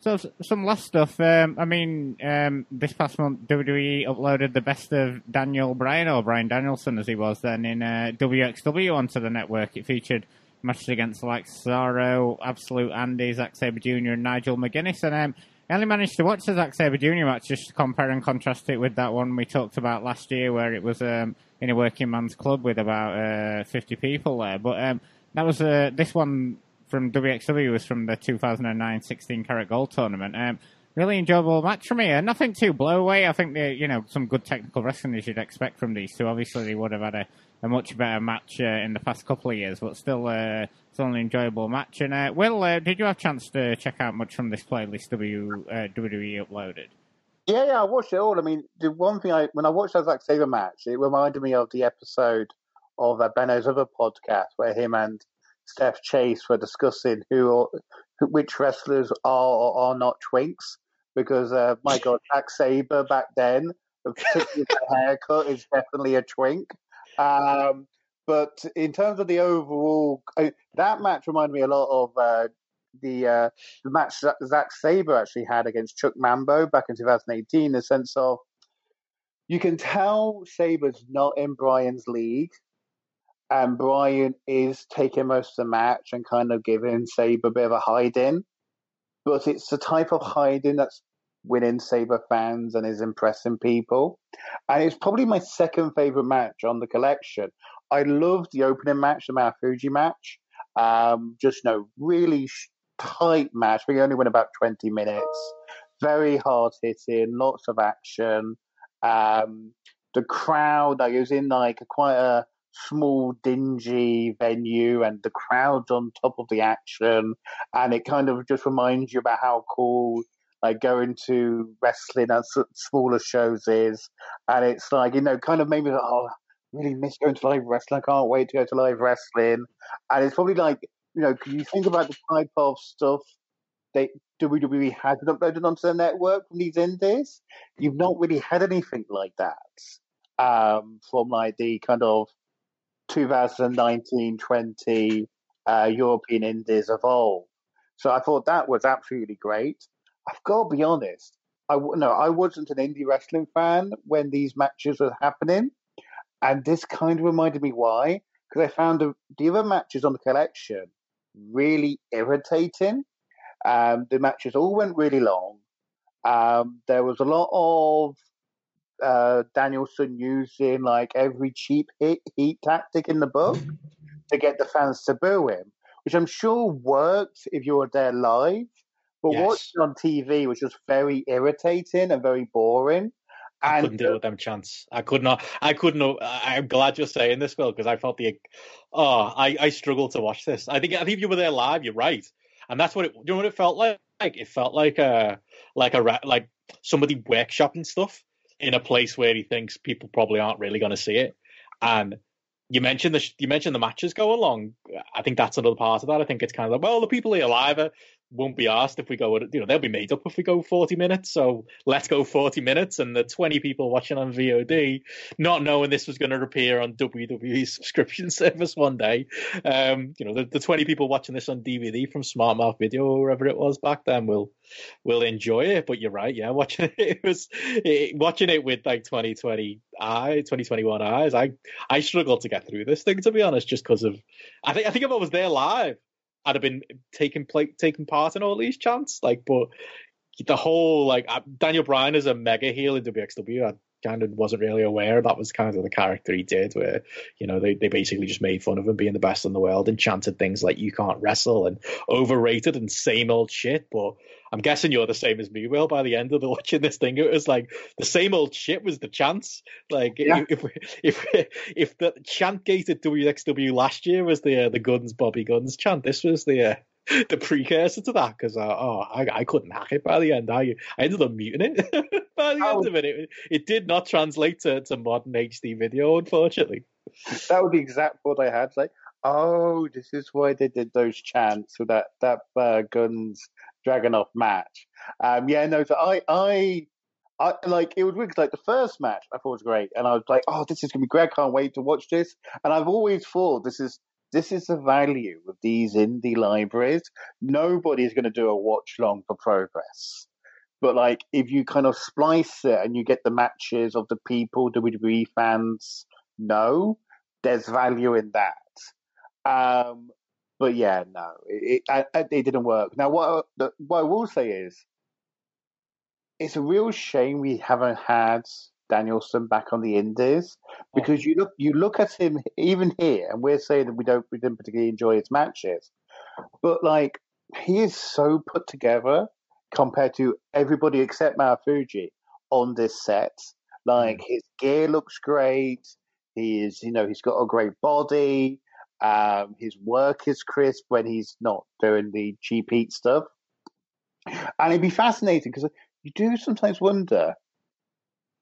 so some last stuff. Um, I mean, um, this past month WWE uploaded the best of Daniel Bryan or Bryan Danielson as he was then in uh, WXW onto the network. It featured matches against like Cesaro, Absolute Andy, Zack Sabre Jr., and Nigel McGuinness. And um, I only managed to watch the Zack Sabre Jr. match just to compare and contrast it with that one we talked about last year, where it was um, in a working man's club with about uh, 50 people there. But um, that was uh, this one from WXW was from the 2009 16 Carat Gold tournament. Um, really enjoyable match for me. Uh, nothing too blow away. I think you know, some good technical wrestling as you'd expect from these two. Obviously, they would have had a, a much better match uh, in the past couple of years, but still, uh, still an enjoyable match. And uh, Will, uh, did you have a chance to check out much from this playlist W uh, WWE uploaded? Yeah, yeah, I watched it all. I mean, the one thing I when I watched that Zack Sabre match, it reminded me of the episode of uh, Benno's other podcast where him and Steph Chase were discussing who, which wrestlers are or are not twinks because uh, my God, Zack Sabre back then, particularly the haircut, is definitely a twink. Um, but in terms of the overall, uh, that match reminded me a lot of uh, the uh, the match Zack Sabre actually had against Chuck Mambo back in 2018. In the sense of you can tell Sabre's not in Bryan's league and Bryan is taking most of the match and kind of giving Sabre a bit of a hide in. But it's the type of hiding that's winning Sabre fans and is impressing people. And it's probably my second favorite match on the collection. I loved the opening match, the Marufuji match. Um, just you know, really tight match. We only went about 20 minutes. Very hard hitting, lots of action. Um, the crowd, I was in like quite a small, dingy venue and the crowd's on top of the action. And it kind of just reminds you about how cool like going to wrestling at smaller shows is. And it's like, you know, kind of maybe like, oh, really miss going to live wrestling. I can't wait to go to live wrestling. And it's probably like, you know, can you think about the type of stuff they WWE had uploaded onto the network from these indies? You've not really had anything like that um, from like the kind of 2019-20 uh, European Indies Evolve. So I thought that was absolutely great. I've got to be honest. I no, I wasn't an indie wrestling fan when these matches were happening, and this kind of reminded me why. Because I found the, the other matches on the collection really irritating. Um, the matches all went really long. Um, there was a lot of uh, Danielson using like every cheap hit heat tactic in the book to get the fans to boo him, which I'm sure worked if you were there live. But yes. watching on TV was just very irritating and very boring. I couldn't deal with them chants. I could not. I couldn't. I'm glad you're saying this, Will, because I felt the. Oh, I I struggled to watch this. I think I think if you were there live, you're right, and that's what it. You know what it felt like? Like it felt like a like a like somebody workshopping stuff in a place where he thinks people probably aren't really going to see it. And you mentioned the you mentioned the matches go along. I think that's another part of that. I think it's kind of like, well, the people here live are won't be asked if we go, you know, they'll be made up if we go 40 minutes. So let's go 40 minutes. And the 20 people watching on VOD, not knowing this was going to appear on WWE subscription service one day, um, you know, the, the 20 people watching this on DVD from Smart Mark Video or wherever it was back then will will enjoy it. But you're right, yeah, watching it, it was it, watching it with like 2020 eye, 2021 eyes. I I struggled to get through this thing to be honest, just because of I think I think if I was there live. I'd have been taking play, taking part in all these chants. Like, but the whole like Daniel Bryan is a mega heel in WXW. I kind of wasn't really aware that was kind of the character he did, where you know they, they basically just made fun of him being the best in the world and chanted things like "you can't wrestle" and overrated and same old shit. But I'm guessing you're the same as me, Will. By the end of the watching this thing, it was like the same old shit was the chance. Like Yeah. if if if the chant gate at WXW last year was the uh, the Guns Bobby Gunns chant, this was the uh, the precursor to that because uh, oh I, I couldn't hack it by the end. I I ended up muting it by the Oh. end of it. it. It did not translate to, to modern HD video, unfortunately. that was the exact thought I had. Like, oh, this is why they did those chants with that that uh, Gunns Dragunov match. Um, yeah, no, so I, I, I like it was weird. Like the first match, I thought was great, and I was like, oh, this is gonna be great. I can't wait to watch this. And I've always thought this is this is the value of these indie libraries. Nobody's gonna do a watch long for progress. But like, if you kind of splice it and you get the matches of the people WWE fans know, there's value in that. Um, but yeah, no, it, it, it, didn't work. Now, what what I will say is, it's a real shame we haven't had Danielson back on the Indies because you look you look at him even here, and we're saying that we don't we didn't particularly enjoy his matches, but like he is so put together compared to everybody except Marufuji on this set. Like his gear looks great. He is, you know, he's got a great body. Um, his work is crisp when he's not doing the cheap eat stuff. And it'd be fascinating because you do sometimes wonder,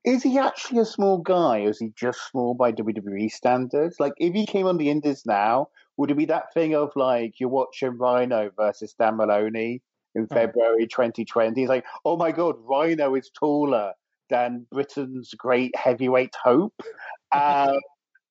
is he actually a small guy or is he just small by WWE standards? Like, if he came on the Indies now, would it be that thing of like you're watching Rhino versus Dan Moloney in February 2020? It's like, oh my God, Rhino is taller than Britain's great heavyweight hope. Um,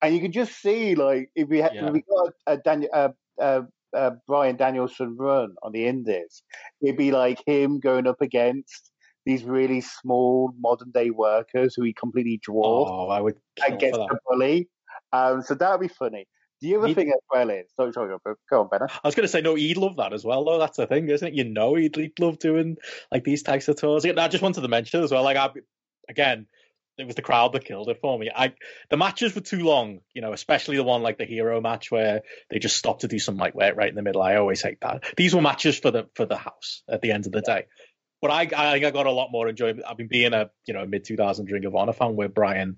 and you can just see, like, if we had Yeah. if we got a, Daniel, uh, uh, uh, Bryan Danielson run on the Indies, it'd be like him going up against these really small modern day workers who he completely dwarfed Oh, I would kill and for that. the bully. Um, so that would be funny. The other He- thing as well is, sorry, sorry, go go on, Benner. I was going to say, no, he'd love that as well, though. That's the thing, isn't it? You know, he'd, he'd love doing like these types of tours. I just wanted to mention as well, like, I, again, it was the crowd that killed it for me. I the matches were too long, you know, especially the one like the hero match where they just stopped to do some like weight right in the middle. I always hate that. These were matches for the for the house at the end of the day. But I I, I got a lot more enjoyment. I've been being a you know mid two thousand Ring of Honor fan with Bryan.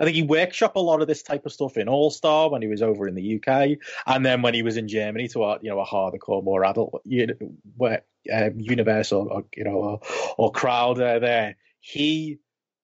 I think he workshop a lot of this type of stuff in All Star when he was over in the UK, and then when he was in Germany to a you know a hardcore, more adult you know, um, universe or, or you know or, or crowd uh, there. He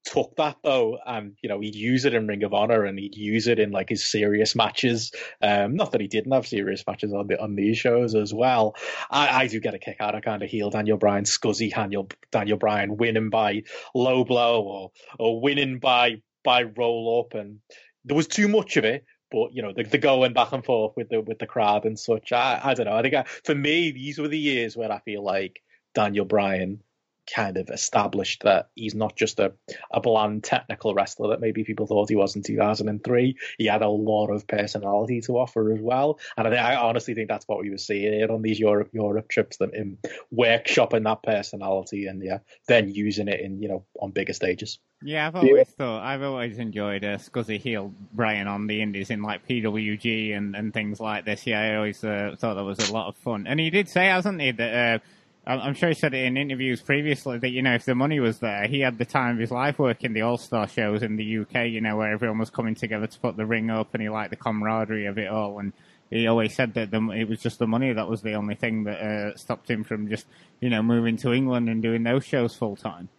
took that though, and you know he'd use it in Ring of Honor and he'd use it in like his serious matches. Um, not that he didn't have serious matches on the on these shows as well. I, I do get a kick out of kind of heel Daniel Bryan, scuzzy Daniel Daniel Bryan winning by low blow or or winning by by roll up, and there was too much of it. But you know the, the going back and forth with the with the crowd and such. I, I don't know. I think I, for me these were the years where I feel like Daniel Bryan kind of established that he's not just a, a bland technical wrestler that maybe people thought he was in 2003. He had a lot of personality to offer as well. And I, think, I honestly think that's what we were seeing here on these Europe Europe trips, that him workshopping that personality and yeah, then using it in, you know, on bigger stages. Yeah, I've always thought I've always enjoyed uh, Scuzzy heel Bryan on the Indies in like PWG and, and things like this. Yeah, I always uh, thought that was a lot of fun. And he did say, hasn't he, that uh, I'm sure he said it in interviews previously that you know if the money was there, he had the time of his life working the All Star shows in the UK. You know where everyone was coming together to put the ring up, and he liked the camaraderie of it all. And he always said that the, it was just the money that was the only thing that uh, stopped him from just you know moving to England and doing those shows full time.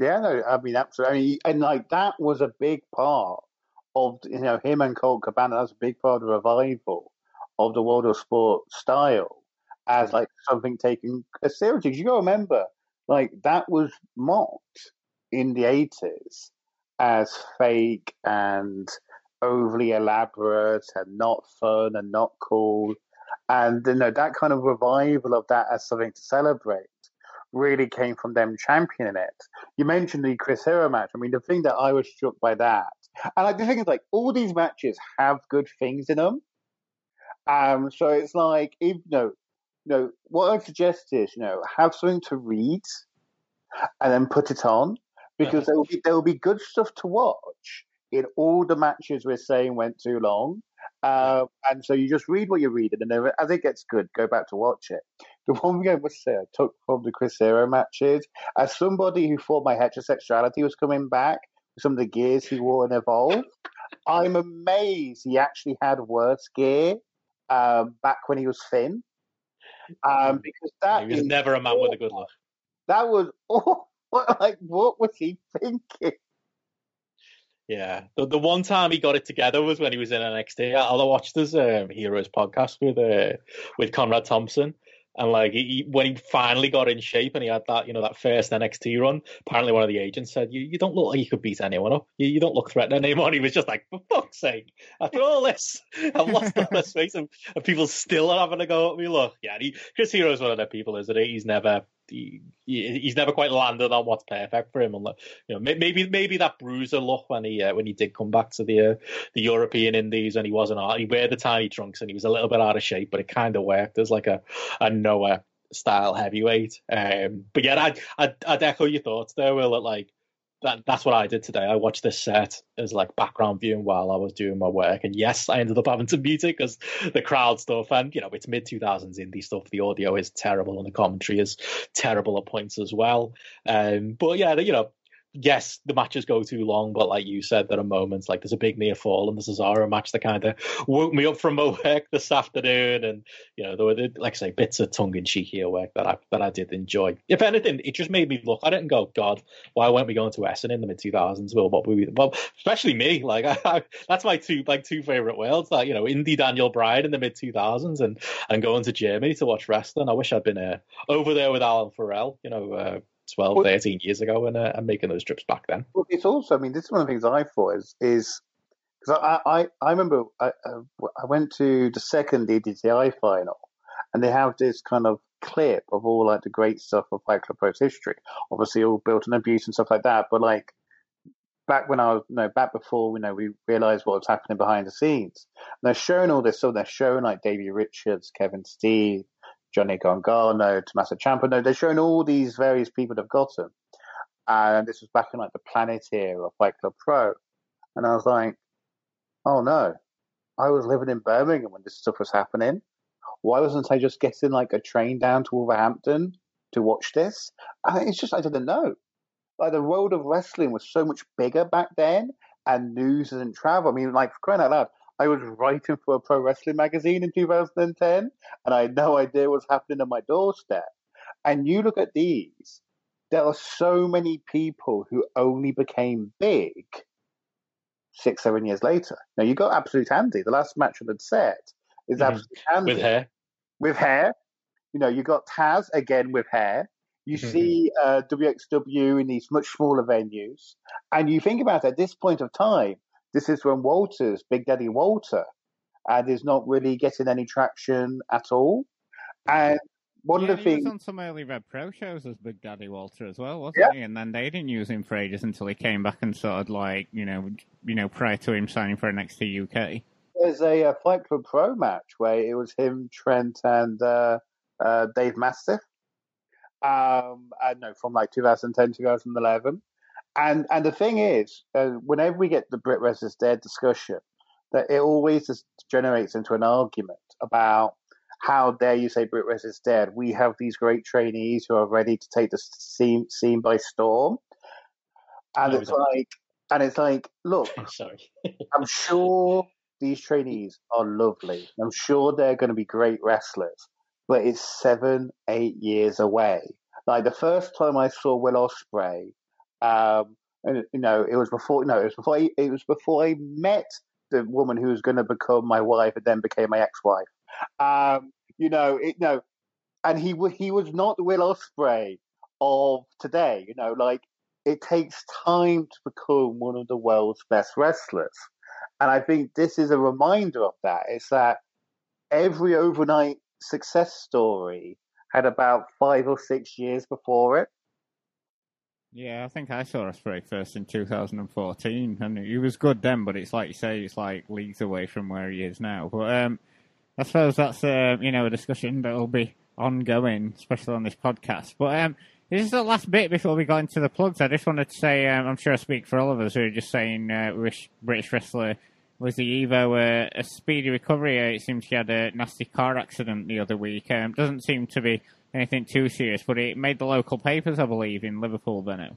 Yeah, no, I mean, absolutely. And like that was a big part of, you know, him and Colt Cabana, that's a big part of the revival of the world of sport style as like something taken seriously. You got to remember, like that was mocked in the 80s as fake and overly elaborate and not fun and not cool. And, you know, that kind of revival of that as something to celebrate really came from them championing it. You mentioned the Chris Hero match. I mean, the thing that I was struck by that, and like the thing is, like all these matches have good things in them. Um, so it's like, if you know, you know, what I suggest is, you know, have something to read, and then put it on, because there will be there will be good stuff to watch in all the matches we're saying went too long. Uh, and so you just read what you're reading, and then as it gets good, go back to watch it. The one thing I must say I took from the Chris Hero matches, as somebody who thought my heterosexuality was coming back, some of the gears he wore in Evolve, I'm amazed he actually had worse gear um, back when he was Finn. Um, because that He was is never a man with a good look. That was oh, what, like what was he thinking? Yeah, the the one time he got it together was when he was in NXT. I, I watched his um, Heroes podcast with uh, with Conrad Thompson, and like he, he- when he finally got in shape and he had that you know that first NXT run, apparently one of the agents said, "You you don't look like you could beat anyone up. You, you don't look threatening anymore." And he was just like, "For fuck's sake! After all this, I've lost all this weight, and, and people still are having a go at me." Look, yeah, he, Chris Hero is one of the people, isn't he? He's never. He, he- he's never quite landed on what's perfect for him, and you know, maybe maybe that bruiser look when he uh, when he did come back to the uh, the European Indies and he wasn't. He wear the tiny trunks and he was a little bit out of shape, but it kind of worked as like a a Noah style heavyweight. Um, but yeah, I'd, I'd I'd echo your thoughts there, Will. That like that that's what I did today. I watched this set as like background viewing while I was doing my work, and yes, I ended up having to mute it because the crowd stuff and you know it's mid two thousands indie stuff. The audio is terrible and the commentary is terrible at points as well. Um, but yeah, you know yes, the matches go too long, but like you said, there are moments like there's a big near fall and the Cesaro match that kind of woke me up from my work this afternoon, and you know there were like I say bits of tongue in cheek here work that I that I did enjoy. If anything, it just made me look at it and go, God, why weren't we going to Essen in the mid 2000s? Well, what we well, especially me, like I, I, that's my two like two favorite worlds. Like you know, indie Daniel Bryan in the mid 2000s and and going to Germany to watch wrestling. I wish I'd been uh, over there with Alan Farrell. You know. Uh, 12, Well- 13 years ago and, uh, and making those trips back then. Well, it's also, I mean, this is one of the things I thought is is because I, I I remember I I went to the second EDTI final, and they have this kind of clip of all like the great stuff of Fight Club Pro's history. Obviously, all built on abuse and stuff like that. But like back when I was, no, back before you know we realized what was happening behind the scenes, and they're showing all this. So they're showing like Davey Richards, Kevin Steen, Johnny Gargano, Tommaso Ciampa. No, they're showing all these various people they've gotten. And this was back in like the Planet era of Fight Club Pro. And I was like, oh no, I was living in Birmingham when this stuff was happening. Why wasn't I just getting like a train down to Wolverhampton to watch this? I, it's just, I didn't know. Like the world of wrestling was so much bigger back then and news didn't travel. I mean, like crying out loud, I was writing for a pro wrestling magazine in 2010 and I had no idea what's happening on my doorstep. And you look at these, there are so many people who only became big six, seven years later. Now you got Absolute Andy. The last match on the set is Mhm. Absolute Andy With hair. with hair. You know, you got Taz again with hair. You Mhm. see uh, WXW in these much smaller venues, and you think about it, at this point of time, this is when Walters, Big Daddy Walter, and is not really getting any traction at all. And one yeah, of the he things, was on some early Rev Pro shows as Big Daddy Walter as well, wasn't he? And then they didn't use him for ages until he came back and sort of like you know, you know, prior to him signing for NXT UK. there's a, uh Fight Club Pro match where it was him, Trent, and uh, uh, Dave Mastiff. Um, uh, no, from like 2010, 2011. And and the thing is, uh, whenever we get the Brit versus Dead discussion, that it always just generates into an argument about how dare you say Brit versus Dead? We have these great trainees who are ready to take the scene, scene by storm. And No, it's don't. like, and it's like, look, Sorry. I'm sure these trainees are lovely. I'm sure they're going to be great wrestlers, but it's seven, eight years away. Like the first time I saw Will Ospreay, um, and you know, it was before. No, it was before. I, it was before I met the woman who was going to become my wife and then became my ex-wife. Um, you know, it no, and he he was not the Will Ospreay of today. You know, like it takes time to become one of the world's best wrestlers. And I think this is a reminder of that. It's that every overnight success story had about five or six years before it. Yeah, I think I saw Ospreay first in 2014, and he was good then. But it's like you say, it's like leagues away from where he is now. But um, I suppose that's uh, you know a discussion that will be ongoing, especially on this podcast. But um, This is the last bit before we got into the plugs. I just wanted to say, um, I'm sure I speak for all of us who are just saying uh, British wrestler Lizzie Evo uh, a speedy recovery. Uh, it seems she had a nasty car accident the other week. Um, doesn't seem to be anything too serious, but it made the local papers, I believe, in Liverpool, Benno.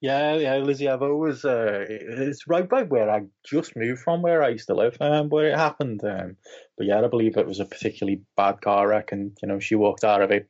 Yeah, yeah, Lizzie, I've always uh, it's right by where I just moved from, where I used to live, um, where it happened. Um, but yeah, I believe it was a particularly bad car wreck, and you know she walked out of it,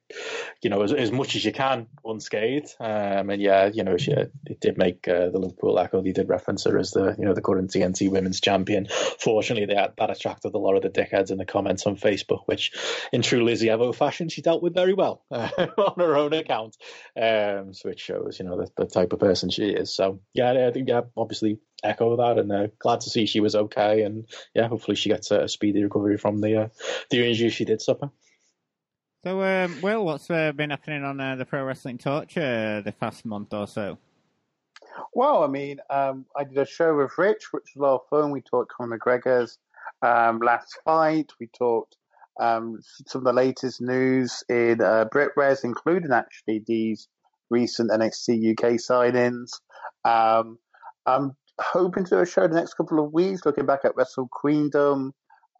you know, as, as much as you can unscathed. Um, and yeah, you know, she it did make uh, the Liverpool Echo. They did reference her as the you know the current TNT Women's Champion. Fortunately, that that attracted a lot of the dickheads in the comments on Facebook, which, in true Lizzie Evo fashion, she dealt with very well uh, on her own account. Um, so it shows you know the, the type of person she is. So yeah, I think yeah, obviously echo that, and uh, glad to see she was okay, and yeah, hopefully she gets a speedy recovery from the uh, the injury she did suffer. So, um, Will, what's uh, been happening on uh, the Pro Wrestling Torch uh, the past month or so? Well, I mean, um, I did a show with Rich, which was a lot of fun. We talked Conor McGregor's um, last fight. We talked um, some of the latest news in uh, BritWres, including actually these recent NXT UK signings. Um, I'm hoping to do a show the next couple of weeks, looking back at Wrestle Queendom,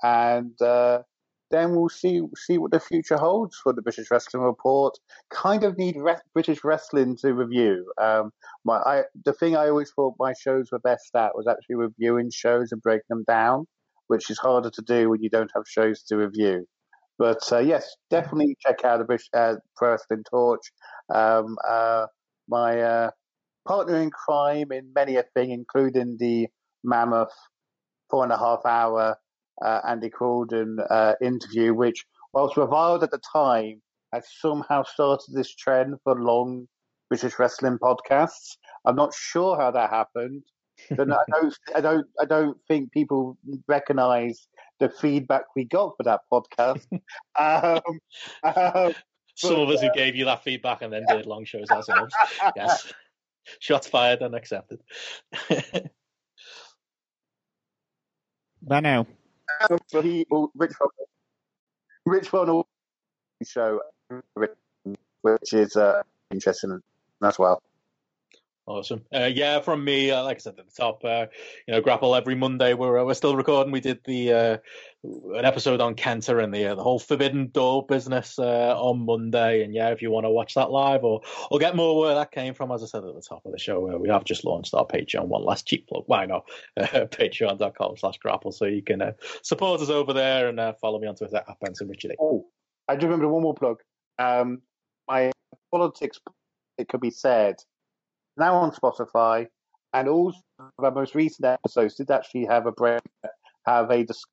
and uh, then we'll see see what the future holds for the British Wrestling Report. Kind of need re- British wrestling to review. Um, my I, the thing I always thought my shows were best at was actually reviewing shows and breaking them down, which is harder to do when you don't have shows to review. But uh, yes, definitely check out the British uh, Pro Wrestling Torch. Um, uh, my uh, partner in crime in many a thing, including the mammoth four and a half hour uh, Andy Quildan uh, interview, which, whilst reviled at the time, has somehow started this trend for long British wrestling podcasts. I'm not sure how that happened. I don't, I don't, I don't think people recognise the feedback we got for that podcast. um, um, Some but, of us who uh, gave you that feedback and then did long shows ourselves. yes. Shots fired and accepted. Benno. Um, he, Rich, Rich Von show, which is uh, interesting as well. Awesome. Uh, yeah, from me, uh, like I said at the top, uh, you know, grapple every Monday. We're uh, we're still recording. We did the uh, an episode on Kenta and the uh, the whole Forbidden Door business on Monday. And yeah, if you want to watch that live or or get more where that came from, as I said at the top of the show, we have just launched our Patreon. One last cheap plug. Why not? Patreon.com/slash grapple, so you can support us over there and follow me on Twitter at Benson Richard. Oh, I do remember one more plug. Um, my politics, it could be said now on Spotify, and also our most recent episodes did actually have a break, have a discussion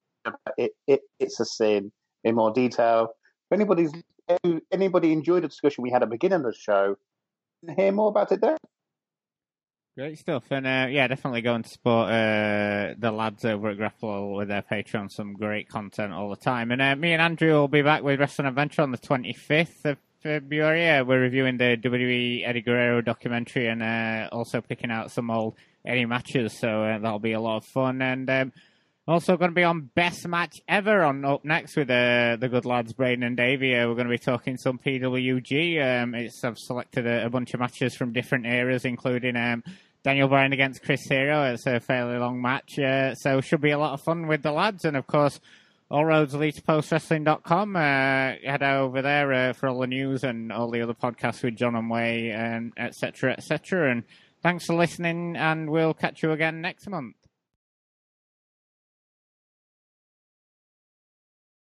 it, it, it's a sin in more detail. If anybody's anybody enjoyed the discussion we had at the beginning of the show, hear more about it there. Great stuff, and uh, yeah, definitely go and support uh, the lads over at Grapple with their Patreon. Some great content all the time, and uh, me and Andrew will be back with Wrestling Adventure on the twenty fifth of February. Yeah, we're reviewing the WWE Eddie Guerrero documentary and uh, also picking out some old Eddie matches. So uh, that'll be a lot of fun. And um, also going to be on Best Match Ever on up next with uh, the good lads Braden and Davey. Uh, we're going to be talking some PWG. Um, it's I've selected a, a, bunch of matches from different eras, including um, Daniel Bryan against Chris Hero. It's a fairly long match, uh, so should be a lot of fun with the lads. And of course all roads lead to postwrestling.com. Uh, head over there uh, for all the news and all the other podcasts with John and Wai and etc. etc. And thanks for listening, and we'll catch you again next month.